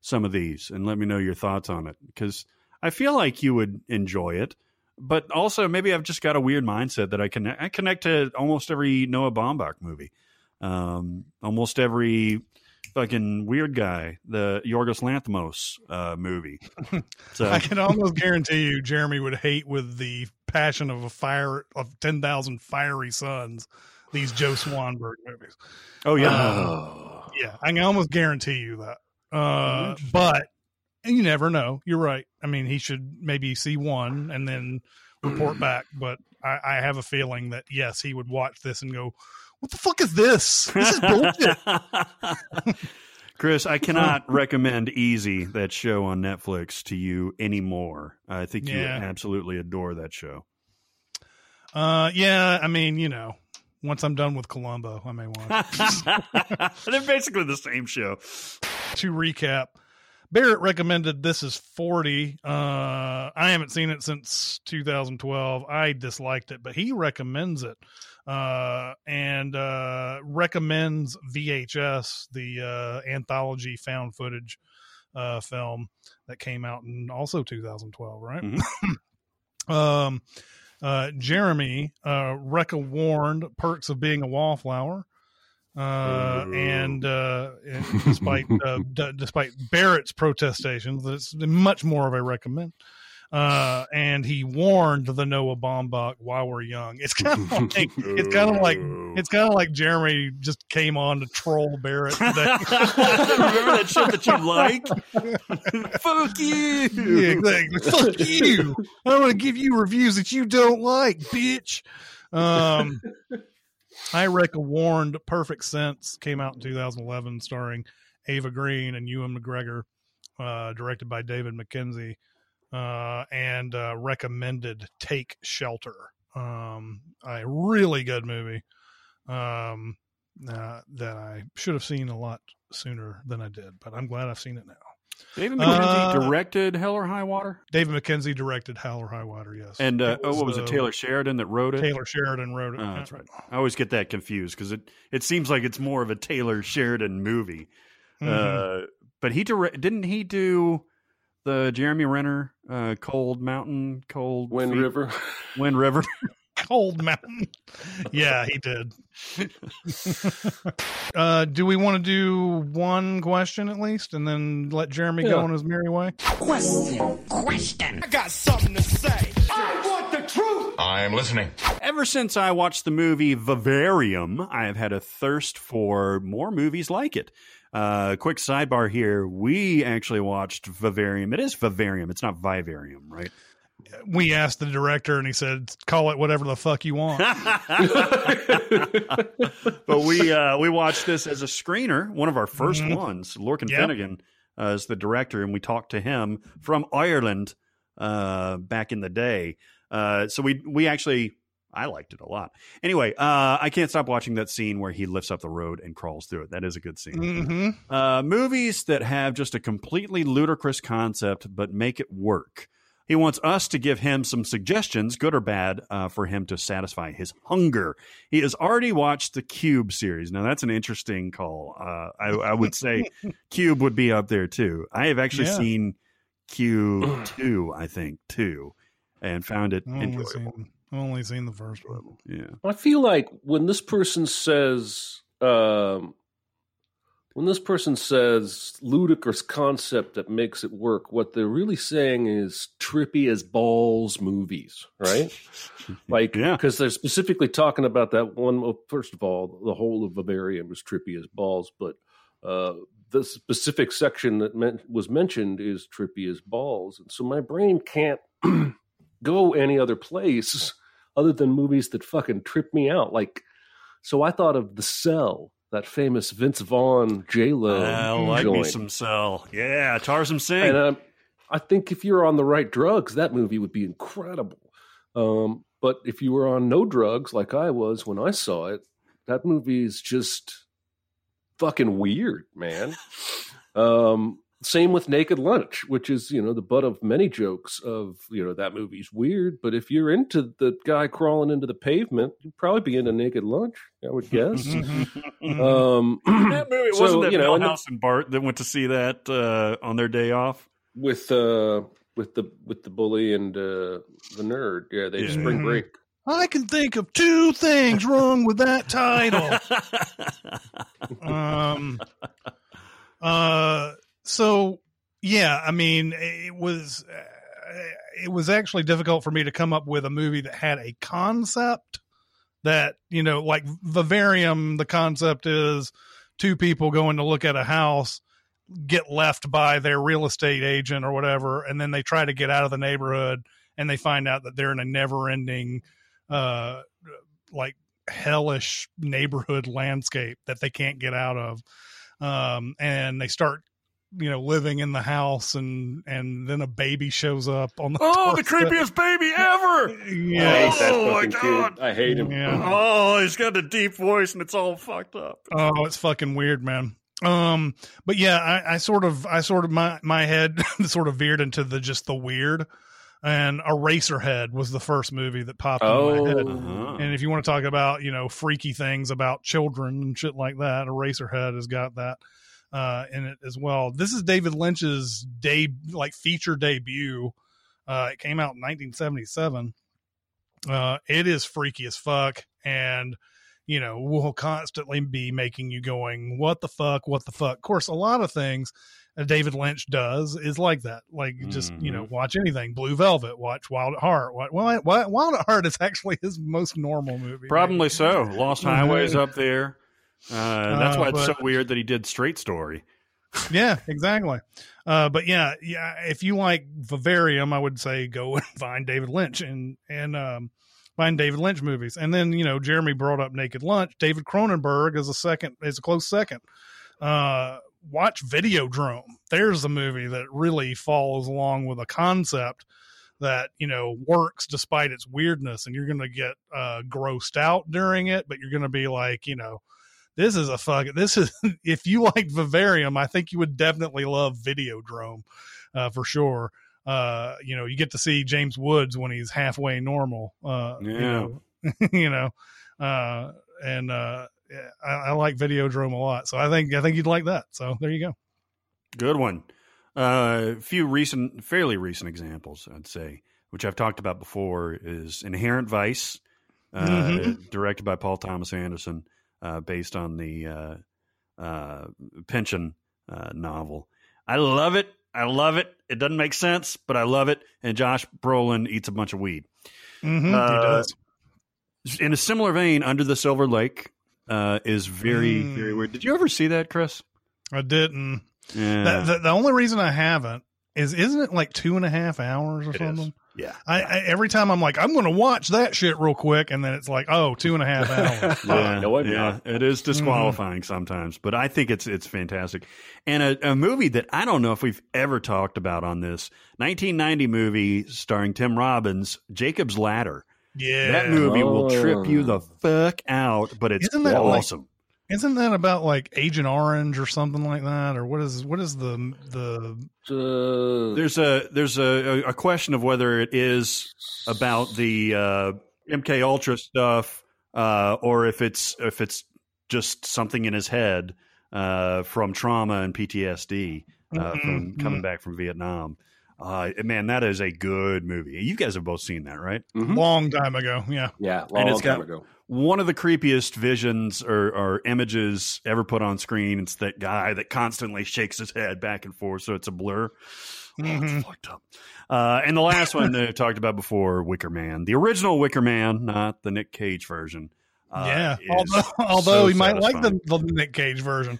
some of these and let me know your thoughts on it because I feel like you would enjoy it. But also, maybe I've just got a weird mindset that I can I connect to almost every Noah Baumbach movie, um, almost every fucking weird guy, the Yorgos Lanthimos uh, movie. <laughs> So I can almost guarantee you, Jeremy would hate with the passion of a fire of ten thousand fiery suns. These Joe Swanberg movies. oh yeah, Oh. Yeah, I can almost guarantee you that. Uh, but you never know. You're right. I mean, he should maybe see one and then report <clears throat> back. But I, I have a feeling that yes, he would watch this and go, "What the fuck is this? This is bullshit." <laughs> Chris, I cannot <laughs> recommend Easy, that show on Netflix, to you anymore. I think you Yeah. would absolutely adore that show. uh, yeah, I mean, you know, once I'm done with Columbo, I may watch. <laughs> They're basically the same show. to recap, Barrett recommended This Is 40. Uh, I haven't seen it since 2012. I disliked it, but he recommends it uh, and uh, recommends VHS, the uh, anthology found footage uh, film that came out in also 2012, right? <clears throat> um, uh, Jeremy, uh, Recca warned perks of being a wallflower. Uh, and, uh, and <laughs> despite, uh, d- despite Barrett's protestations, it's much more of a recommend. Uh, and he warned the Noah Baumbach while we're young. It's kind of <laughs> like, it's kind of like, it's kind of like Jeremy just came on to troll Barrett <laughs> today. Remember that shit that you like? <laughs> Fuck you. Yeah, exactly. Fuck you. I'm going to give you reviews that you don't like, bitch. Um, I Recca warned Perfect Sense came out in 2011, starring Eva Green and Ewan McGregor, uh, directed by David Mackenzie, uh, and uh, recommended Take Shelter. Um, a really good movie um, uh, that I should have seen a lot sooner than I did, but I'm glad I've seen it now. David Mackenzie Uh, directed Hell or High Water? David Mackenzie directed Hell or High Water, yes. And uh, It oh, what was uh, it? Taylor Sheridan that wrote it? Taylor Sheridan wrote it. Oh, that's right. I always get that confused because it, it seems like it's more of a Taylor Sheridan movie. Mhm. Uh, but he dire- didn't he do the Jeremy Renner uh, Cold Mountain Cold Wind Feet- River. Wind River? <laughs> <laughs> Cold Mountain. yeah, he did. <laughs> uh, do we want to do one question at least, and then let Jeremy go Yeah. on his merry way? Question, question. I got something to say. I want the truth. I'm listening. Ever since I watched the movie Vivarium, I have had a thirst for more movies like it. Uh, quick sidebar here: we actually watched Vivarium. It is Vivarium. It's not Vivarium, right? We asked the director, and he said, "Call it whatever the fuck you want." <laughs> but we uh, we watched this as a screener, one of our 1st Mhm. ones. Lorcan Yep. Finnegan uh, is the director, and we talked to him from Ireland uh, back in the day. Uh, so we we actually I liked it a lot. Anyway, uh, I can't stop watching that scene where he lifts up the road and crawls through it. That is a good scene. hmm Uh, movies that have just a completely ludicrous concept but make it work. He wants us to give him some suggestions, good or bad, uh, for him to satisfy his hunger. He has already watched the Cube series. Now, that's an interesting call. Uh, I, I would say <laughs> Cube would be up there too. I have actually Yeah. seen Cube 2, I think, too, and found it only enjoyable. Seen- I've only seen the first one. Yeah. I feel like when this person says, um, when this person says ludicrous concept that makes it work, what they're really saying is trippy as balls movies, right? <laughs> like, Yeah. because they're specifically talking about that one. Well, first of all, the whole of Vivarium was trippy as balls, but uh, the specific section that meant, was mentioned is trippy as balls, and so my brain can't <clears throat> go any other place other than movies that fucking trip me out. Like, so I thought of The Cell, that famous Vince Vaughn J Lo I like me some Cell. Yeah, Tarsem Singh. and um, I think if you're on the right drugs, that movie would be incredible. Um, but if you were on no drugs, like I was when I saw it, that movie is just fucking weird, man. <laughs> um, same with Naked Lunch, which is you know the butt of many jokes of you know that movie's weird. But if you're into the guy crawling into the pavement, you'd probably be into Naked Lunch, I would guess. <laughs> um, <laughs> that movie so, wasn't that you know, and and Bart that went to see that uh, on their day off. with uh with the with the bully and uh the nerd. Yeah, they Yeah. spring break. I can think of two things wrong with that title. <laughs> um uh so yeah i mean it was uh, it was actually difficult for me to come up with a movie that had a concept that you know like vivarium the concept is two people going to look at a house get left by their real estate agent or whatever and then they try to get out of the neighborhood and they find out that they're in a never ending uh like hellish neighborhood landscape that they can't get out of. Um and they start you know living in the house and and then a baby shows up on the oh, the creepiest baby ever! yeah I hate that Oh, my God. kid. I hate him. Yeah. Oh, he's got a deep voice and it's all fucked up. Oh, it's fucking weird, man. Um, but yeah, I, I sort of, I sort of, my my head <laughs> sort of veered into the just the weird, and Eraserhead was the first movie that popped in my head. Oh, Uh-huh. And if you want to talk about, you know, freaky things about children and shit like that, Eraserhead has got that uh, in it as well. This is David Lynch's day, like feature debut. Uh, it came out in 1977. Uh, it is freaky as fuck, and you know will constantly be making you going, "What the fuck? What the fuck?" Of course, a lot of things that David Lynch does is like that. Like just you know, watch anything. Blue Velvet, watch Wild at Heart. What? Wild, Wild at Heart is actually his most normal movie. Probably so. Lost <laughs> Highways up there. Uh, that's Uh, why it's so weird that he did Straight Story. yeah, exactly. Uh, but yeah, yeah. If you like Vivarium, I would say go <laughs> and find David Lynch and and um, find David Lynch movies. And then you know Jeremy brought up Naked Lunch. David Cronenberg is a second, is a close second. Uh, watch Videodrome. There's a movie that really follows along with a concept that you know works despite its weirdness, and you're going to get uh, grossed out during it, but you're going to be like, you know this is a fuck this is <laughs> if you like vivarium i think you would definitely love videodrome uh, for sure uh, you know you get to see james woods when he's halfway normal uh, you Yeah. know, <laughs> you know uh, and uh, I, I like videodrome a lot so i think i think you'd like that so there you go Good one. Uh, a few recent, fairly recent examples, I'd say, which I've talked about before, is Inherent Vice, uh, Mhm. directed by Paul Thomas Anderson, uh, based on the uh, uh, Pynchon uh, novel. I love it. I love it. It doesn't make sense, but I love it. And Josh Brolin eats a bunch of weed. mm-hmm, he Uh, does In a similar vein, Under the Silver Lake uh, is very, Mm. very weird. Did you ever see that, Chris? i didn't Yeah. the, the, the only reason i haven't is isn't it like two and a half hours or It is. Something yeah. I, I every time I'm like, I'm going to watch that shit real quick, and then it's like, oh, two and a half hours. <laughs> Uh, no, I'm not. It is disqualifying sometimes, but I think it's it's fantastic. And a, a movie that I don't know if we've ever talked about on this 1990 movie starring Tim Robbins, Jacob's Ladder. yeah, That movie will Oh. trip you the fuck out, but it's Isn't that like- awesome. Isn't that about like Agent Orange or something like that, or what is what is the the? Uh, there's a there's a, a question of whether it is about the uh, MK Ultra stuff uh, or if it's if it's just something in his head uh, from trauma and PTSD uh, from Mhm, coming back from Vietnam. Uh, man, that is a good movie. You guys have both seen that, right? Mhm. Long time ago. Yeah. Yeah, long it's time got- ago. One of the creepiest visions or, or images ever put on screen. It's that guy that constantly shakes his head back and forth, so it's a blur. Oh, Mhm. it's fucked up. Uh, and the last one that I talked about before, Wicker Man, the original Wicker Man, not the Nick Cage version. Uh, yeah. Although, although so you might like the, the Nick Cage version.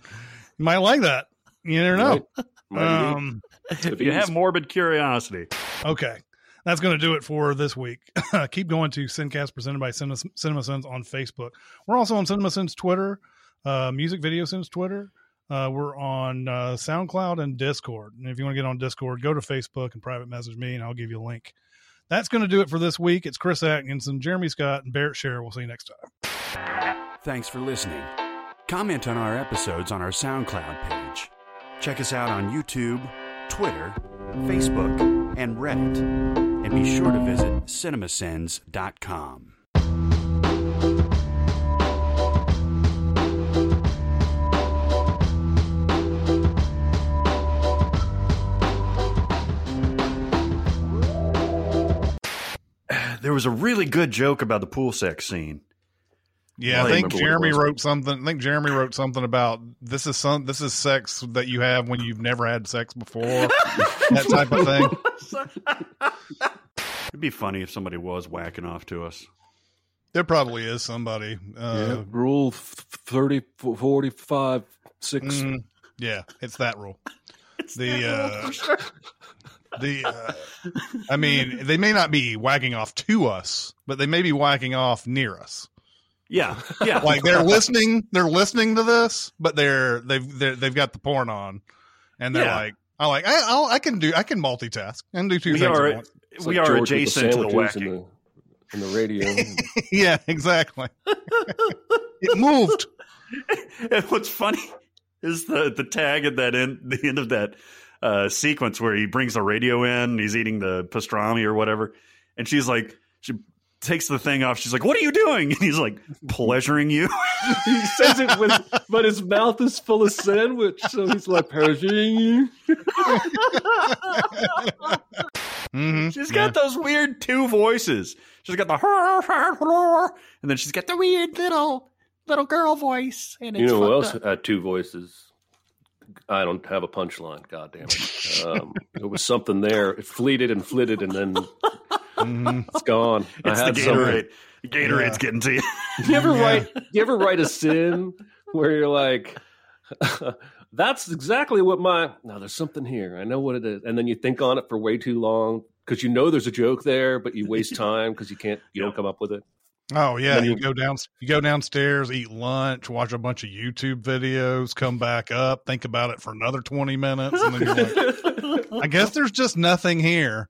You might like that. You never know. Right? Might be. Um, If <laughs> you have morbid curiosity. Okay. That's going to do it for this week. <laughs> Keep going to Sincast presented by Cinema, CinemaSins on Facebook. We're also on CinemaSins Twitter, uh, Music Video Sins Twitter. Uh, we're on uh, SoundCloud and Discord. And if you want to get on Discord, go to Facebook and private message me, and I'll give you a link. That's going to do it for this week. It's Chris Atkinson, Jeremy Scott, and Barrett Sher. We'll see you next time. Thanks for listening. Comment on our episodes on our SoundCloud page. Check us out on YouTube, Twitter, Facebook, and Reddit. And be sure to visit cinemasins.com. There was a really good joke about the pool sex scene. Yeah, I I think remember what it Jeremy wrote something. I think Jeremy wrote something about this is some this is sex that you have when you've never had sex before, <laughs> that type of thing. It'd be funny if somebody was whacking off to us. There probably is somebody. Uh, yeah, rule f- 30, 45, 6. Mm, yeah, it's that rule. <laughs> the uh, the uh, I mean, they may not be whacking off to us, but they may be whacking off near us. Yeah, yeah. Like they're <laughs> listening, they're listening to this, but they're they've they're, they've got the porn on, and they're Yeah. like, I like I I'll, I can do I can multitask and do two we things are at once. We like are George with the adjacent to the sandwiches whacking. in the, the radio. <laughs> yeah, exactly. <laughs> it moved. And what's funny is the the tag at that end, the end of that uh, sequence where he brings the radio in, and he's eating the pastrami or whatever, and she's like, she takes the thing off. She's like, "What are you doing?" <laughs> And he's like, "Pleasuring you." <laughs> he says it with, but his mouth is full of sandwich, so he's like paraching you. Mm-hmm. She's got those weird two voices. She's got the and then she's got the weird little little girl voice. And You it's know who else up. had two voices? I don't have a punchline. God damn it! Um, there was something there. It fleeted and flitted, and then Mhm. it's gone. It's I the had something. Gatorade. The Gatorade's Yeah. getting to you. <laughs> You ever Yeah. write? You ever write a sin where you're like, <laughs> "That's exactly what my." Now there's something here. I know what it is, and then you think on it for way too long because you know there's a joke there, but you waste time because you can't. You don't come up with it. Oh yeah, you you- go down, you go downstairs, eat lunch, watch a bunch of YouTube videos, come back up, think about it for another twenty minutes, and then you're like, <laughs> I guess there's just nothing here.